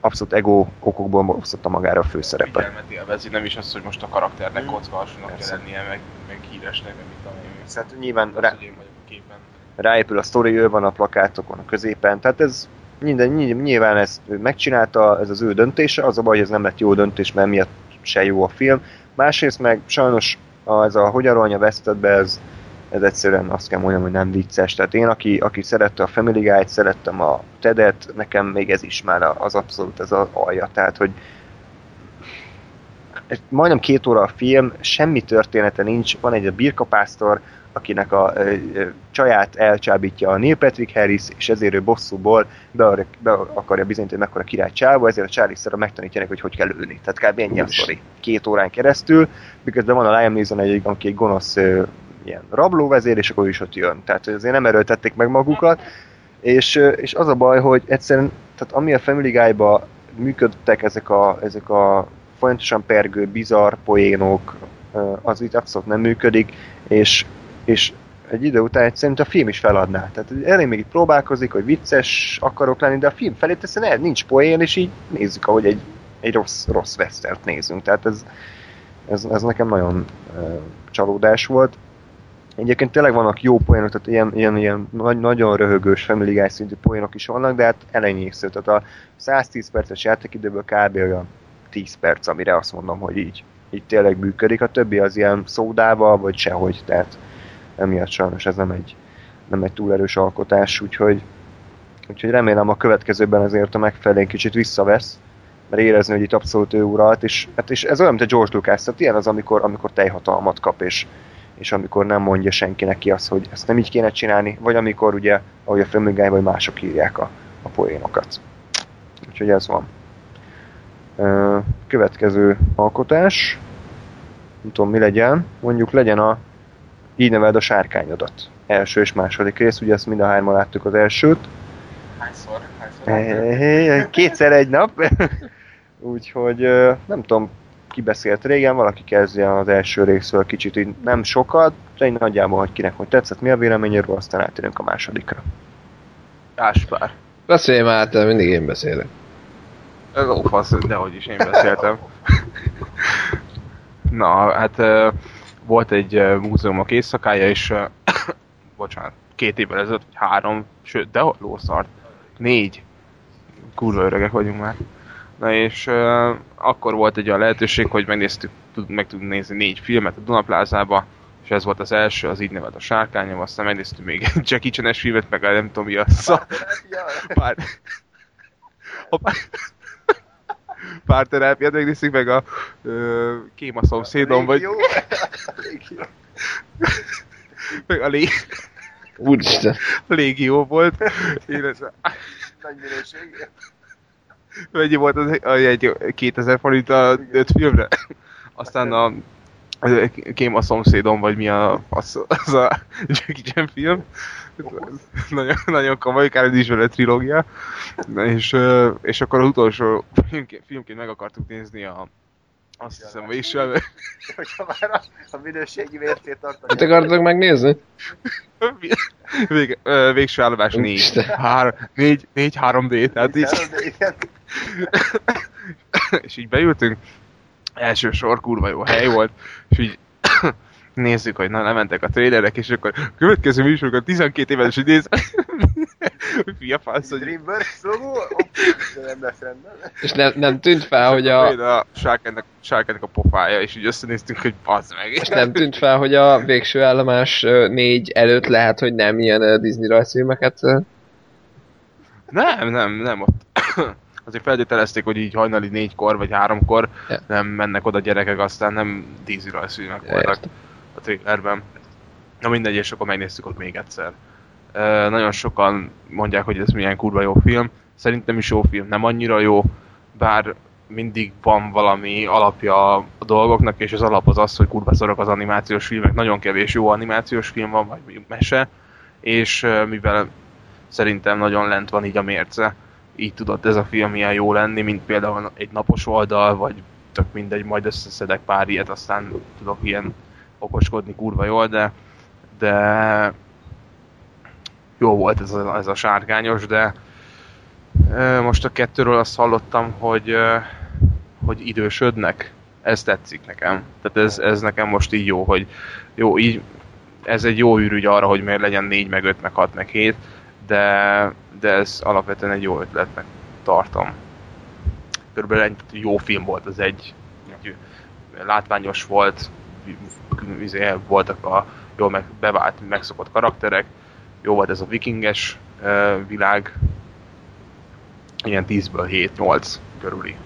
abszolút ego okokból osztotta magára a főszerepet. Figyelmet élvezi, nem is az, hogy most a karakternek kockasnak kell lennie, meg, meg híresnek, meg mit tudom én. Szóval nyilván rá, ráépül a sztori, ő van a plakátokon a középen, tehát ez minden, nyilván ezt megcsinálta, ez az ő döntése, az a baj, hogy ez nem lett jó döntés, mert miatt se jó a film. Másrészt meg sajnos a, ez a hogy aranya vesztett ez, ez egyszerűen azt kell mondjam, hogy nem vicces. Tehát én, aki, aki szerette a Family Guy-t, szerettem a Tedet, nekem még ez is már az abszolút ez az alja. Tehát, hogy majdnem két óra a film, semmi története nincs, van egy a birkapásztor, akinek a ö, ö, csaját elcsábítja a Neil Patrick Harris, és ezért ő bosszúból be, be akarja bizonyítani, hogy mekkora király csávó, ezért a Charlie Sarah megtanítja neki, hogy hogy kell ülni. Tehát kb. ennyi a sztori. Két órán keresztül, miközben van a Liam Neeson egy, aki egy gonosz ö, ilyen rablóvezér, és akkor is ott jön. Tehát azért nem erőltették meg magukat, és, és az a baj, hogy egyszerűen, tehát ami a Family Guy-ba működtek ezek a, ezek a folyamatosan pergő, bizarr poénok, az itt abszolút nem működik, és, és egy idő után egyszerűen a film is feladná. Tehát elég még itt próbálkozik, hogy vicces akarok lenni, de a film felé teszem, nincs poén, és így nézzük, ahogy egy, egy rossz, rossz westert nézünk. Tehát ez, ez, ez nekem nagyon uh, csalódás volt. Egyébként tényleg vannak jó poénok, tehát ilyen, ilyen, ilyen nagy, nagyon röhögős Family Guy szintű poénok is vannak, de hát elenyésző. Tehát a 110 perces játékidőből kb. olyan 10 perc, amire azt mondom, hogy így, így tényleg működik. A többi az ilyen szódával, vagy sehogy, tehát emiatt sajnos ez nem egy, nem egy túl erős alkotás, úgyhogy, úgyhogy remélem a következőben azért a megfelelően kicsit visszavesz, mert érezni, hogy itt abszolút ő uralt, és, hát és ez olyan, mint a George Lucas, tehát ilyen az, amikor, amikor teljhatalmat kap, és, és amikor nem mondja senkinek ki azt, hogy ezt nem így kéne csinálni, vagy amikor ugye, ahogy a Guy, vagy mások írják a, a poénokat. Úgyhogy ez van. Következő alkotás, nem tudom mi legyen, mondjuk legyen a így neveld a sárkányodat. Első és második rész, ugye ezt mind a hárman láttuk az elsőt. Hányszor? Hányszor Kétszer egy nap. Úgyhogy nem tudom, ki beszélt régen, valaki kezdje az első részről kicsit, így nem sokat, de így nagyjából, hogy kinek hogy tetszett, mi a véleményéről, aztán átérünk a másodikra. Áspár. Beszélj már, te mindig én beszélek. Ez ófasz, dehogy is én beszéltem. Na, hát volt egy múzeumok éjszakája, és bocsánat, két évvel ezelőtt, vagy három, sőt, de lószart, négy, kurva öregek vagyunk már. Na és uh, akkor volt egy olyan lehetőség, hogy megnéztük, tud, meg tudunk nézni négy filmet a Dunaplázába, és ez volt az első, az így neved a sárkányom, aztán megnéztük még egy Jackie chan filmet, meg nem tudom mi a szó. Pár... A pár... pár terápiát, megnéztük meg a uh, Kéma szomszédom, vagy... meg a lég... Úristen. A légió volt. Én ez. Nagy minőség. Mennyi volt az egy 2000 forint a öt filmre? Aztán a Kém a szomszédom, vagy mi a, az, az a Jackie Chan film. Nagyon, nagyon komoly, kár, hogy is trilógia. És, és akkor az utolsó filmként, filmként meg akartuk nézni a azt hiszem, végső Hogyha már a, a minőségi mércét tartani. Mit akartok megnézni? Vég, végső állomás 4. 4, 4 3D, tehát így. és így beültünk, első sor kurva jó hely volt, és így nézzük, hogy na, lementek a trailerek, és akkor a következő műsorokon 12 éves, hogy néz... Fia fasz, hogy... Dreamworks logo? nem lesz rendben. És nem, nem tűnt fel, hogy a... a sárkának a pofája, és így összenéztünk, hogy bazd meg. És nem tűnt fel, hogy a végső állomás négy előtt lehet, hogy nem ilyen Disney rajzfilmeket... Nem, nem, nem, ott azért feltételezték, hogy így hajnali négykor vagy háromkor Ja. nem mennek oda gyerekek, aztán nem Disney rajzfilmek Ja, voltak értem. A trailerben. Na mindegy, és akkor megnéztük ott még egyszer. E, nagyon sokan mondják, hogy ez milyen kurva jó film. Szerintem is jó film, nem annyira jó, bár mindig van valami alapja a dolgoknak, és az alap az az, hogy kurva szorok az animációs filmek. Nagyon kevés jó animációs film van, vagy mese, és mivel szerintem nagyon lent van így a mérce, így tudott ez a film ilyen jó lenni, mint például egy napos oldal, vagy tök mindegy, majd összeszedek pár ilyet, aztán tudok ilyen okoskodni kurva jól, de, de jó volt ez a, ez a sárkányos, de most a kettőről azt hallottam, hogy, hogy idősödnek. Ez tetszik nekem. Tehát ez, ez nekem most így jó, hogy jó, így ez egy jó ürügy arra, hogy miért legyen 4, meg 5, meg 6, meg 7. de, de ez alapvetően egy jó ötletnek tartom. Körülbelül egy jó film volt, az egy, egy látványos volt, voltak a jól meg, bevált, megszokott karakterek, jó volt ez a vikinges világ, ilyen 10-ből 7-8 körüli.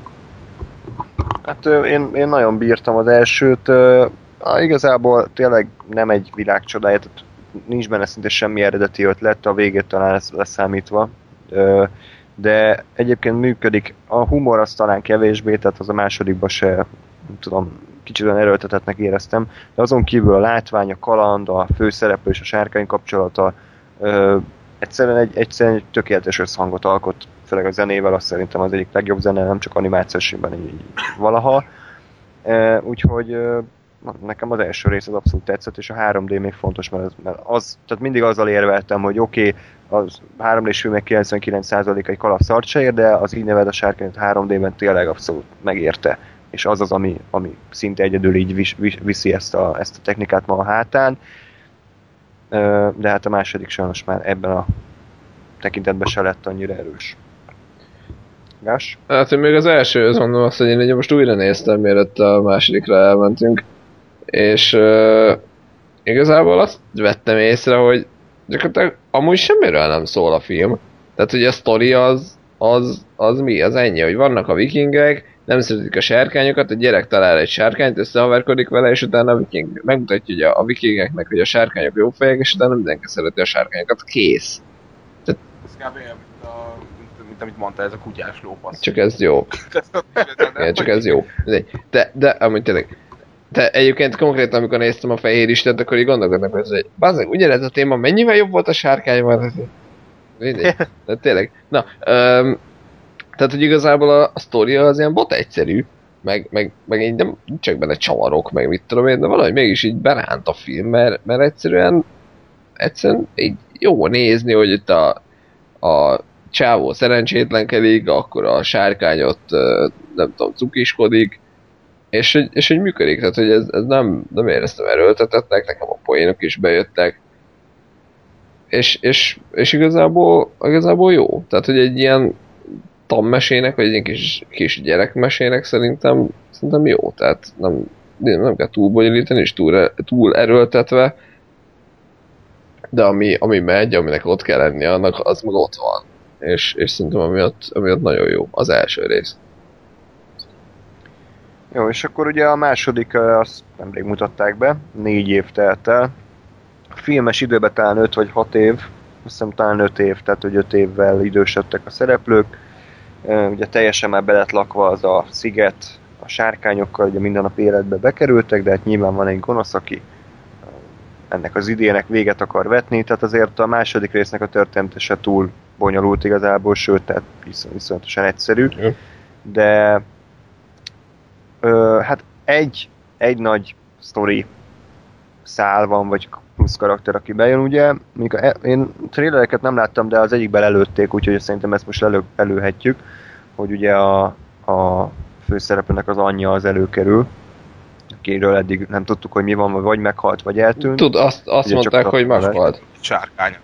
Hát én, én nagyon bírtam az elsőt. Uh, igazából tényleg nem egy világcsodája, tehát nincs benne szinte semmi eredeti ötlet, a végét talán leszámítva. Uh, de egyébként működik. A humor az talán kevésbé, tehát az a másodikban se, nem tudom, kicsit olyan erőltetetnek éreztem, de azon kívül a látvány, a kaland, a főszereplő és a sárkány kapcsolata ö, egyszerűen egy, egyszerűen egy tökéletes összhangot alkot, főleg a zenével, azt szerintem az egyik legjobb zene, nem csak animációsében így, így valaha. E, úgyhogy ö, nekem az első rész az abszolút tetszett, és a 3D még fontos, mert az, mert az tehát mindig azzal érveltem, hogy oké, okay, az 3D-s filmek 99%-a egy kalap szart se ér, de az így neved a sárkányt 3D-ben tényleg abszolút megérte és az az, ami, ami szinte egyedül így vis, vis, viszi ezt a, ezt a technikát ma a hátán. De hát a második sajnos már ebben a tekintetben se lett annyira erős. Gás? Hát én még az első, az mondom azt, hogy én most újra néztem, mielőtt a másodikra elmentünk, és uh, igazából azt vettem észre, hogy gyakorlatilag amúgy semmiről nem szól a film. Tehát, hogy a sztori az, az, az mi? Az ennyi, hogy vannak a vikingek, nem szeretik a sárkányokat, a gyerek talál egy sárkányt, összehaverkodik vele, és utána a viking megmutatja hogy a, a vikingeknek, hogy a sárkányok jó fejek, és utána mindenki szereti a sárkányokat. Kész. Tehát... Ez kb. Mint, a, mint, mint, amit mondta, ez a kutyás lófasz. Csak ez jó. Igen, csak ez jó. De, de amúgy tényleg, de egyébként konkrétan, amikor néztem a fehér istent, akkor így gondolkodnak, hogy ez egy, bazdmeg, ugyanez a téma, mennyivel jobb volt a sárkány, van? De tényleg. Na, um, tehát, hogy igazából a, a sztoria az ilyen bot egyszerű, meg, meg, meg így nem csak benne csavarok, meg mit tudom én, de valahogy mégis így beránt a film, mert, mert egyszerűen, egyszerűen így jó nézni, hogy itt a, a csávó szerencsétlenkedik, akkor a sárkányot nem tudom, cukiskodik, és, és hogy működik, tehát hogy ez, ez nem, nem éreztem erőltetetnek, nekem a poénok is bejöttek, és, és, és igazából, igazából jó. Tehát, hogy egy ilyen tanmesének, vagy egy kis, kis gyerekmesének szerintem, szerintem jó. Tehát nem, nem kell túl bonyolítani, és túl, túl erőltetve, de ami, ami megy, aminek ott kell lenni, annak az meg ott van. És, és szerintem amiatt, amiatt nagyon jó az első rész. Jó, és akkor ugye a második, azt nemrég mutatták be, négy év telt el. A filmes időben talán 5 vagy 6 év, azt hiszem talán 5 év, tehát hogy 5 évvel idősödtek a szereplők ugye teljesen már belet lakva az a sziget, a sárkányokkal ugye minden nap életbe bekerültek, de hát nyilván van egy gonosz, aki ennek az idének véget akar vetni, tehát azért a második résznek a története se túl bonyolult igazából, sőt, tehát viszonyatosan egyszerű, de ö, hát egy, egy nagy sztori szál van, vagy plusz karakter, aki bejön, ugye, mondjuk a, én trailereket nem láttam, de az egyikben előtték, úgyhogy szerintem ezt most elő, előhetjük, hogy ugye a, a főszereplőnek az anyja az előkerül, akiről eddig nem tudtuk, hogy mi van, vagy meghalt, vagy eltűnt. Tud, azt, azt mondták, hogy meghalt. Sárkány.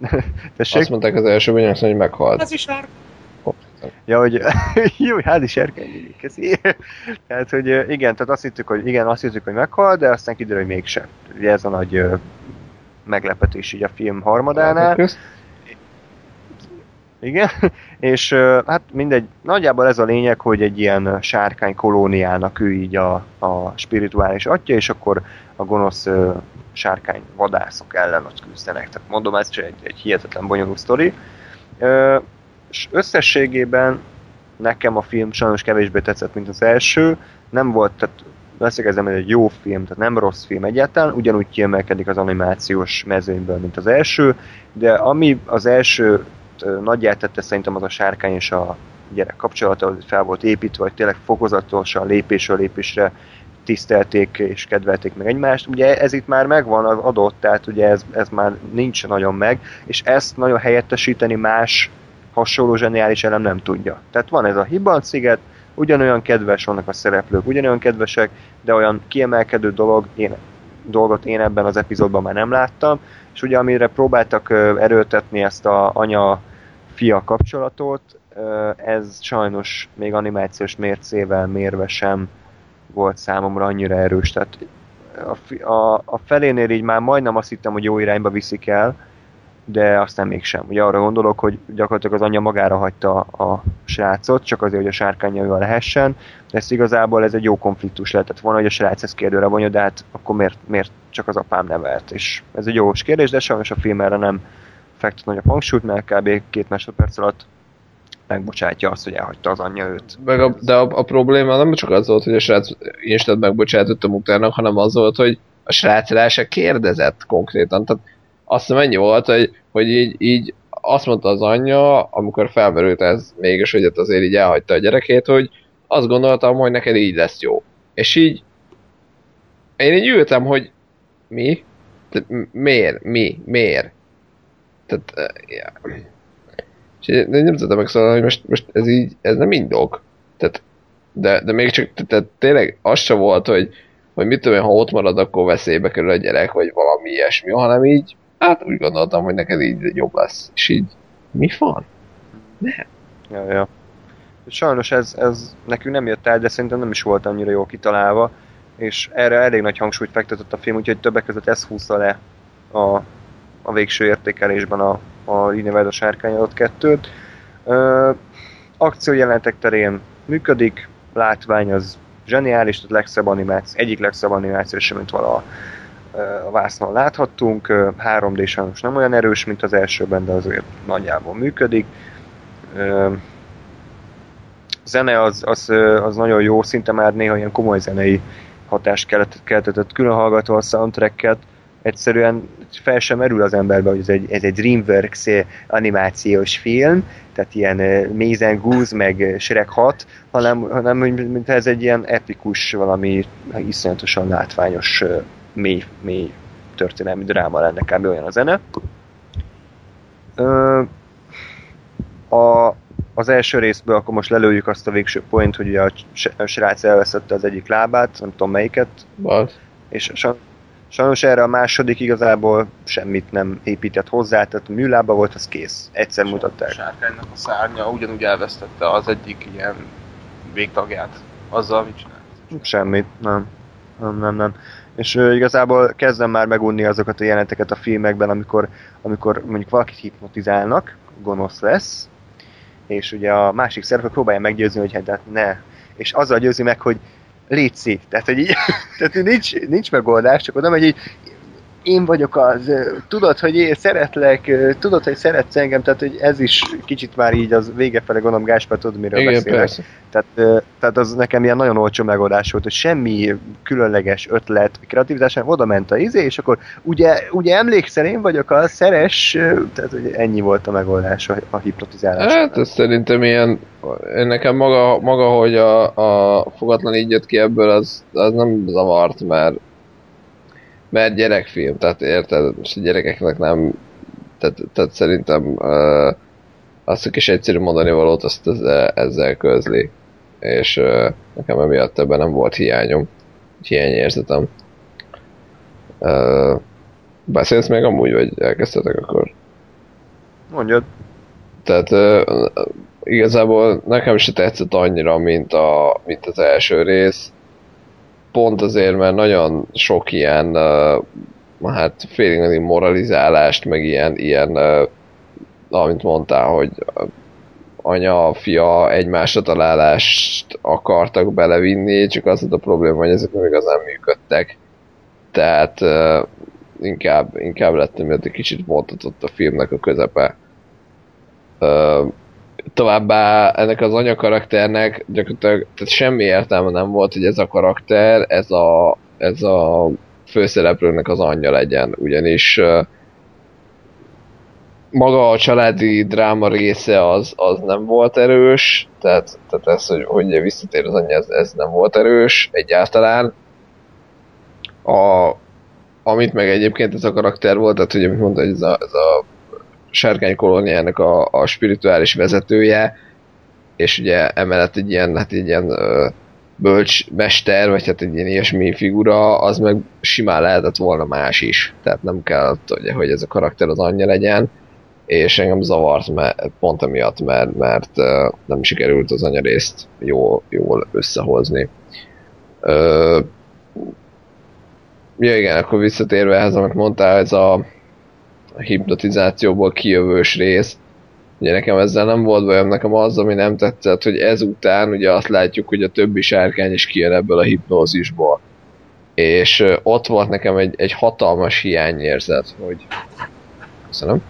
Tessék? Azt mondták az első bonyolás, hogy meghalt. Ez is sárkány. Ja, hogy jó, házi serkenyi, köszi. Tehát, hogy igen, tehát azt hittük, hogy igen, azt hittük, hogy meghal, de aztán kiderül, hogy mégsem. Ugye ez a nagy meglepetés így a film harmadánál. Igen, és hát mindegy, nagyjából ez a lényeg, hogy egy ilyen sárkány kolóniának ő így a, a spirituális atya, és akkor a gonosz sárkány vadászok ellen ott küzdenek. Tehát mondom, ez egy, egy hihetetlen bonyolult sztori. És összességében nekem a film sajnos kevésbé tetszett, mint az első. Nem volt, tehát leszögezem, hogy egy jó film, tehát nem rossz film egyáltalán, ugyanúgy kiemelkedik az animációs mezőnyből, mint az első, de ami az első nagyját tette szerintem az a sárkány és a gyerek kapcsolata, hogy fel volt építve, hogy tényleg fokozatosan lépésről lépésre tisztelték és kedvelték meg egymást. Ugye ez itt már megvan, az adott, tehát ugye ez, ez már nincs nagyon meg, és ezt nagyon helyettesíteni más hasonló zseniális elem nem tudja. Tehát van ez a Hibban sziget, ugyanolyan kedves vannak a szereplők, ugyanolyan kedvesek, de olyan kiemelkedő dolog, én dolgot én ebben az epizódban már nem láttam, és ugye amire próbáltak erőltetni ezt a anya-fia kapcsolatot, ez sajnos még animációs mércével mérve sem volt számomra annyira erős, tehát a, a, a felénél így már majdnem azt hittem, hogy jó irányba viszik el, de aztán mégsem. Ugye arra gondolok, hogy gyakorlatilag az anyja magára hagyta a srácot, csak azért, hogy a sárkányjaival lehessen, ez igazából ez egy jó konfliktus lehetett volna, hogy a srác ezt kérdőre vonja, de hát akkor miért, miért csak az apám nevelt? És ez egy jó kérdés, de sajnos a film erre nem fektet nagyobb hangsúlyt, mert kb. két másodperc alatt megbocsátja azt, hogy elhagyta az anyja őt. Meg a, de a, a, probléma nem csak az volt, hogy a srác instant megbocsátottam utána, hanem az volt, hogy a srác rá se kérdezett konkrétan. Tehát azt hiszem ennyi volt, hogy, hogy így, így azt mondta az anyja, amikor felmerült ez mégis, hogy azért így elhagyta a gyerekét, hogy azt gondoltam, hogy neked így lesz jó. És így én így ültem, hogy mi? M- miért? Mi? Miért? Tehát, uh, yeah. És én nem tudtam megszólalni, hogy most, most ez így, ez nem indok. Tehát, de, de még csak, tehát tényleg az se volt, hogy, hogy mit tudom én, ha ott marad, akkor veszélybe kerül a gyerek, vagy valami ilyesmi, hanem így, hát úgy gondoltam, hogy neked így jobb lesz. És így, mi van? Nem. Ja, ja. Sajnos ez, ez nekünk nem jött el, de szerintem nem is volt annyira jól kitalálva, és erre elég nagy hangsúlyt fektetett a film, úgyhogy többek között ez húzta le a, a végső értékelésben a, a így nevezett sárkányadott kettőt. Ö, akciójelentek terén működik, látvány az zseniális, tehát legszebb animáció, egyik legszebb animáció sem, mint vala a vásznon láthattunk. 3D sajnos nem olyan erős, mint az elsőben, de azért nagyjából működik. Zene az, az, az nagyon jó, szinte már néha ilyen komoly zenei hatást keltetett, külön hallgatva a soundtracket, egyszerűen fel sem merül az emberbe, hogy ez egy, ez egy DreamWorks animációs film, tehát ilyen Maze Goose, meg Shrek 6, hanem, hanem mint ez egy ilyen epikus, valami iszonyatosan látványos, mély, mély történelmi dráma lenne kb. olyan a zene. A, az első részből akkor most lelőjük azt a végső point, hogy ugye a srác elveszette az egyik lábát, nem tudom melyiket. What? És Sajnos erre a második igazából semmit nem épített hozzá, tehát a műlába volt, az kész. Egyszer mutatták. A sárkánynak a szárnya ugyanúgy elvesztette az egyik ilyen végtagját. Azzal mit csinált? Semmit, nem. Nem, nem, nem. És uh, igazából kezdem már megunni azokat a jelenteket a filmekben, amikor, amikor mondjuk valakit hipnotizálnak, gonosz lesz, és ugye a másik szereplő próbálja meggyőzni, hogy hát, hát ne. És azzal győzi meg, hogy létszi. Tehát, hogy így, tehát nincs, nincs megoldás, csak oda megy így, én vagyok az, tudod, hogy én szeretlek, tudod, hogy szeretsz engem, tehát hogy ez is kicsit már így az vége fele gondolom Gáspár tudod, miről Igen, beszélek. Persze. Tehát, tehát az nekem ilyen nagyon olcsó megoldás volt, hogy semmi különleges ötlet, kreativitás, nem oda ment a izé, és akkor ugye, ugye emlékszel, én vagyok a szeres, tehát hogy ennyi volt a megoldás a, a hipnotizálás. Hát ez szerintem ilyen, nekem maga, maga hogy a, a fogatlan így jött ki ebből, az, az nem zavart, mert mert gyerekfilm, tehát érted, most a gyerekeknek nem, tehát, tehát szerintem uh, azt a kis egyszerű mondani valót, azt ezzel, ezzel közli. És uh, nekem emiatt ebben nem volt hiányom, hiányérzetem. Uh, beszélsz még amúgy, vagy elkezdtetek akkor? Mondjad. Tehát uh, igazából nekem se tetszett annyira, mint, a, mint az első rész pont azért, mert nagyon sok ilyen, uh, hát félig moralizálást, meg ilyen, ilyen uh, amit mondtál, hogy anya, fia egymásra találást akartak belevinni, csak az a probléma, hogy ezek nem igazán működtek. Tehát uh, inkább, inkább lettem, mert egy kicsit vontatott a filmnek a közepe. Uh, továbbá ennek az anyakarakternek gyakorlatilag tehát semmi értelme nem volt, hogy ez a karakter, ez a, ez a főszereplőnek az anyja legyen, ugyanis maga a családi dráma része az, az nem volt erős, tehát, tehát ez, hogy, hogy visszatér az anyja, ez, ez nem volt erős egyáltalán. A, amit meg egyébként ez a karakter volt, tehát hogy amit mondta, hogy ez a, ez a sárkány kolóniának a, a spirituális vezetője, és ugye emellett egy ilyen, hát egy ilyen uh, bölcsmester, vagy hát egy ilyen ilyesmi figura, az meg simán lehetett volna más is. Tehát nem kell, hogy ez a karakter az anyja legyen, és engem zavart mert, pont emiatt, mert, mert nem sikerült az anya részt jól, jól összehozni. Ö, ja igen, akkor visszatérve ehhez, amit mondtál, ez a hipnotizációból kijövős rész, ugye nekem ezzel nem volt bajom, nekem az, ami nem tetszett, hogy ezután ugye azt látjuk, hogy a többi sárkány is kijön ebből a hipnózisból. És ott volt nekem egy, egy hatalmas hiányérzet, hogy köszönöm,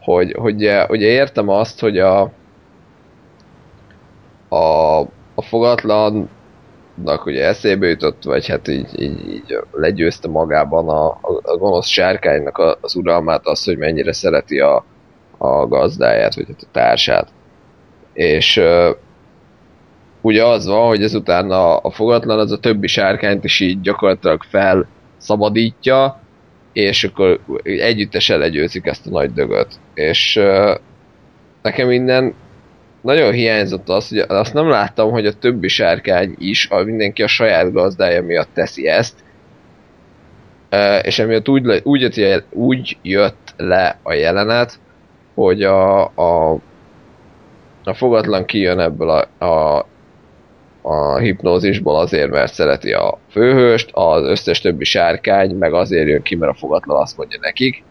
hogy, hogy ugye értem azt, hogy a, a, a fogatlan ugye eszébe jutott, vagy hát így, így, így legyőzte magában a, a gonosz sárkánynak az uralmát az, hogy mennyire szereti a, a gazdáját, vagy hát a társát. És uh, ugye az van, hogy ezután a, a fogatlan az a többi sárkányt is így gyakorlatilag felszabadítja, és akkor együttesen legyőzik ezt a nagy dögöt. És uh, nekem innen nagyon hiányzott az, hogy azt nem láttam, hogy a többi sárkány is, a mindenki a saját gazdája miatt teszi ezt, és emiatt úgy, úgy, jött, úgy jött le a jelenet, hogy a, a, a fogatlan kijön ebből a, a a hipnózisból azért, mert szereti a főhőst, az összes többi sárkány meg azért jön ki, mert a fogatlan azt mondja nekik.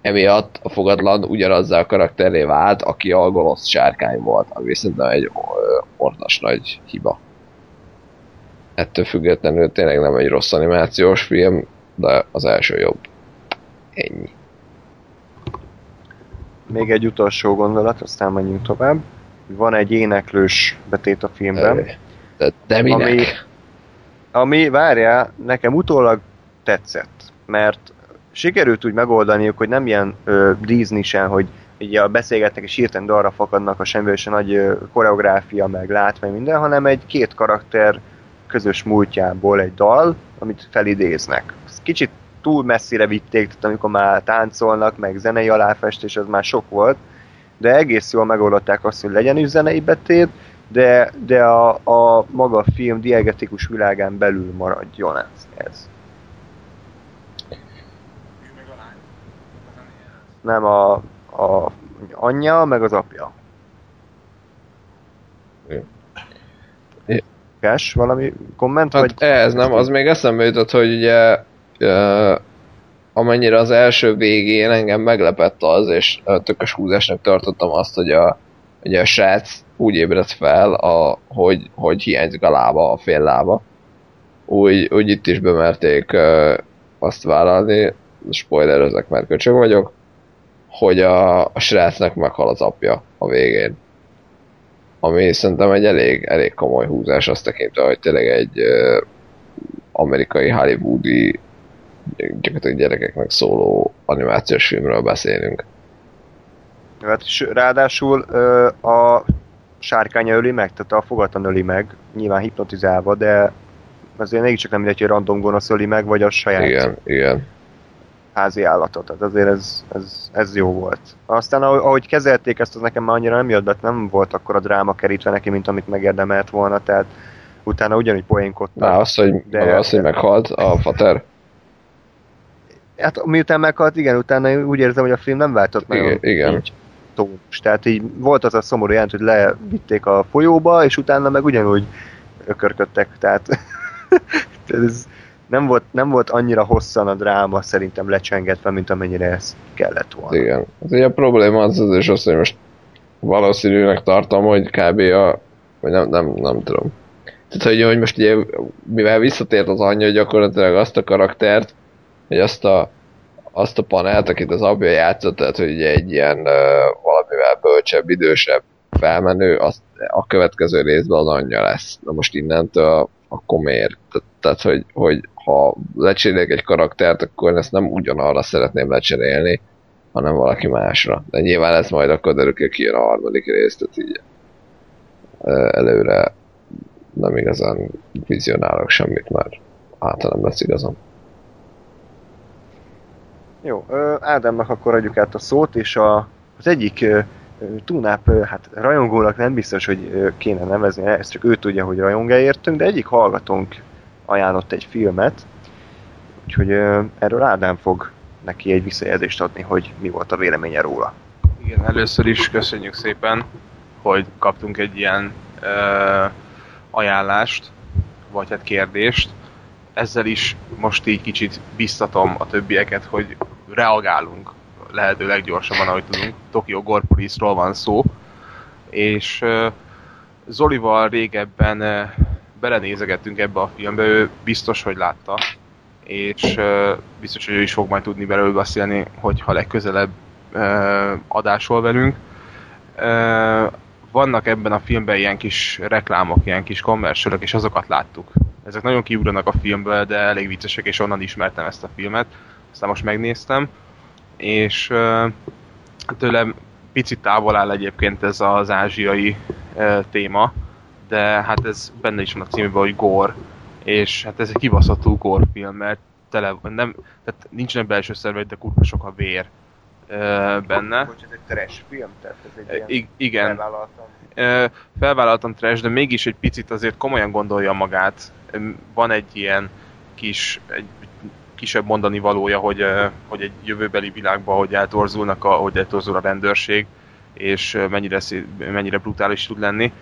Emiatt a fogatlan ugyanazzal a karakteré vált, aki a gonosz sárkány volt, ami szerintem egy ordas nagy hiba. Ettől függetlenül tényleg nem egy rossz animációs film, de az első jobb. Ennyi. Még egy utolsó gondolat, aztán menjünk tovább van egy éneklős betét a filmben. De, de minek? Ami, ami, várjál, nekem utólag tetszett, mert sikerült úgy megoldaniuk, hogy nem ilyen ö, Disney-sen, hogy így beszélgetnek és hirtelen dalra fakadnak a semmiből, a nagy ö, koreográfia, meg látvány minden, hanem egy két karakter közös múltjából egy dal, amit felidéznek. Ez kicsit túl messzire vitték, tehát amikor már táncolnak, meg zenei aláfestés, az már sok volt, de egész jól megoldották azt, hogy legyen is zenei betét, de, de a, a maga a film diegetikus világán belül maradjon ez. ez. Nem a, a anyja, meg az apja. Kás, valami komment? Hát vagy? ez nem, az még eszembe jutott, hogy ugye amennyire az első végén engem meglepett az, és tökös húzásnak tartottam azt, hogy a, hogy a srác úgy ébredt fel, a, hogy, hogy hiányzik a lába, a fél lába. Úgy, úgy itt is bemerték uh, azt vállalni, spoiler ezek, mert köcsög vagyok, hogy a, a srácnak meghal az apja a végén. Ami szerintem egy elég, elég komoly húzás, azt tekintve, hogy tényleg egy uh, amerikai hollywoodi gyakorlatilag gyerekeknek szóló animációs filmről beszélünk. Hát, ráadásul a sárkánya öli meg, tehát a fogatlan öli meg, nyilván hipnotizálva, de azért mégiscsak nem mindegy, hogy random gonosz öli meg, vagy a saját igen, igen. Házi állatot. Tehát azért ez, ez, ez jó volt. Aztán ahogy kezelték ezt, az nekem már annyira nem jött, de nem volt akkor a dráma kerítve neki, mint amit megérdemelt volna, tehát utána ugyanúgy poénkodtam. Na, az, hogy, de, az, hogy meghalt a fater. Hát miután meghalt, igen, utána úgy érzem, hogy a film nem váltott meg. Igen, igen. Tónus. Tehát így volt az a szomorú jelent, hogy levitték a folyóba, és utána meg ugyanúgy ökörködtek. Tehát ez nem volt, nem volt annyira hosszan a dráma szerintem lecsengetve, mint amennyire ez kellett volna. Igen. Hát ugye a probléma az az, és azt, hogy most valószínűnek tartom, hogy kb. a vagy nem, nem, nem tudom. Tehát, hogy, hogy most ugye, mivel visszatért az anyja, gyakorlatilag azt a karaktert, hogy azt a, azt a panelt, akit az apja játszott, tehát hogy ugye egy ilyen uh, valamivel bölcsebb, idősebb felmenő, azt a következő részben az anyja lesz. Na most innentől akkor miért? Te, tehát, hogy, hogy ha lecserélek egy karaktert, akkor ezt nem ugyanarra szeretném lecserélni, hanem valaki másra. De nyilván ez majd akkor derül ki a harmadik rész, tehát így előre nem igazán vizionálok semmit, mert általában lesz igazam. Jó, Ádámnak akkor adjuk át a szót, és a, az egyik Túnáp, hát rajongónak nem biztos, hogy kéne nevezni, ezt csak ő tudja, hogy rajong értünk, de egyik hallgatónk ajánlott egy filmet, úgyhogy erről Ádám fog neki egy visszajelzést adni, hogy mi volt a véleménye róla. Igen, először is köszönjük szépen, hogy kaptunk egy ilyen ö, ajánlást, vagy hát kérdést. Ezzel is most így kicsit biztatom a többieket, hogy reagálunk lehető leggyorsabban, ahogy tudunk. Tokyo Gore Police-ról van szó, és ö, Zolival régebben belenézegettünk ebbe a filmbe, ő biztos, hogy látta, és ö, biztos, hogy ő is fog majd tudni belőle beszélni, hogyha legközelebb ö, adásol velünk. Ö, vannak ebben a filmben ilyen kis reklámok, ilyen kis kommersörök, és azokat láttuk. Ezek nagyon kiugranak a filmből, de elég viccesek, és onnan ismertem ezt a filmet. Aztán most megnéztem, és ö, tőlem picit távol áll egyébként ez az ázsiai ö, téma, de hát ez benne is van a címben, hogy gore, és hát ez egy kibaszható gore film, mert tele, nem, tehát nincsenek belső szervek, de kurva sok a vér ö, benne. Hogy ez egy trash film, tehát ez egy ilyen I- igen, felvállaltan. Ö, felvállaltam trash, de mégis egy picit azért komolyan gondolja magát. Van egy ilyen kis, egy kisebb mondani valója, hogy, hogy egy jövőbeli világban, hogy eltorzulnak, a, hogy eltorzul a rendőrség, és mennyire, mennyire brutális tud lenni.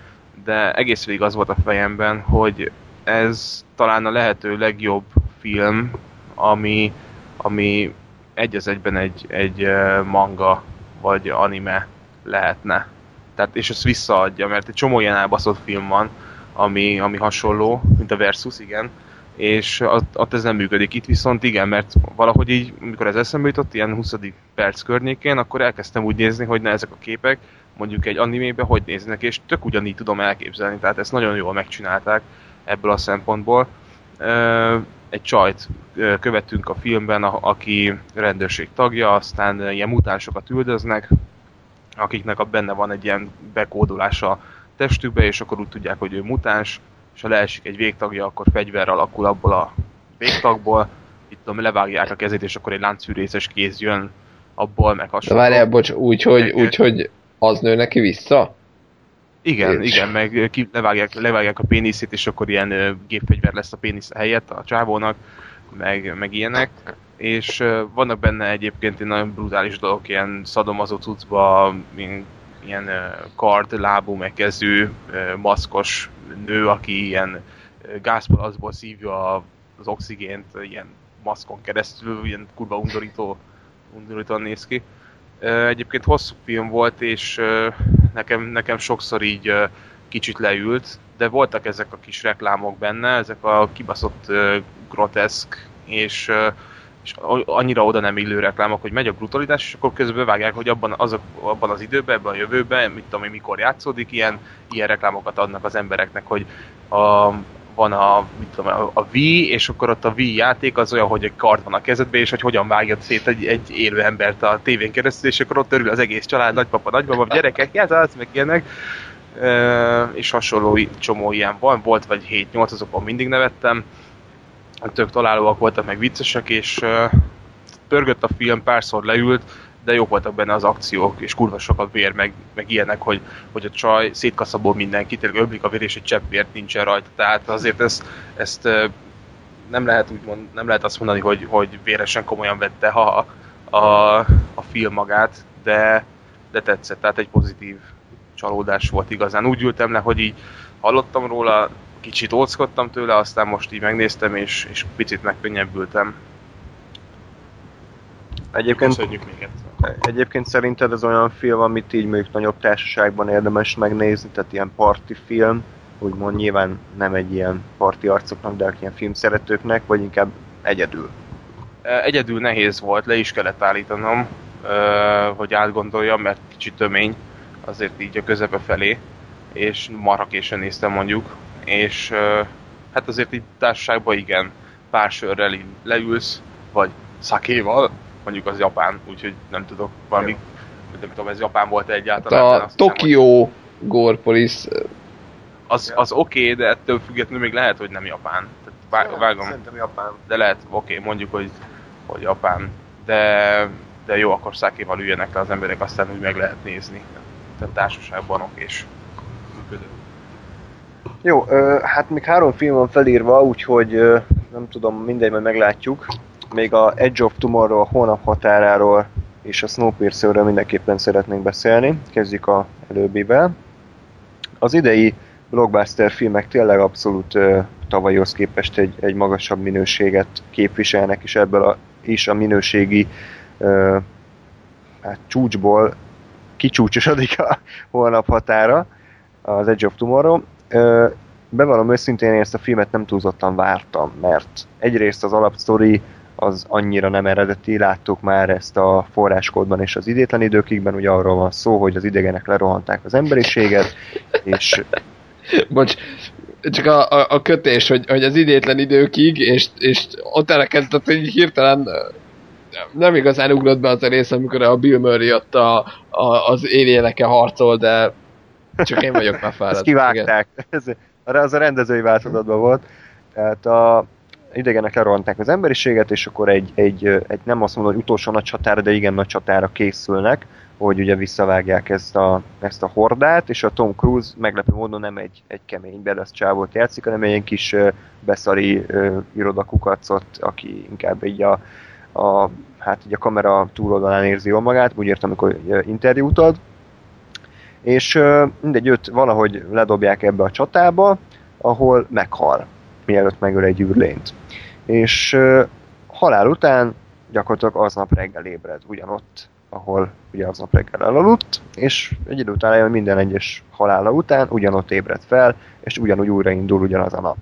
De egész végig az volt a fejemben, hogy ez talán a lehető legjobb film, ami, ami egy az egyben egy, egy manga vagy anime lehetne. Tehát, és ezt visszaadja, mert egy csomó ilyen elbaszott film van, ami, ami hasonló, mint a Versus, igen, és ott, ott ez nem működik. Itt viszont igen, mert valahogy így, amikor ez eszembe jutott, ilyen 20. perc környékén, akkor elkezdtem úgy nézni, hogy na ezek a képek mondjuk egy animébe hogy néznek, és tök ugyanígy tudom elképzelni, tehát ezt nagyon jól megcsinálták ebből a szempontból. Egy csajt követünk a filmben, aki rendőrség tagja, aztán ilyen mutánsokat üldöznek, akiknek a benne van egy ilyen bekódolása a testükbe, és akkor úgy tudják, hogy ő mutáns, és ha leesik egy végtagja, akkor fegyver alakul abból a végtagból, itt tudom, levágják a kezét, és akkor egy láncfűrészes kéz jön abból, meg hasonló. várjál, bocs, úgy, hogy, úgy, hogy az nő neki vissza? Igen, És- igen, meg ki, levágják, levágják a péniszét, és akkor ilyen ö, gépfegyver lesz a pénisz helyett a csávónak, meg, meg ilyenek. És ö, vannak benne egyébként egy nagyon brutális dolgok, ilyen szadomazó cuccba, ilyen, ilyen kard, lábú, meg kezű, ö, maszkos nő, aki ilyen gázpalaszból szívja az oxigént, ilyen maszkon keresztül, ilyen kurva undorító, undorítóan néz ki. Egyébként hosszú film volt, és nekem, nekem sokszor így kicsit leült, de voltak ezek a kis reklámok benne, ezek a kibaszott groteszk, és, és annyira oda nem illő reklámok, hogy megy a brutalitás, és akkor közben vágják, hogy abban, azok, abban az időben, ebben a jövőben, mit tudom én, mikor játszódik, ilyen, ilyen reklámokat adnak az embereknek, hogy a, van a, mit tudom, a, Wii, és akkor ott a Wii játék az olyan, hogy egy kard van a kezedben, és hogy hogyan vágjad szét egy, egy élő embert a tévén keresztül, és akkor ott örül az egész család, nagypapa, nagymama, gyerekek, játszasz, meg ilyenek. Ö, és hasonló csomó ilyen van, volt vagy 7-8, azokon mindig nevettem. Tök találóak voltak, meg viccesek, és ö, pörgött a film, párszor leült, de jók voltak benne az akciók, és kurva sok a vér, meg, meg ilyenek, hogy, hogy a csaj szétkaszabol mindenkit, tényleg öblik a vér, és egy csepp vért nincsen rajta. Tehát azért ezt, ezt nem lehet, úgy mond, nem lehet azt mondani, hogy, hogy véresen komolyan vette ha a, a film magát, de, de tetszett, tehát egy pozitív csalódás volt igazán. Úgy ültem le, hogy így hallottam róla, kicsit óckodtam tőle, aztán most így megnéztem, és, és picit megkönnyebbültem. Egyébként, Köszönjük még egyszer. Egyébként szerinted ez olyan film, amit így mondjuk nagyobb társaságban érdemes megnézni, tehát ilyen parti film, úgymond nyilván nem egy ilyen parti arcoknak, de ilyen filmszeretőknek, vagy inkább egyedül. Egyedül nehéz volt, le is kellett állítanom, hogy átgondoljam, mert kicsit tömény, azért így a közepe felé, és marha későn néztem mondjuk, és hát azért így társaságban igen, pár sörrel leülsz, vagy szakéval, mondjuk az japán, úgyhogy nem tudok, valami, nem tudom, ez japán volt egyáltalán. de A Gore Police Az, az oké, okay, de ettől függetlenül még lehet, hogy nem japán. Tehát vá- vágom. Szerintem Japán. de lehet, oké, okay, mondjuk, hogy, hogy Japán, de, de jó, akkor szákéval üljenek le az emberek, aztán úgy meg lehet nézni. kifejezetten társaságbanok és működő. Jó, ö, hát még három film van felírva, úgyhogy ö, nem tudom, mindegy, majd meglátjuk. Még a Edge of Tomorrow, a hónap határáról és a Snowpiercerről mindenképpen szeretnénk beszélni. Kezdjük a előbbivel. Az idei blockbuster filmek tényleg abszolút ö, tavalyhoz képest egy, egy magasabb minőséget képviselnek, és ebből a, is a minőségi ö, hát csúcsból kicsúcsosodik a holnap határa, az Edge of Tomorrow. Ö, bevallom őszintén, én ezt a filmet nem túlzottan vártam, mert egyrészt az alapsztori az annyira nem eredeti, láttuk már ezt a forráskódban és az idétlen időkigben, ugye arról van szó, hogy az idegenek lerohanták az emberiséget, és Bocs, csak a, a, a kötés, hogy, hogy az idétlen időkig, és, és ott elkezdett, hogy hirtelen nem igazán ugrott be az a rész, amikor a Bill Murray ott a, a, az énjeleke harcol, de csak én vagyok már fáradt. ezt kivágták. Ez, az a rendezői változatban volt. Tehát a idegenek lerohanták az emberiséget, és akkor egy, egy, egy nem azt mondom, hogy utolsó nagy csatára, de igen nagy csatára készülnek, hogy ugye visszavágják ezt a, ezt a hordát, és a Tom Cruise meglepő módon nem egy, egy kemény belesz csávót játszik, hanem egy ilyen kis ö, beszari ö, irodakukacot, aki inkább így a, a, hát így a kamera túloldalán érzi jól magát, úgy értem, amikor interjút ad, és ö, mindegy, őt valahogy ledobják ebbe a csatába, ahol meghal, mielőtt megöl egy űrlényt. És ö, halál után gyakorlatilag aznap reggel ébred ugyanott, ahol ugye aznap reggel elaludt, és egy idő után eljön minden egyes halála után ugyanott ébred fel, és ugyanúgy újraindul ugyanaz a nap.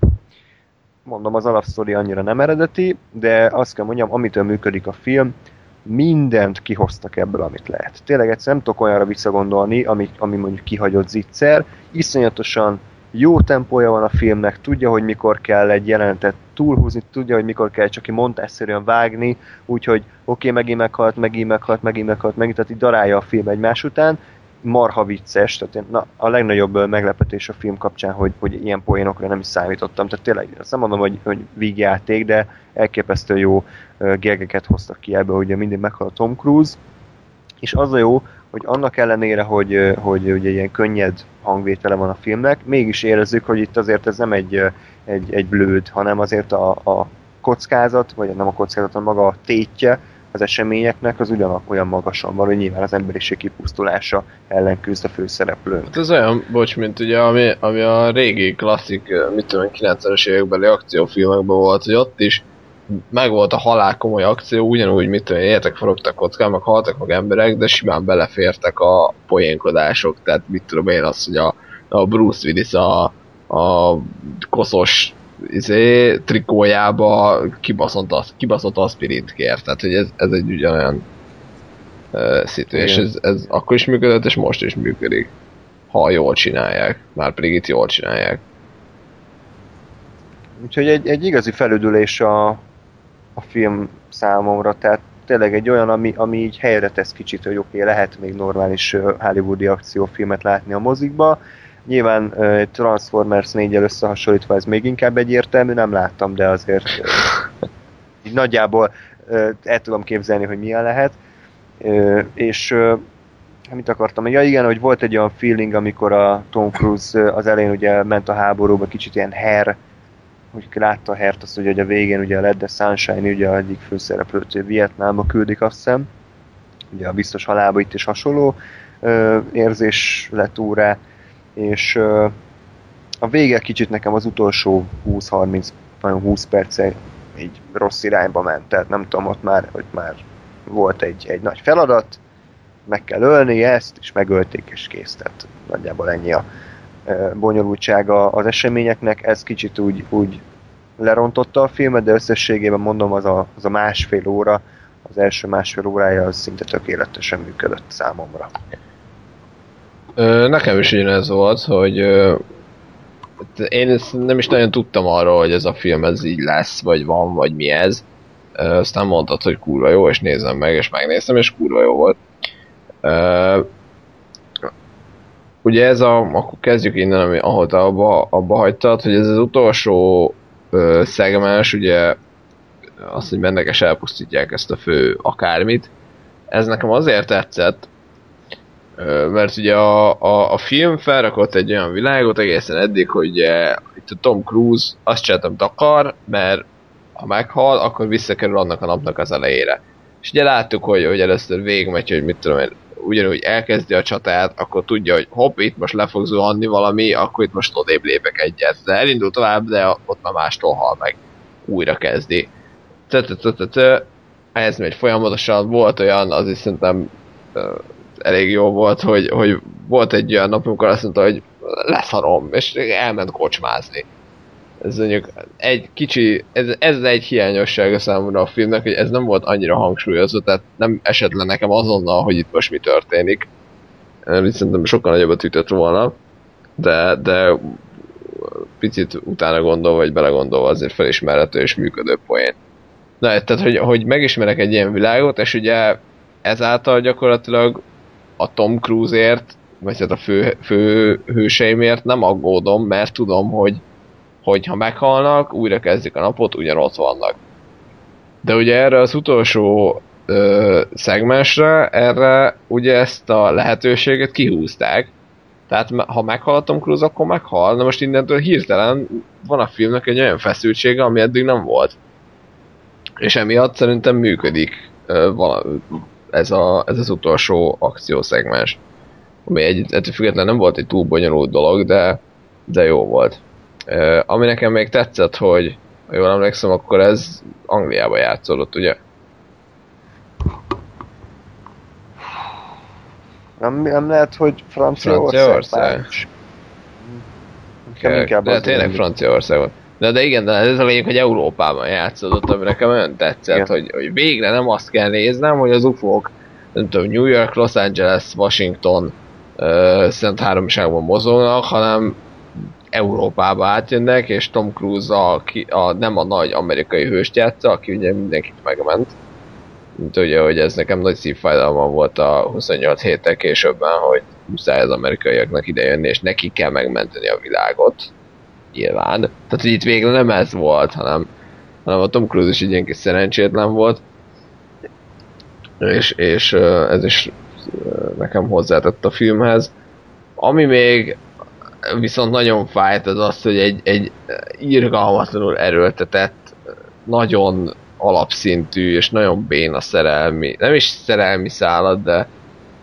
Mondom, az alapsztori annyira nem eredeti, de azt kell mondjam, amitől működik a film, mindent kihoztak ebből, amit lehet. Tényleg egyszer nem tudok olyanra visszagondolni, ami, ami mondjuk kihagyott zicser. Iszonyatosan jó tempója van a filmnek, tudja, hogy mikor kell egy jelenetet túlhúzni, tudja, hogy mikor kell csak montásszerűen vágni, úgyhogy oké, okay, megint meghalt, megint meghalt, megint meghalt, megint, tehát így darálja a film egymás után, marha vicces, tehát na, a legnagyobb meglepetés a film kapcsán, hogy, hogy ilyen poénokra nem is számítottam, tehát tényleg azt nem mondom, hogy, hogy vígjáték, de elképesztő jó ö, gegeket hoztak ki ebből, ugye mindig meghal a Tom Cruise, és az a jó, hogy annak ellenére, hogy, hogy ugye ilyen könnyed hangvétele van a filmnek, mégis érezzük, hogy itt azért ez nem egy, egy, egy blőd, hanem azért a, a kockázat, vagy nem a kockázat, hanem maga a tétje az eseményeknek az ugyanak olyan magasan van, hogy nyilván az emberiség kipusztulása ellen küzd a főszereplő. Hát ez olyan, bocs, mint ugye, ami, ami a régi klasszik, mit tudom, én, 90-es évekbeli akciófilmekben volt, hogy ott is meg volt a halál komoly akció, ugyanúgy, mit tudom, én, értek, forogtak kockán, meg haltak meg emberek, de simán belefértek a poénkodások, tehát mit tudom én az, hogy a, a Bruce Willis a, a koszos izé, trikójába kibaszott, kibaszott aspirint kér, tehát hogy ez, ez egy ugyanolyan uh, szitu, és ez, ez akkor is működött, és most is működik, ha jól csinálják, már pedig itt jól csinálják. Úgyhogy egy, egy igazi felüdülés a, a film számomra, tehát tényleg egy olyan, ami, ami így helyre tesz kicsit, hogy oké, okay, lehet még normális hollywoodi akciófilmet látni a mozikba. Nyilván Transformers 4 összehasonlítva ez még inkább egyértelmű, nem láttam, de azért így nagyjából el tudom képzelni, hogy milyen lehet. És mit akartam? Ja igen, hogy volt egy olyan feeling, amikor a Tom Cruise az elején ugye ment a háborúba, kicsit ilyen her, hogy látta a hert, azt ugye, hogy a végén ugye a Led the Sunshine, ugye a egyik főszereplőt Vietnámba küldik azt hiszem, ugye a biztos halálba itt is hasonló ö, érzés lett úr rá, és ö, a vége kicsit nekem az utolsó 20-30, nagyon 20 perce így rossz irányba ment, tehát nem tudom, ott már, hogy már volt egy, egy nagy feladat, meg kell ölni ezt, és megölték, és kész, tehát nagyjából ennyi a bonyolultsága az eseményeknek, ez kicsit úgy, úgy lerontotta a filmet, de összességében mondom, az a, az a másfél óra, az első másfél órája az szinte tökéletesen működött számomra. Nekem is ugyanez volt, hogy ö, én nem is nagyon tudtam arról, hogy ez a film ez így lesz, vagy van, vagy mi ez. Aztán mondtad, hogy kurva jó, és nézem meg, és megnéztem, és kurva jó volt. Ugye ez a, akkor kezdjük innen, ami, ahol te abba, abba hagytad, hogy ez az utolsó ö, szegmens, ugye azt, hogy mennek és elpusztítják ezt a fő akármit. Ez nekem azért tetszett, Mert ugye a, a, a film felrakott egy olyan világot egészen eddig, hogy ugye, itt a Tom Cruise azt csinált, amit mert ha meghal, akkor visszakerül annak a napnak az elejére. És ugye láttuk, hogy, hogy először végigmegy, hogy mit tudom én, ugyanúgy elkezdi a csatát, akkor tudja, hogy hopp, itt most le fog zuhanni valami, akkor itt most odébb lépek egyet. De elindul tovább, de ott már mástól hal meg. Újra kezdi. Ez megy folyamatosan, volt olyan, az is szerintem elég jó volt, hogy, hogy volt egy olyan nap, amikor azt mondta, hogy leszarom, és elment kocsmázni. Ez mondjuk egy kicsi, ez, ez egy hiányossága számomra a filmnek, hogy ez nem volt annyira hangsúlyozva, tehát nem esett le nekem azonnal, hogy itt most mi történik. Ö, Szerintem sokkal nagyobbat ütött volna, de, de picit utána gondolva, vagy belegondolva azért felismerhető és működő poén. Na, tehát, hogy, hogy megismerek egy ilyen világot, és ugye ezáltal gyakorlatilag a Tom Cruise-ért, vagy hát a fő, fő hőseimért nem aggódom, mert tudom, hogy, hogy ha meghalnak, újra kezdik a napot, ugyanott vannak. De ugye erre az utolsó ö, szegmensre, erre ugye ezt a lehetőséget kihúzták. Tehát ha meghal a Tom Cruise, akkor meghal. Na most innentől hirtelen van a filmnek egy olyan feszültsége, ami eddig nem volt. És emiatt szerintem működik ö, vala, ez, a, ez az utolsó akciószegmens. Ami egy, ettől függetlenül nem volt egy túl bonyolult dolog, de, de jó volt. Ö, ami nekem még tetszett, hogy ha jól emlékszem, akkor ez Angliába játszódott, ugye? Nem, nem lehet, hogy Franciaország? Franciaország? De tényleg rémlik. Franciaországon. De, de igen, de ez a lényeg, hogy Európában játszódott, ami nekem olyan tetszett, Igen. hogy, hogy végre nem azt kell néznem, hogy az UFO-k, nem tudom, New York, Los Angeles, Washington, uh, Szent Háromságban mozognak, hanem Európába átjönnek, és Tom Cruise a, a, nem a nagy amerikai hőst játsza, aki ugye mindenkit megment. Ugye, hogy ez nekem nagy szívfájdalmam volt a 28 héttel későbben, hogy muszáj az amerikaiaknak idejönni, és neki kell megmenteni a világot. Nyilván. Tehát, hogy itt végre nem ez volt, hanem, hanem a Tom Cruise is egy ilyen kis szerencsétlen volt. És, és ez is nekem hozzátett a filmhez. Ami még viszont nagyon fájt az az, hogy egy, egy irgalmatlanul erőltetett, nagyon alapszintű és nagyon béna szerelmi, nem is szerelmi szállat, de,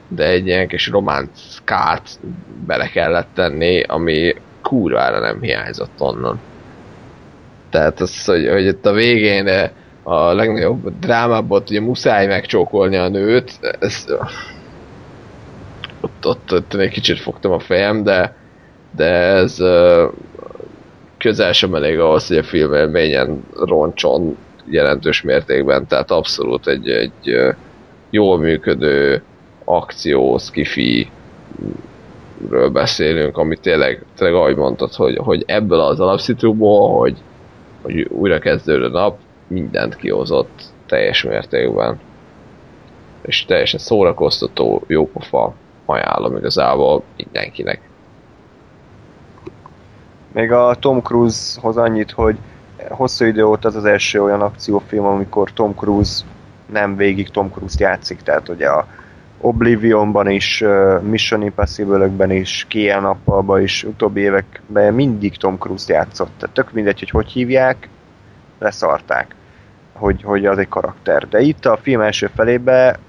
de egy ilyen kis románckát bele kellett tenni, ami kurvára nem hiányzott onnan. Tehát az, hogy, hogy itt a végén eh, a legnagyobb drámából ugye muszáj megcsókolni a nőt, ez, ott, ott, ott egy kicsit fogtam a fejem, de, de ez közel sem elég ahhoz, hogy a film élményen roncson jelentős mértékben, tehát abszolút egy, egy jól működő akció, skifi ről beszélünk, ami tényleg, tényleg ahogy mondtad, hogy, hogy ebből az alapszitúból, hogy, hogy újra kezdődő nap, mindent kihozott teljes mértékben. És teljesen szórakoztató, jópofa, ajánlom igazából mindenkinek. Még a Tom Cruise-hoz annyit, hogy hosszú idő óta az az első olyan akciófilm, amikor Tom Cruise nem végig Tom Cruise játszik, tehát ugye a Oblivionban is, Mission Impossible-ökben is, Kia nappalban is, utóbbi években mindig Tom Cruise játszott. Tehát tök mindegy, hogy hogy hívják, leszarták, hogy, hogy az egy karakter. De itt a film első felébe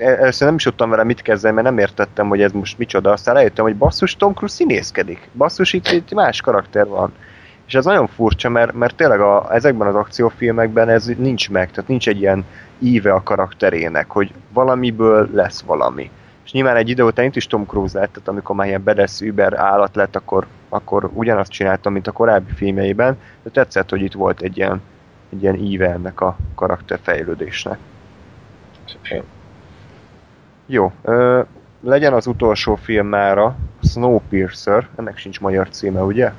először nem is tudtam vele mit kezdeni, mert nem értettem, hogy ez most micsoda. Aztán rájöttem, hogy basszus, Tom Cruise színészkedik. Basszus, itt, itt más karakter van. És ez nagyon furcsa, mert, mert tényleg a, ezekben az akciófilmekben ez nincs meg, tehát nincs egy ilyen íve a karakterének, hogy valamiből lesz valami. És nyilván egy idő után itt is Tom Cruise lett, tehát amikor már ilyen bedesz Uber állat lett, akkor, akkor ugyanazt csináltam, mint a korábbi filmjeiben, de tetszett, hogy itt volt egy ilyen, egy ilyen íve ennek a karakterfejlődésnek. Jó, ö, legyen az utolsó film mára, Snowpiercer, ennek sincs magyar címe, ugye?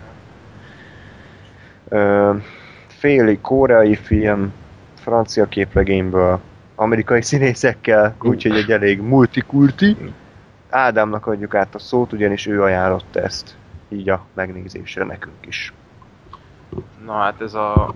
Ö, féli koreai film, francia képregényből, amerikai színészekkel, úgyhogy egy elég multikulti. Ádámnak adjuk át a szót, ugyanis ő ajánlott ezt így a megnézésre nekünk is. Na hát ez a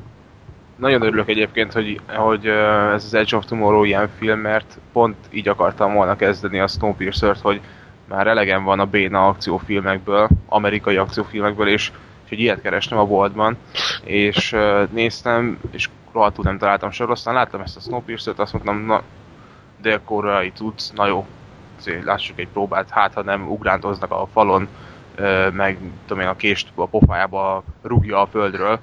nagyon örülök egyébként, hogy, hogy ez az Edge of Tomorrow ilyen film, mert pont így akartam volna kezdeni a Snowpiercer-t, hogy már elegem van a béna akciófilmekből, amerikai akciófilmekből, és, és hogy ilyet kerestem a boltban, és néztem, és rohadtul nem találtam sor, aztán láttam ezt a Snowpiercer-t, azt mondtam, na, dél-koreai tudsz, na jó, lássuk egy próbát, hát ha nem ugrántoznak a falon, meg tudom én a kést a pofájába rúgja a földről,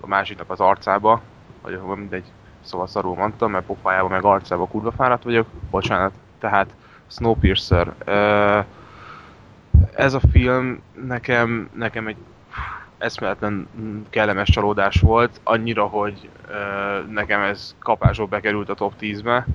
a másiknak az arcába, vagy mindegy, szóval szarul mondtam, mert pofájába meg arcába kurva fáradt vagyok, bocsánat, tehát Snowpiercer. Ez a film nekem, nekem egy eszméletlen kellemes csalódás volt, annyira, hogy nekem ez kapásból bekerült a top 10-be,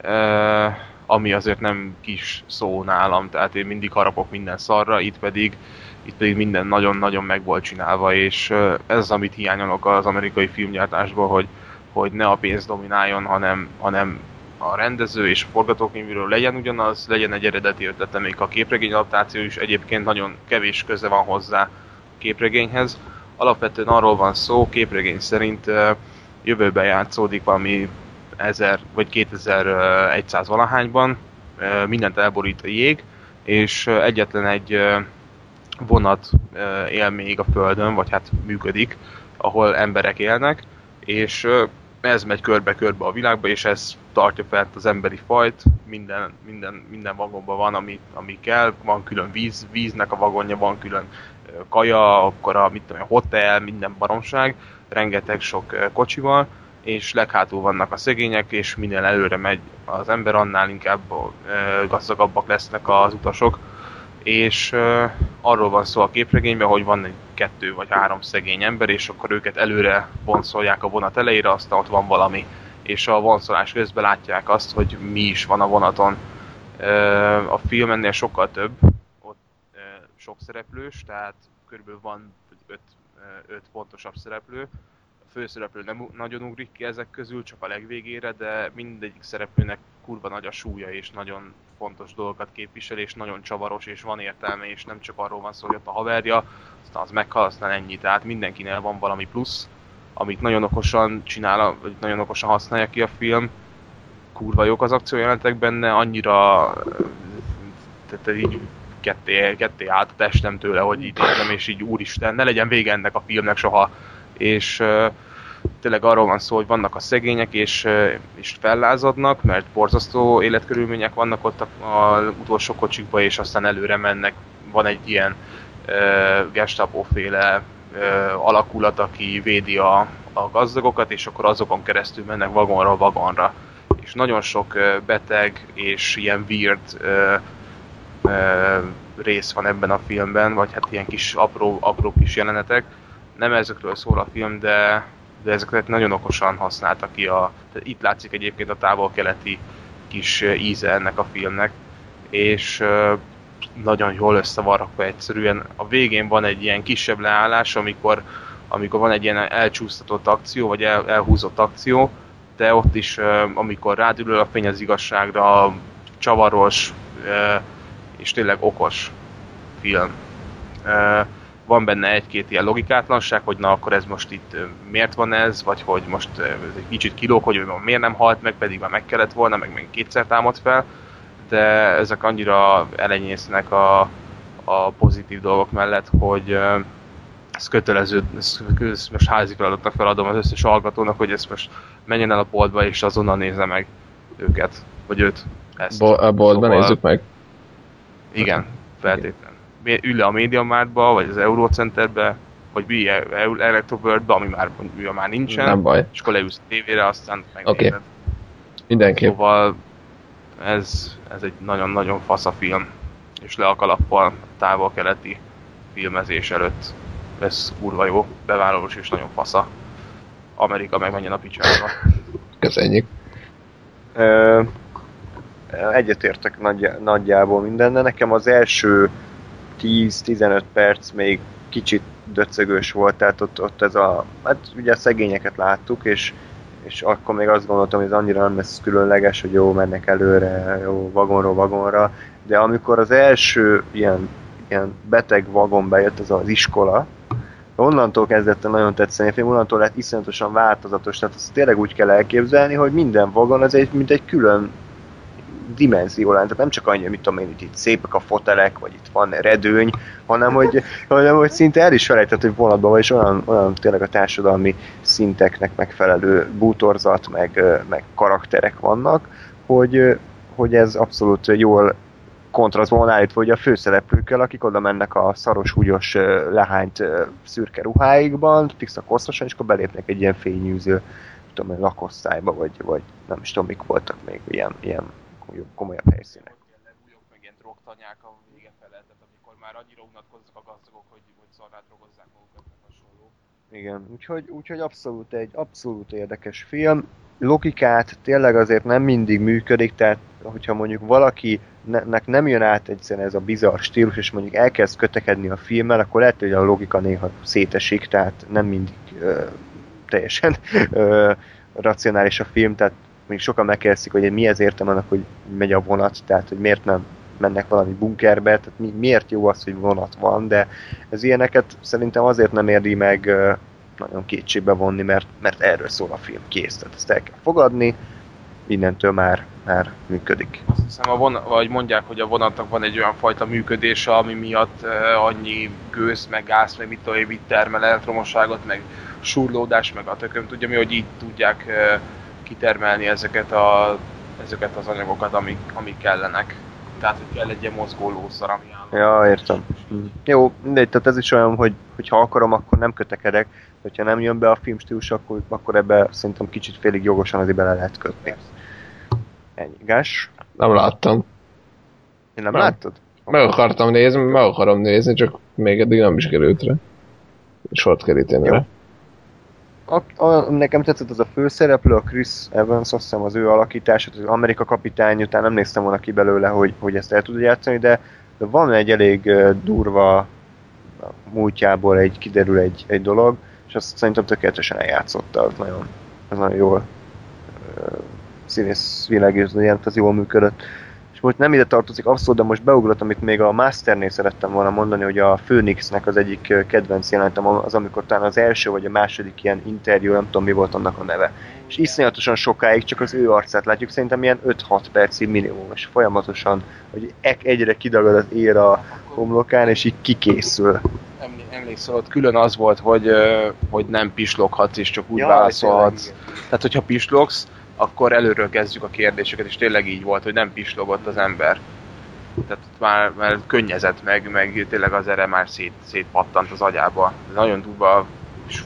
ö, ami azért nem kis szó nálam, tehát én mindig harapok minden szarra, itt pedig, itt pedig minden nagyon-nagyon meg volt csinálva, és ez az, amit hiányolok az amerikai filmgyártásból, hogy, hogy ne a pénz domináljon, hanem, hanem a rendező és a forgatókönyvről legyen ugyanaz, legyen egy eredeti ötlete, még a képregény adaptáció is egyébként nagyon kevés köze van hozzá a képregényhez. Alapvetően arról van szó, képregény szerint jövőben játszódik valami 1000 vagy 2100 valahányban, mindent elborít a jég, és egyetlen egy vonat él még a Földön, vagy hát működik, ahol emberek élnek, és ez megy körbe-körbe a világba, és ez tartja fent az emberi fajt, minden, minden, minden vagonban van, ami, ami kell, van külön víz, víznek a vagonja, van külön kaja, akkor a mit tudom, én, hotel, minden baromság, rengeteg sok kocsival, és leghátul vannak a szegények, és minél előre megy az ember, annál inkább gazdagabbak lesznek az utasok, és uh, arról van szó a képregényben, hogy van egy kettő vagy három szegény ember, és akkor őket előre vonszolják a vonat elejére, aztán ott van valami, és a vonszolás közben látják azt, hogy mi is van a vonaton. Uh, a film ennél sokkal több, ott uh, sok szereplős, tehát körülbelül van öt, öt fontosabb szereplő, főszereplő nem nagyon ugrik ki ezek közül, csak a legvégére, de mindegyik szereplőnek kurva nagy a súlya, és nagyon fontos dolgokat képvisel, és nagyon csavaros, és van értelme, és nem csak arról van szó, hogy ott a haverja, aztán az meghal, aztán ennyi. Tehát mindenkinél van valami plusz, amit nagyon okosan csinál, vagy nagyon okosan használja ki a film. Kurva jók az akciójelentek benne, annyira tehát így ketté, ketté állt a testem tőle, hogy így nézem, és így úristen, ne legyen vége ennek a filmnek soha. És tényleg arról van szó, hogy vannak a szegények, és, és fellázadnak, mert borzasztó életkörülmények vannak ott az utolsó kocsikba, és aztán előre mennek. Van egy ilyen uh, gestapo-féle uh, alakulat, aki védi a, a gazdagokat, és akkor azokon keresztül mennek vagonra vagonra. És nagyon sok beteg és ilyen weird uh, uh, rész van ebben a filmben, vagy hát ilyen kis apró, apró kis jelenetek. Nem ezekről szól a film, de, de ezeket nagyon okosan használta ki. A, itt látszik egyébként a távol-keleti kis íze ennek a filmnek, és nagyon jól össze van rakva egyszerűen. A végén van egy ilyen kisebb leállás, amikor, amikor van egy ilyen elcsúsztatott akció, vagy el, elhúzott akció, de ott is, amikor rádülöl a fény az igazságra, csavaros, és tényleg okos film. Van benne egy-két ilyen logikátlanság, hogy na akkor ez most itt miért van ez, vagy hogy most ez egy kicsit kilóg, hogy miért nem halt meg, pedig már meg kellett volna, meg még kétszer támad fel, de ezek annyira elenyésznek a, a pozitív dolgok mellett, hogy ez kötelező, ez, ez most házi feladatnak feladom az összes hallgatónak, hogy ezt most menjen el a boltba és azonnal nézze meg őket, vagy őt. Ezt. Bo- a boltban szóval... nézzük meg. Igen, feltétlenül. Ül le a MediaMarktba, vagy az Eurocenterbe, vagy mi Electroworldbe, ami már, ami már nincsen. Nem baj. És akkor leülsz a tévére, aztán megnézed. Okay. Mindenképp. Szóval ez, ez egy nagyon-nagyon fasz a film. És le a kalappal távol-keleti filmezés előtt. Ez kurva jó, bevállalós és nagyon fasza. Amerika meg menjen a picsába. Köszönjük. Egyetértek nagy, nagyjából minden, de nekem az első 10-15 perc még kicsit döcögös volt, tehát ott, ott ez a, hát ugye a szegényeket láttuk, és, és akkor még azt gondoltam, hogy ez annyira nem lesz különleges, hogy jó, mennek előre, jó, vagonról vagonra, de amikor az első ilyen, ilyen beteg vagon bejött, az az iskola, onnantól kezdett nagyon tetszeni a film, onnantól lett iszonyatosan változatos, tehát azt tényleg úgy kell elképzelni, hogy minden vagon az egy, mint egy külön dimenzió lenne, tehát nem csak annyi, mit tudom én, hogy itt szépek a fotelek, vagy itt van redőny, hanem hogy, hanem, hogy szinte el is felejtett, hogy vonatban vagy, és olyan, olyan tényleg a társadalmi szinteknek megfelelő bútorzat, meg, meg karakterek vannak, hogy, hogy ez abszolút jól kontrasztban van állítva, hogy a főszereplőkkel, akik oda mennek a szaros, húgyos, lehányt szürke ruháikban, tiszta kosztosan, és akkor belépnek egy ilyen fényűző tudom, lakosztályba, vagy, vagy nem is tudom, mik voltak még ilyen, ilyen komolyabb helyszínek. Újok meg ilyen drogtanyák a vége fele, tehát amikor már annyira unatkoznak a gazdagok, hogy, hogy szarrá drogozzák magukat, meg hasonló. Igen, úgyhogy, úgyhogy abszolút egy abszolút érdekes film. Logikát tényleg azért nem mindig működik, tehát hogyha mondjuk valakinek nem jön át egyszerűen ez a bizarr stílus, és mondjuk elkezd kötekedni a filmmel, akkor lehet, hogy a logika néha szétesik, tehát nem mindig ö, teljesen ö, racionális a film, tehát mondjuk sokan megkérdezik, hogy mi az értem annak, hogy megy a vonat, tehát hogy miért nem mennek valami bunkerbe, tehát mi, miért jó az, hogy vonat van, de ez ilyeneket szerintem azért nem érdi meg nagyon kétségbe vonni, mert, mert erről szól a film, kész, tehát ezt el kell fogadni, innentől már, már működik. Azt hiszem, a vonat, vagy mondják, hogy a vonatnak van egy olyan fajta működése, ami miatt uh, annyi gőz, meg gáz, meg mit tudom, mit termel elektromosságot, meg surlódás, meg a tököm tudja mi, hogy így tudják uh, kitermelni ezeket, a, ezeket az anyagokat, amik, amik kellenek. Tehát, hogy kell egy ilyen mozgólószar, ami áll. Ja, értem. Hm. Jó, mindegy, tehát ez is olyan, hogy, hogy ha akarom, akkor nem kötekedek, hogyha nem jön be a filmstílus, akkor, akkor ebbe szerintem kicsit félig jogosan azért bele lehet kötni. Ennyi. Gás? Nem láttam. Én nem, Nem. láttad? Meg akartam nézni, meg akarom nézni, csak még eddig nem is került rá. Sort keríteni Jó. rá. A, a, nekem tetszett az a főszereplő, a Chris Evans, azt hiszem az ő alakítása, az Amerika kapitány, után nem néztem volna ki belőle, hogy, hogy ezt el tudja játszani, de, de van egy elég durva múltjából egy, kiderül egy, egy dolog, és azt szerintem tökéletesen eljátszotta, az nagyon, az nagyon jól színész világérzőjelent, az jól működött. Most nem ide tartozik abszolút, de most beugrott, amit még a Masternél szerettem volna mondani, hogy a Phoenixnek az egyik kedvenc jelentem az, amikor talán az első vagy a második ilyen interjú, nem tudom mi volt annak a neve. És iszonyatosan sokáig csak az ő arcát látjuk, szerintem ilyen 5-6 percig minimum, és folyamatosan, hogy egyre kidagad az ér a homlokán, és így kikészül. Emlé- Emlékszel, ott külön az volt, hogy, hogy nem pisloghatsz, és csak úgy Ja, válaszolhatsz. Tehát, hogyha pislogsz, akkor előről kezdjük a kérdéseket, és tényleg így volt, hogy nem pislogott az ember. Tehát már, már könnyezett meg, meg tényleg az erre már szét, szétpattant az agyába. Nagyon durva, és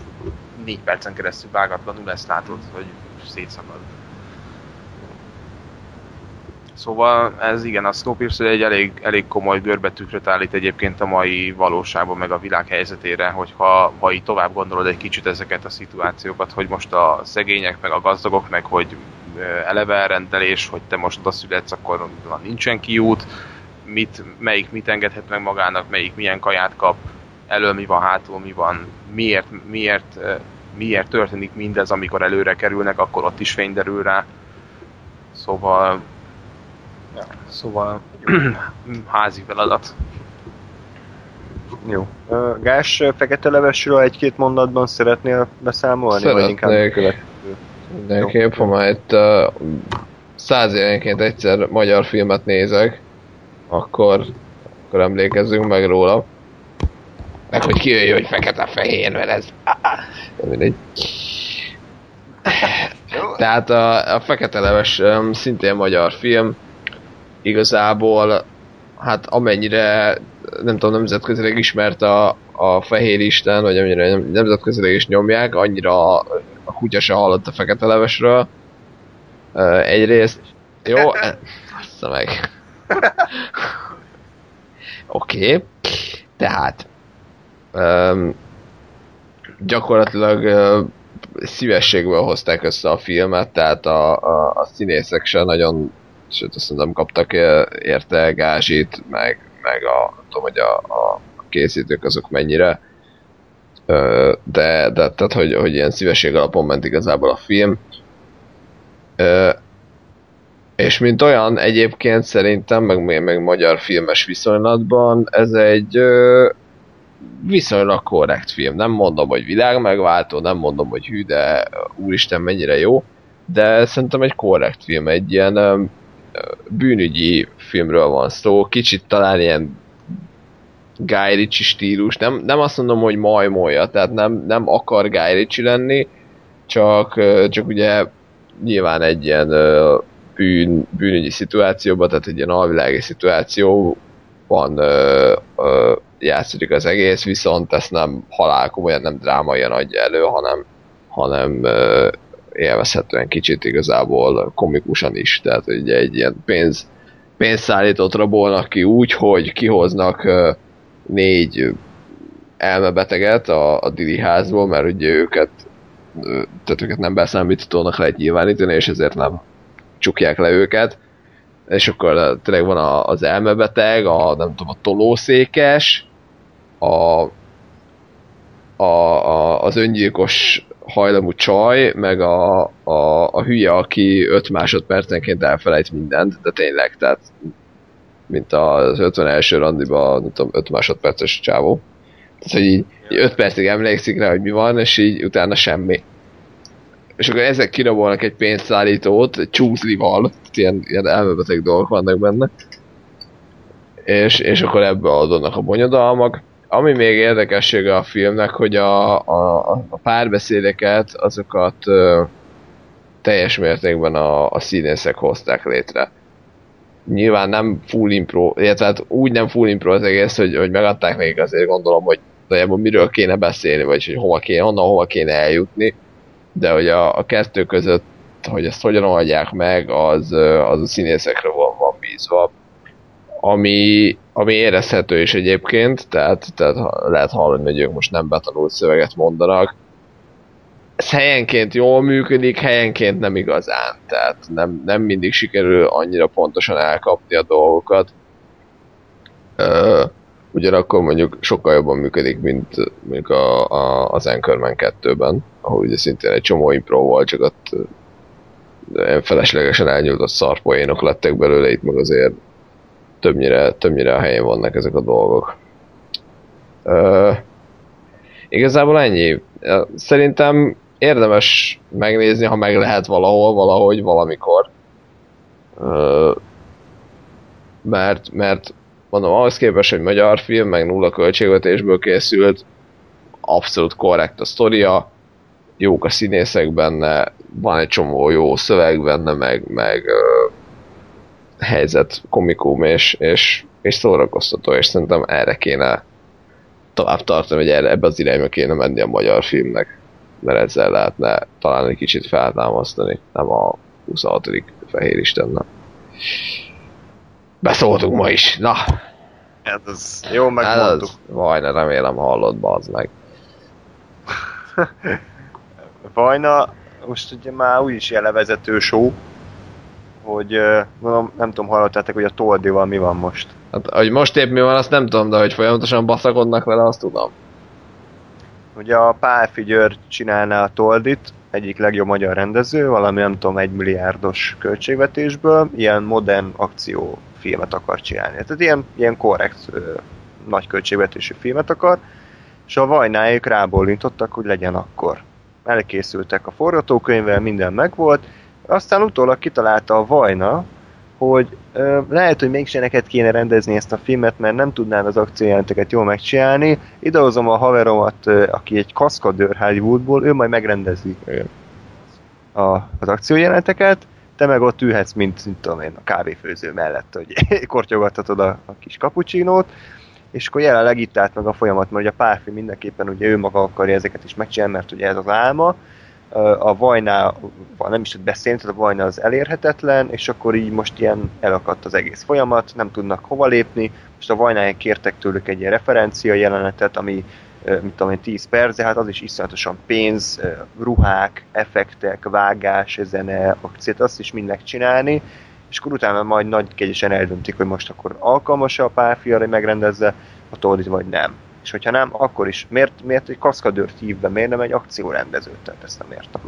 négy percen keresztül vágatlanul ezt látod, hogy szétszakad. Szóval ez igen, a Snowpiercer egy elég, elég komoly görbetükröt állít egyébként a mai valóságban, meg a világ helyzetére, hogyha ha így tovább gondolod egy kicsit ezeket a szituációkat, hogy most a szegények, meg a gazdagok, meg hogy eleve elrendelés, hogy te most oda születsz, akkor nincsen kiút, mit, melyik mit engedhet meg magának, melyik milyen kaját kap, elől mi van, hátul mi van, miért, miért, miért történik mindez, amikor előre kerülnek, akkor ott is fény derül rá. Szóval Szóval házi feladat. Jó. Ö, Gás, fekete levesről egy-két mondatban szeretnél beszámolni? Vagy inkább Szeretnék. Mindenképp, ha már itt uh, száz évenként egyszer magyar filmet nézek, akkor, akkor emlékezzünk meg róla. Meg hogy kijöjjön, hogy fekete-fehér, mert ez... Nem mindegy. Tehát a, a Fekete Leves um, szintén magyar film. Igazából, hát amennyire nem tudom, nemzetközileg ismert a, a Fehér Isten, vagy amennyire nem- nemzetközileg is nyomják, annyira a, a kutya se hallott a Fekete Levesről. Uh, egyrészt, jó, e- bassza meg. Oké, okay. tehát um, gyakorlatilag uh, szívességből hozták össze a filmet, tehát a, a, a színészek se nagyon, sőt azt nem kaptak érte gázsit, meg, meg a, tudom, hogy a, a készítők azok mennyire, de, de tehát, hogy, hogy ilyen szívesség alapon ment igazából a film. És mint olyan egyébként szerintem, meg, meg, magyar filmes viszonylatban, ez egy viszonylag korrekt film. Nem mondom, hogy világmegváltó, nem mondom, hogy hű, de úristen mennyire jó, de szerintem egy korrekt film, egy ilyen bűnügyi filmről van szó, kicsit talán ilyen Guy Ritchie stílus, nem, nem azt mondom, hogy majmolja, tehát nem, nem akar Guy Ritchie lenni, csak, csak ugye nyilván egy ilyen bűn, bűnügyi szituációban, tehát egy ilyen alvilági szituációban játszódik az egész, viszont ezt nem halál komolyan, nem drámaian adja elő, hanem, hanem ö, élvezhetően kicsit igazából komikusan is, tehát ugye egy ilyen pénz, pénzszállítót rabolnak ki úgy, hogy kihoznak négy elmebeteget a, a Dili házból, mert ugye őket tehát őket nem beszámítónak lehet nyilvánítani, és ezért nem csukják le őket. És akkor tényleg van az elmebeteg, a, nem tudom, a tolószékes, a, a, a, az öngyilkos hajlamú csaj, meg a, a, a hülye, aki 5 másodpercenként elfelejt mindent, de tényleg, tehát mint az 51. randiban, nem tudom, 5 másodperces csávó. Tehát, hogy így 5 percig emlékszik rá, hogy mi van, és így utána semmi. És akkor ezek kirabolnak egy pénzszállítót, egy csúszlival, ilyen, ilyen elmebeteg dolgok vannak benne. És, és akkor ebből adódnak a bonyodalmak. Ami még érdekessége a filmnek, hogy a, a, a párbeszédeket, azokat ö, teljes mértékben a, a színészek hozták létre nyilván nem full impro, illetve hát úgy nem full impro az egész, hogy, hogy megadták nekik azért gondolom, hogy nagyjából miről kéne beszélni, vagy hogy hova kéne, honnan hova kéne eljutni, de hogy a, a kettő között, hogy ezt hogyan oldják meg, az, az a színészekre van, van bízva. Ami, ami érezhető is egyébként, tehát, tehát lehet hallani, hogy ők most nem betanult szöveget mondanak, ez helyenként jól működik, helyenként nem igazán. Tehát nem, nem mindig sikerül annyira pontosan elkapni a dolgokat. Uh, ugyanakkor mondjuk sokkal jobban működik, mint mondjuk a, a, az Anchorman 2-ben, ahol ugye szintén egy csomó impro volt, csak ott feleslegesen elnyújtott szarpoénok lettek belőle, itt meg azért többnyire, többnyire a helyén vannak ezek a dolgok. Uh, igazából ennyi. Szerintem érdemes megnézni, ha meg lehet valahol, valahogy, valamikor. mert, mert mondom, ahhoz képest, hogy magyar film, meg nulla költségvetésből készült, abszolút korrekt a sztoria, jók a színészek benne, van egy csomó jó szöveg benne, meg, meg uh, helyzet komikum, és, és, és szórakoztató, és szerintem erre kéne tovább tartani, hogy erre, ebbe az irányba kéne menni a magyar filmnek mert ezzel lehetne talán egy kicsit feltámasztani, nem a 26. fehér istennel. Beszóltunk ma is, na! Hát ez jó, megmondtuk. Hát Vajna, remélem hallott, bazd meg. Vajna, most ugye már úgyis jelevezető show, hogy mondom, nem tudom, hallottátok, hogy a Toldival mi van most. Hát, hogy most épp mi van, azt nem tudom, de hogy folyamatosan baszakodnak vele, azt tudom. Ugye a Pál Figyőr csinálná a Toldit, egyik legjobb magyar rendező, valami nem tudom, egy milliárdos költségvetésből, ilyen modern akciófilmet akar csinálni. Tehát ilyen, ilyen korrekt, nagy költségvetésű filmet akar, és a Vajnáik rábólintottak, hogy legyen akkor. Elkészültek a forgatókönyvvel, minden megvolt, aztán utólag kitalálta a Vajna, hogy ö, lehet, hogy mégse neked kéne rendezni ezt a filmet, mert nem tudnád az akciójelenteket jól megcsinálni. Idehozom a haveromat, ö, aki egy kaszkadőr Hollywoodból, ő majd megrendezi a, az akciójelenteket, te meg ott ülhetsz, mint, mint tudom én, a kávéfőző mellett, hogy kortyogathatod a, a kis kapucsinót, és akkor jelenleg itt állt meg a folyamat, mert ugye a párfi mindenképpen ugye ő maga akarja ezeket is megcsinálni, mert ugye ez az álma, a Vajnál nem is tud beszélni, tehát a Vajna az elérhetetlen, és akkor így most ilyen elakadt az egész folyamat, nem tudnak hova lépni. Most a Vajnál kértek tőlük egy ilyen referencia jelenetet, ami mit tudom én, 10 perc, de hát az is iszonyatosan pénz, ruhák, effektek, vágás, zene, akciót, azt is mindnek csinálni, és akkor utána majd nagy kegyesen eldöntik, hogy most akkor alkalmas-e a párfiára, hogy megrendezze a toldit, vagy nem és hogyha nem, akkor is. Miért, miért egy kaszkadőrt hív be, miért nem egy akciórendezőt? Tehát ezt nem értem.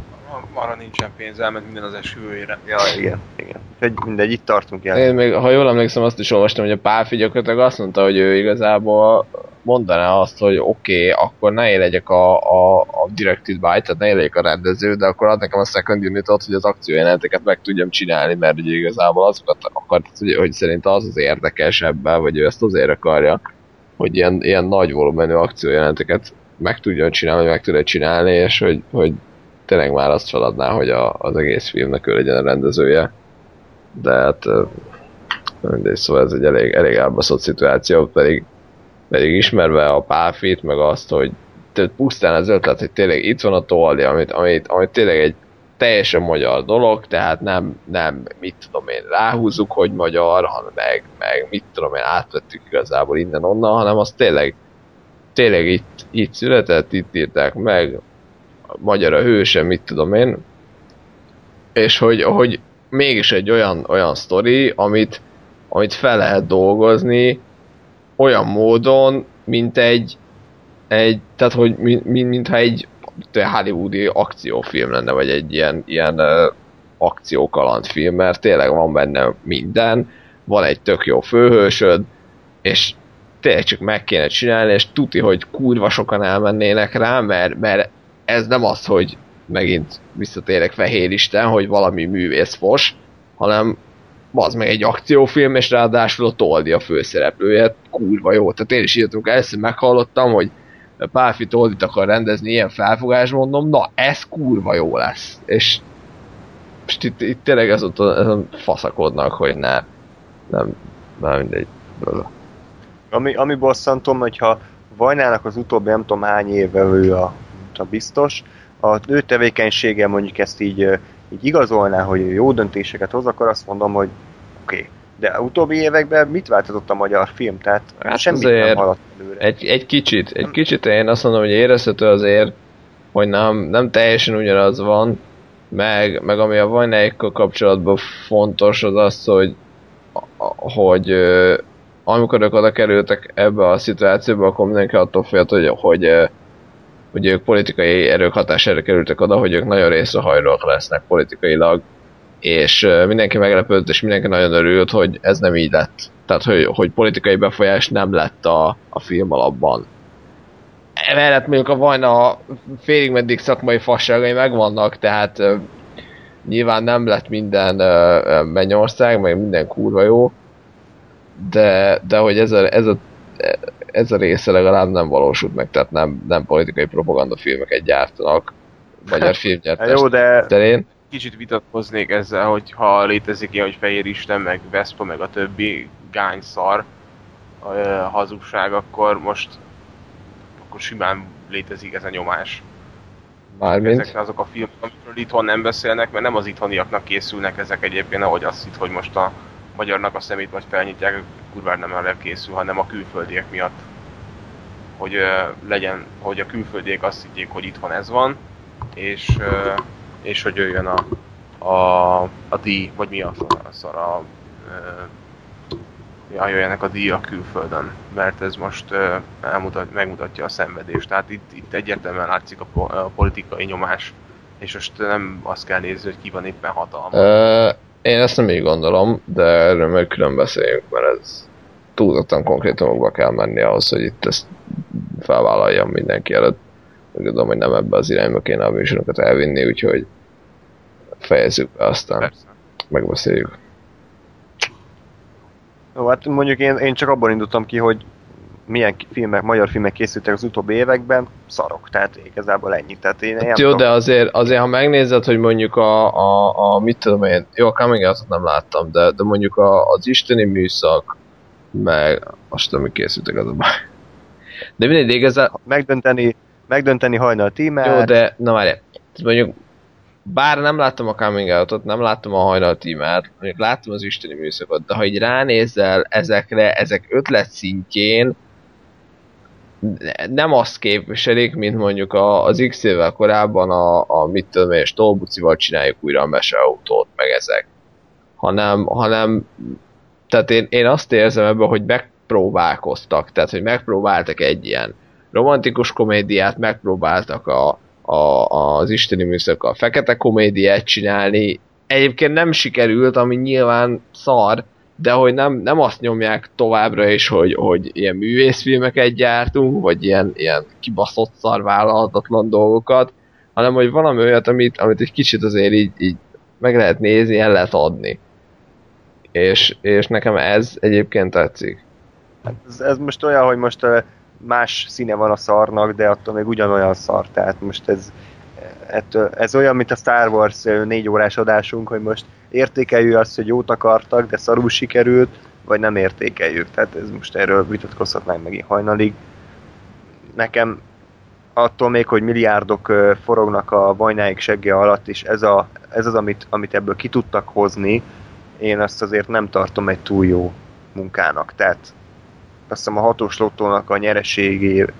Arra nincsen pénz, elment minden az esőére. Ja, igen, igen. Egy, mindegy, itt tartunk el. Én még, ha jól emlékszem, azt is olvastam, hogy a Pálfi gyakorlatilag azt mondta, hogy ő igazából mondaná azt, hogy oké, okay, akkor ne én legyek a, a, a directed by, tehát ne én legyek a rendező, de akkor ad nekem a second unit hogy az akciójeleneteket meg tudjam csinálni, mert ugye igazából azokat akart, hogy, hogy szerint az az érdekes ebben, vagy ő ezt azért akarja, hogy ilyen, ilyen nagy volumenű akciójelenteket meg tudjon csinálni, meg tudja csinálni, és hogy, hogy tényleg már azt feladná, hogy a, az egész filmnek ő legyen a rendezője. De hát mindegy, szóval ez egy elég, elég elbaszott szituáció, pedig, pedig ismerve a páfit, meg azt, hogy pusztán az ötlet, hogy tényleg itt van a toldi, amit, amit, amit tényleg egy teljesen magyar dolog, tehát nem, nem mit tudom én, ráhúzzuk, hogy magyar, hanem meg, meg mit tudom én, átvettük igazából innen-onnan, hanem az tényleg, tényleg itt, itt született, itt írták meg, magyar a hőse, mit tudom én, és hogy, hogy mégis egy olyan, olyan sztori, amit, amit fel lehet dolgozni olyan módon, mint egy, egy tehát hogy mint, mintha egy hollywoodi akciófilm lenne, vagy egy ilyen, ilyen akciókalandfilm, mert tényleg van benne minden, van egy tök jó főhősöd, és tényleg csak meg kéne csinálni, és tuti, hogy kurva sokan elmennének rá, mert, mert ez nem az, hogy megint visszatérek Fehér Isten, hogy valami művész fos, hanem az meg egy akciófilm, és ráadásul a Toldi a főszereplője, kurva jó. Tehát én is írtunk, először meghallottam, hogy Pálfi Toldit akar rendezni ilyen felfogás, mondom, na ez kurva jó lesz. És most itt, itt tényleg ez ott faszakodnak, hogy ne, nem, nem mindegy. Ami, ami bosszantom, hogyha Vajnának az utóbbi nem tudom hány éve ő a, a biztos, a ő tevékenysége mondjuk ezt így, így igazolná, hogy jó döntéseket hoz, akkor azt mondom, hogy oké. Okay. De utóbbi években mit változott a magyar film? Tehát hát semmit nem haladt előre. Egy, egy kicsit, egy kicsit én azt mondom, hogy érezhető azért, hogy nem, nem teljesen ugyanaz van, meg, meg ami a Vajnáikkal kapcsolatban fontos, az az, hogy, hogy amikor ők oda kerültek ebbe a szituációba, akkor mindenki attól félt, hogy, hogy hogy ők politikai erők hatására kerültek oda, hogy ők nagyon részrehajlóak lesznek politikailag, és mindenki meglepődött, és mindenki nagyon örült, hogy ez nem így lett. Tehát, hogy, hogy politikai befolyás nem lett a, a film alapban. Emellett mondjuk a Vajna félig meddig szakmai fasságai megvannak, tehát nyilván nem lett minden mennyország, meg minden kurva jó, de, de hogy ez a, ez a ez a része legalább nem valósult meg, tehát nem, nem politikai propaganda filmeket gyártanak magyar filmgyártás Jó, de terén. Kicsit vitatkoznék ezzel, hogy ha létezik ilyen, hogy Fehér Isten, meg Vespa, meg a többi gányszar a hazugság, akkor most akkor simán létezik ez a nyomás. Mármint? Ezek azok a filmek, amikről itthon nem beszélnek, mert nem az itthoniaknak készülnek ezek egyébként, ahogy azt itt, hogy most a magyarnak a szemét vagy felnyitják, kurvára nem erre készül, hanem a külföldiek miatt. Hogy uh, legyen, hogy a külföldiek azt higgyék, hogy itthon ez van, és, uh, és hogy jöjjön a, a, a díj, vagy mi a szar, a, uh, jöjjenek a díjak külföldön, mert ez most elmutat, megmutatja a szenvedést. Tehát itt, itt egyértelműen látszik a, a politikai nyomás, és most nem azt kell nézni, hogy ki van éppen hatalma. Uh, én ezt nem így gondolom, de erről meg külön beszéljünk, mert ez túlzottan konkrétumokba kell menni ahhoz, hogy itt ezt felvállaljam mindenki előtt. Úgy gondolom, hogy nem ebbe az irányba kéne a műsorokat elvinni, úgyhogy fejezzük be, aztán Persze. megbeszéljük. Jó, hát mondjuk én, én csak abban indultam ki, hogy milyen filmek, magyar filmek készültek az utóbbi években, szarok, tehát igazából ennyi. Tehát én hát jó, de azért, azért, ha megnézed, hogy mondjuk a, a, a mit tudom én, jó, a Coming out nem láttam, de, de mondjuk a, az isteni műszak, meg azt tudom, hogy készültek az a baj. De mindegy, igazán... Megdönteni, megdönteni hajnal tímát. Jó, de na várj, mondjuk bár nem láttam a Coming Out-ot, nem láttam a hajnal tímát, mondjuk láttam az isteni műszakot, de ha így ránézel ezekre, ezek ötlet szintjén, nem azt képviselik, mint mondjuk a, az X évvel korábban a, a mit tudom én, Stolbucival csináljuk újra a meseautót, meg ezek. Hanem, hanem tehát én, én azt érzem ebben, hogy megpróbálkoztak, tehát hogy megpróbáltak egy ilyen romantikus komédiát, megpróbáltak a, a, az isteni műszakkal fekete komédiát csinálni, egyébként nem sikerült, ami nyilván szar, de hogy nem, nem azt nyomják továbbra is, hogy, hogy ilyen művészfilmeket gyártunk, vagy ilyen, ilyen kibaszott szar vállalhatatlan dolgokat, hanem hogy valami olyat, amit, amit egy kicsit azért így, így meg lehet nézni, el lehet adni. És, és nekem ez egyébként tetszik. Hát ez, ez most olyan, hogy most más színe van a szarnak, de attól még ugyanolyan szar. Tehát most ez, ez olyan, mint a Star Wars négy órás adásunk, hogy most értékeljük azt, hogy jót akartak, de szarul sikerült, vagy nem értékeljük. Tehát ez most erről vitatkozhatnánk megint hajnalig. Nekem attól még, hogy milliárdok forognak a vajnáik segge alatt, és ez, a, ez az, amit, amit ebből ki tudtak hozni, én azt azért nem tartom egy túl jó munkának. Tehát azt hiszem a hatós lottónak a nyereségét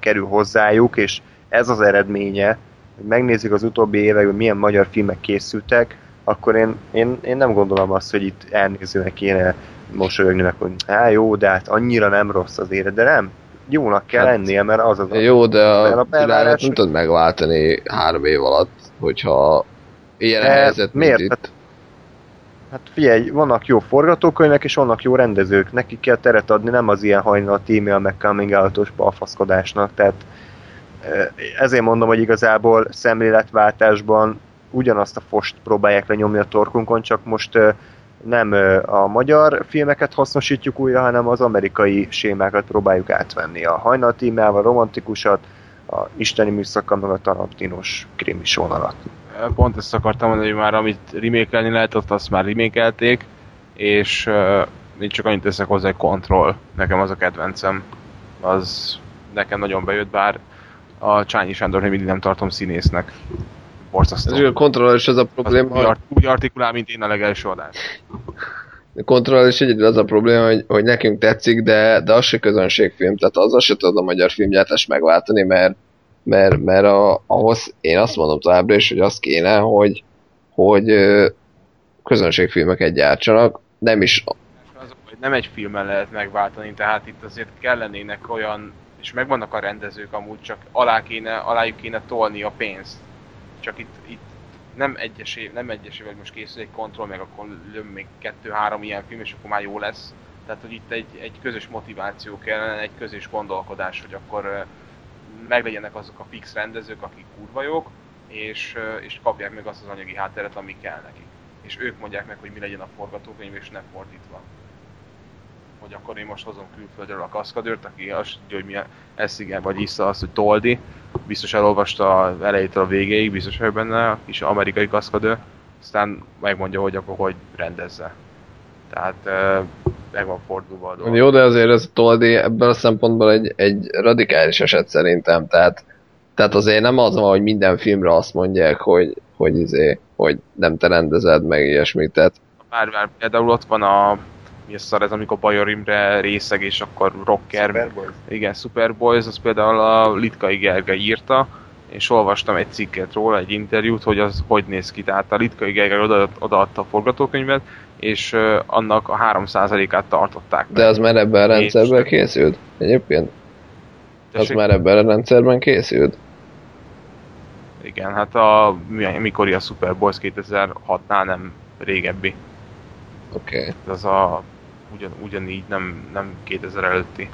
kerül hozzájuk, és ez az eredménye, hogy megnézzük az utóbbi években milyen magyar filmek készültek, akkor én, én, én nem gondolom azt, hogy itt elnézőnek kéne mosolyogni, meg, hogy á, jó, de hát annyira nem rossz az élet, de nem. Jónak kell hát, lennie, mert az az a... Jó, de a, a világot nem tudod megváltani három év alatt, hogyha ilyen de helyzet, miért? Itt. Hát figyelj, vannak jó forgatókönyvek, és vannak jó rendezők. Nekik kell teret adni, nem az ilyen hajnal e-mail meg coming out balfaszkodásnak. Tehát ezért mondom, hogy igazából szemléletváltásban ugyanazt a fost próbálják lenyomni a torkunkon, csak most nem a magyar filmeket hasznosítjuk újra, hanem az amerikai sémákat próbáljuk átvenni. A hajnal a romantikusat, a isteni műszakkal, meg a tarantinos krimis vonalat. Pont ezt akartam mondani, hogy már amit remékelni lehetett, azt már remékelték, és uh, csak annyit teszek hozzá, hogy kontroll. Nekem az a kedvencem. Az nekem nagyon bejött, bár a Csányi Sándor mindig nem tartom színésznek. Borzasztó. Ez a kontroll is az a probléma. Az úgy, úgy artikulál, mint én a legelső adás. A kontroll is egyedül az a probléma, hogy, hogy nekünk tetszik, de, de az se közönségfilm, tehát az se tudod a magyar filmgyártást megváltani, mert, mert, mert a, ahhoz én azt mondom továbbra is, hogy az kéne, hogy, hogy közönségfilmeket gyártsanak, nem is... Az, hogy nem egy filmmel lehet megváltani, tehát itt azért kellenének olyan és megvannak a rendezők amúgy, csak alá kéne, alájuk kéne tolni a pénzt. Csak itt, itt nem egyesé, nem egyesé, vagy most készül egy kontroll, meg akkor lőm még kettő-három ilyen film, és akkor már jó lesz. Tehát, hogy itt egy, egy közös motiváció kellene, egy közös gondolkodás, hogy akkor meglegyenek azok a fix rendezők, akik kurva jók, és, és kapják meg azt az anyagi hátteret, ami kell nekik. És ők mondják meg, hogy mi legyen a forgatókönyv, és ne fordítva hogy akkor én most hozom külföldről a kaszkadőrt, aki azt tudja, hogy milyen eszige vagy iszza azt, hogy toldi. Biztos elolvasta elejétől a végéig, biztos hogy benne a kis amerikai kaszkadőr. Aztán megmondja, hogy akkor hogy rendezze. Tehát meg van fordulva a dolog. Jó, de azért ez Toldi ebből a szempontból egy, egy radikális eset szerintem. Tehát, tehát azért nem az van, hogy minden filmre azt mondják, hogy, hogy, izé, hogy nem te rendezed meg ilyesmit. Tehát... Már, már például ott van a mi a szar ez, amikor Bajor Imre részeg, és akkor rocker. Superboys. Igen, Superboys, az például a Litkai Gergely írta, és olvastam egy cikket róla, egy interjút, hogy az hogy néz ki. Tehát a Litkai Gergely oda, odaadta a forgatókönyvet, és annak a 3%-át tartották. De az már ebben a rendszerben és... készült egyébként? Az már ebben a rendszerben készült? Igen, hát a mikori a Superboys 2006-nál nem régebbi. Oké. Okay. Az a ugyan, ugyanígy nem, nem 2000 előtti.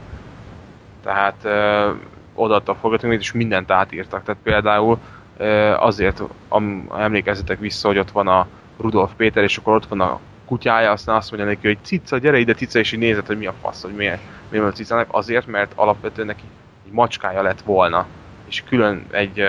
Tehát ö, odaadta a forgatókönyvet, és mindent átírtak. Tehát például ö, azért am, emlékezzetek vissza, hogy ott van a Rudolf Péter, és akkor ott van a kutyája, aztán azt mondja neki, hogy cica, gyere ide, cica, és így nézett, hogy mi a fasz, hogy miért, miért van a cicának. Azért, mert alapvetően neki egy macskája lett volna és külön egy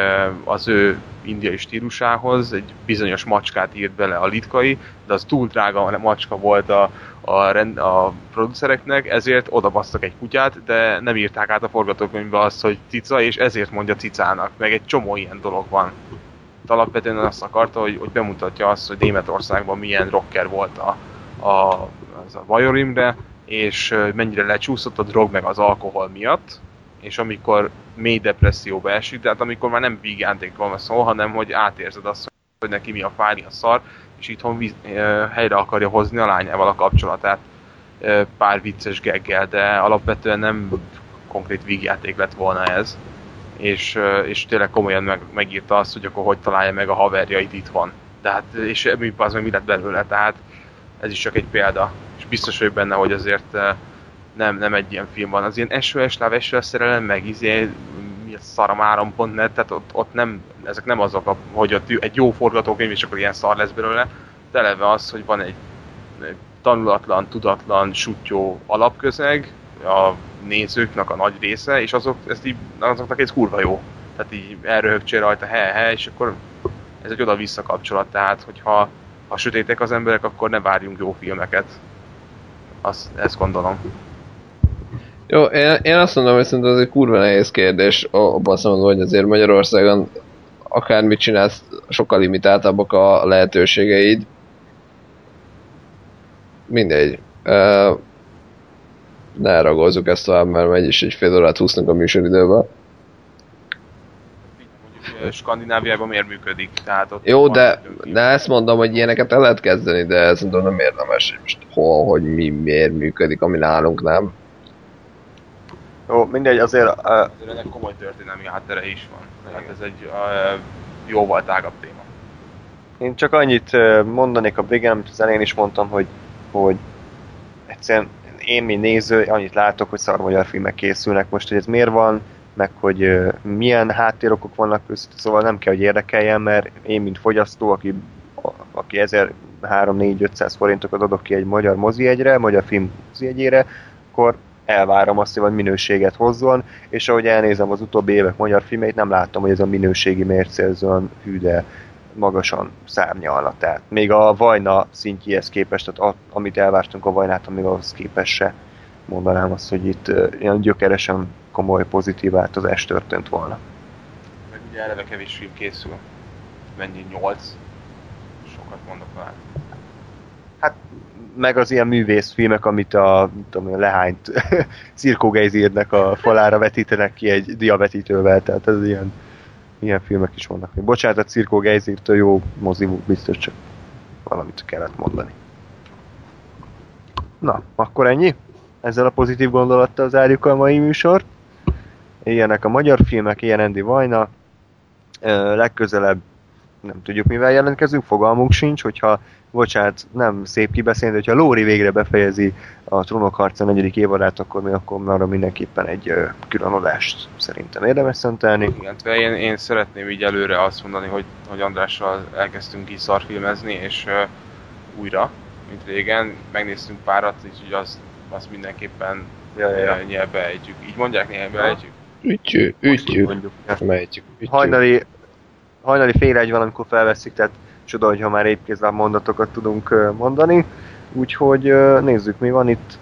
az ő indiai stílusához egy bizonyos macskát írt bele a litkai, de az túl drága macska volt a, a, rend, a producereknek, ezért odabasztak egy kutyát, de nem írták át a forgatókönyvbe azt, hogy cica, és ezért mondja cicának, meg egy csomó ilyen dolog van. Alapvetően azt akarta, hogy, hogy bemutatja azt, hogy Németországban milyen rocker volt a, a, az a Vajorimre, és mennyire lecsúszott a drog meg az alkohol miatt, és amikor mély depresszióba esik, tehát amikor már nem vígjátékról van szó, hanem hogy átérzed azt, hogy neki mi a fáj, a szar, és itthon víz, helyre akarja hozni a lányával a kapcsolatát pár vicces geggel, de alapvetően nem konkrét vígjáték lett volna ez. És, és tényleg komolyan meg, megírta azt, hogy akkor hogy találja meg a haverjait itt van. De hát, és mi, az meg mi lett belőle, tehát ez is csak egy példa. És biztos vagyok benne, hogy azért nem, nem egy ilyen film van. Az ilyen SOS, láv, SOS szerelem, meg izé, mi a szaram áram.net, tehát ott, ott nem, ezek nem azok, a, hogy ott egy jó forgatókönyv, és akkor ilyen szar lesz belőle. De eleve az, hogy van egy, egy tanulatlan, tudatlan, sutyó alapközeg, a nézőknek a nagy része, és azok, ezt így, azoknak ez kurva jó. Tehát így elröhögcsél rajta, he, he, és akkor ez egy oda-vissza kapcsolat, tehát hogyha ha sötétek az emberek, akkor ne várjunk jó filmeket. Azt, ezt gondolom. Jó, én, én azt mondom, hogy szerintem ez egy kurva nehéz kérdés, abban mondom, hogy azért Magyarországon akármit csinálsz, sokkal limitáltabbak a lehetőségeid. Mindegy. Uh, ne ragozzuk ezt tovább, mert megy is egy fél órát húsznak a műsoridőbe. Skandináviában miért működik? Tehát ott Jó, de, de ezt mondom, hogy ilyeneket el lehet kezdeni, de szerintem nem érdemes, hogy most hol, hogy mi, miért működik, ami nálunk nem. Jó, mindegy, azért uh, Azért ennek komoly történelmi háttere is van. Tehát ez egy uh, jóval tágabb téma. Én csak annyit mondanék a végén, amit az elején is mondtam, hogy, hogy egyszerűen én, mint néző, annyit látok, hogy szar magyar filmek készülnek most, hogy ez miért van, meg hogy milyen háttérokok vannak között, szóval nem kell, hogy érdekeljen, mert én, mint fogyasztó, aki, aki 1300-400 forintokat adok ki egy magyar mozijegyre, magyar film mozijegyére, akkor elvárom azt, hogy minőséget hozzon, és ahogy elnézem az utóbbi évek magyar filmeit, nem láttam, hogy ez a minőségi mérce ez olyan hű, de magasan szárnyalna. Tehát még a Vajna szintjéhez képest, tehát a, amit elvártunk a Vajnát, még ahhoz képest se mondanám azt, hogy itt ilyen gyökeresen komoly pozitív változás történt volna. Meg ugye eleve kevés film készül. Mennyi? 8? Sokat mondok már. Meg az ilyen művészfilmek, amit a, tudom, lehányt Cirkó Geizirnek a falára vetítenek ki egy diavetítővel, tehát ez ilyen, ilyen filmek is vannak. Bocsánat, a Cirkó Geizirtől jó mozi biztos csak valamit kellett mondani. Na, akkor ennyi? Ezzel a pozitív gondolattal zárjuk a mai műsort. Ilyenek a magyar filmek, ilyen Andy Vajna. Legközelebb nem tudjuk mivel jelentkezünk, fogalmunk sincs, hogyha, bocsánat, nem szép kibeszélni, de hogyha Lóri végre befejezi a Trónok harca negyedik évadát, akkor mi akkor arra mindenképpen egy külön adást szerintem érdemes szentelni. Igen, én, én szeretném így előre azt mondani, hogy, hogy Andrással elkezdtünk így szarfilmezni, és uh, újra, mint régen, megnéztünk párat, úgyhogy azt, azt mindenképpen Ja, ja, ja. nyelbe ejtjük. Így mondják, nyelbe ejtjük? Melytjük, ütyő. Hajnali, hajnali fél egy van, amikor felveszik, tehát csoda, hogyha már épkézláb mondatokat tudunk mondani. Úgyhogy nézzük, mi van itt.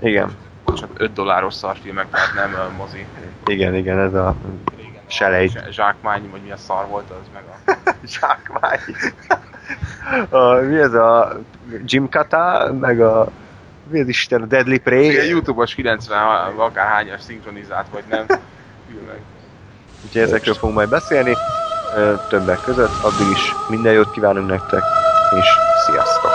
Igen, Csak 5 dolláros szarfilmek, tehát nem mozi. igen, igen, ez a Régen a Selejt. zsá- Zsákmány, vagy milyen szar volt az, meg a... zsákmány. a, mi ez a Jim Kata, meg a mi az Isten, a Deadly Prey. Igen, Youtube-os 90 akárhányas szinkronizált, vagy nem. Filmek. Úgyhogy ezekről fogunk majd beszélni, többek között. Addig is minden jót kívánunk nektek, és sziasztok!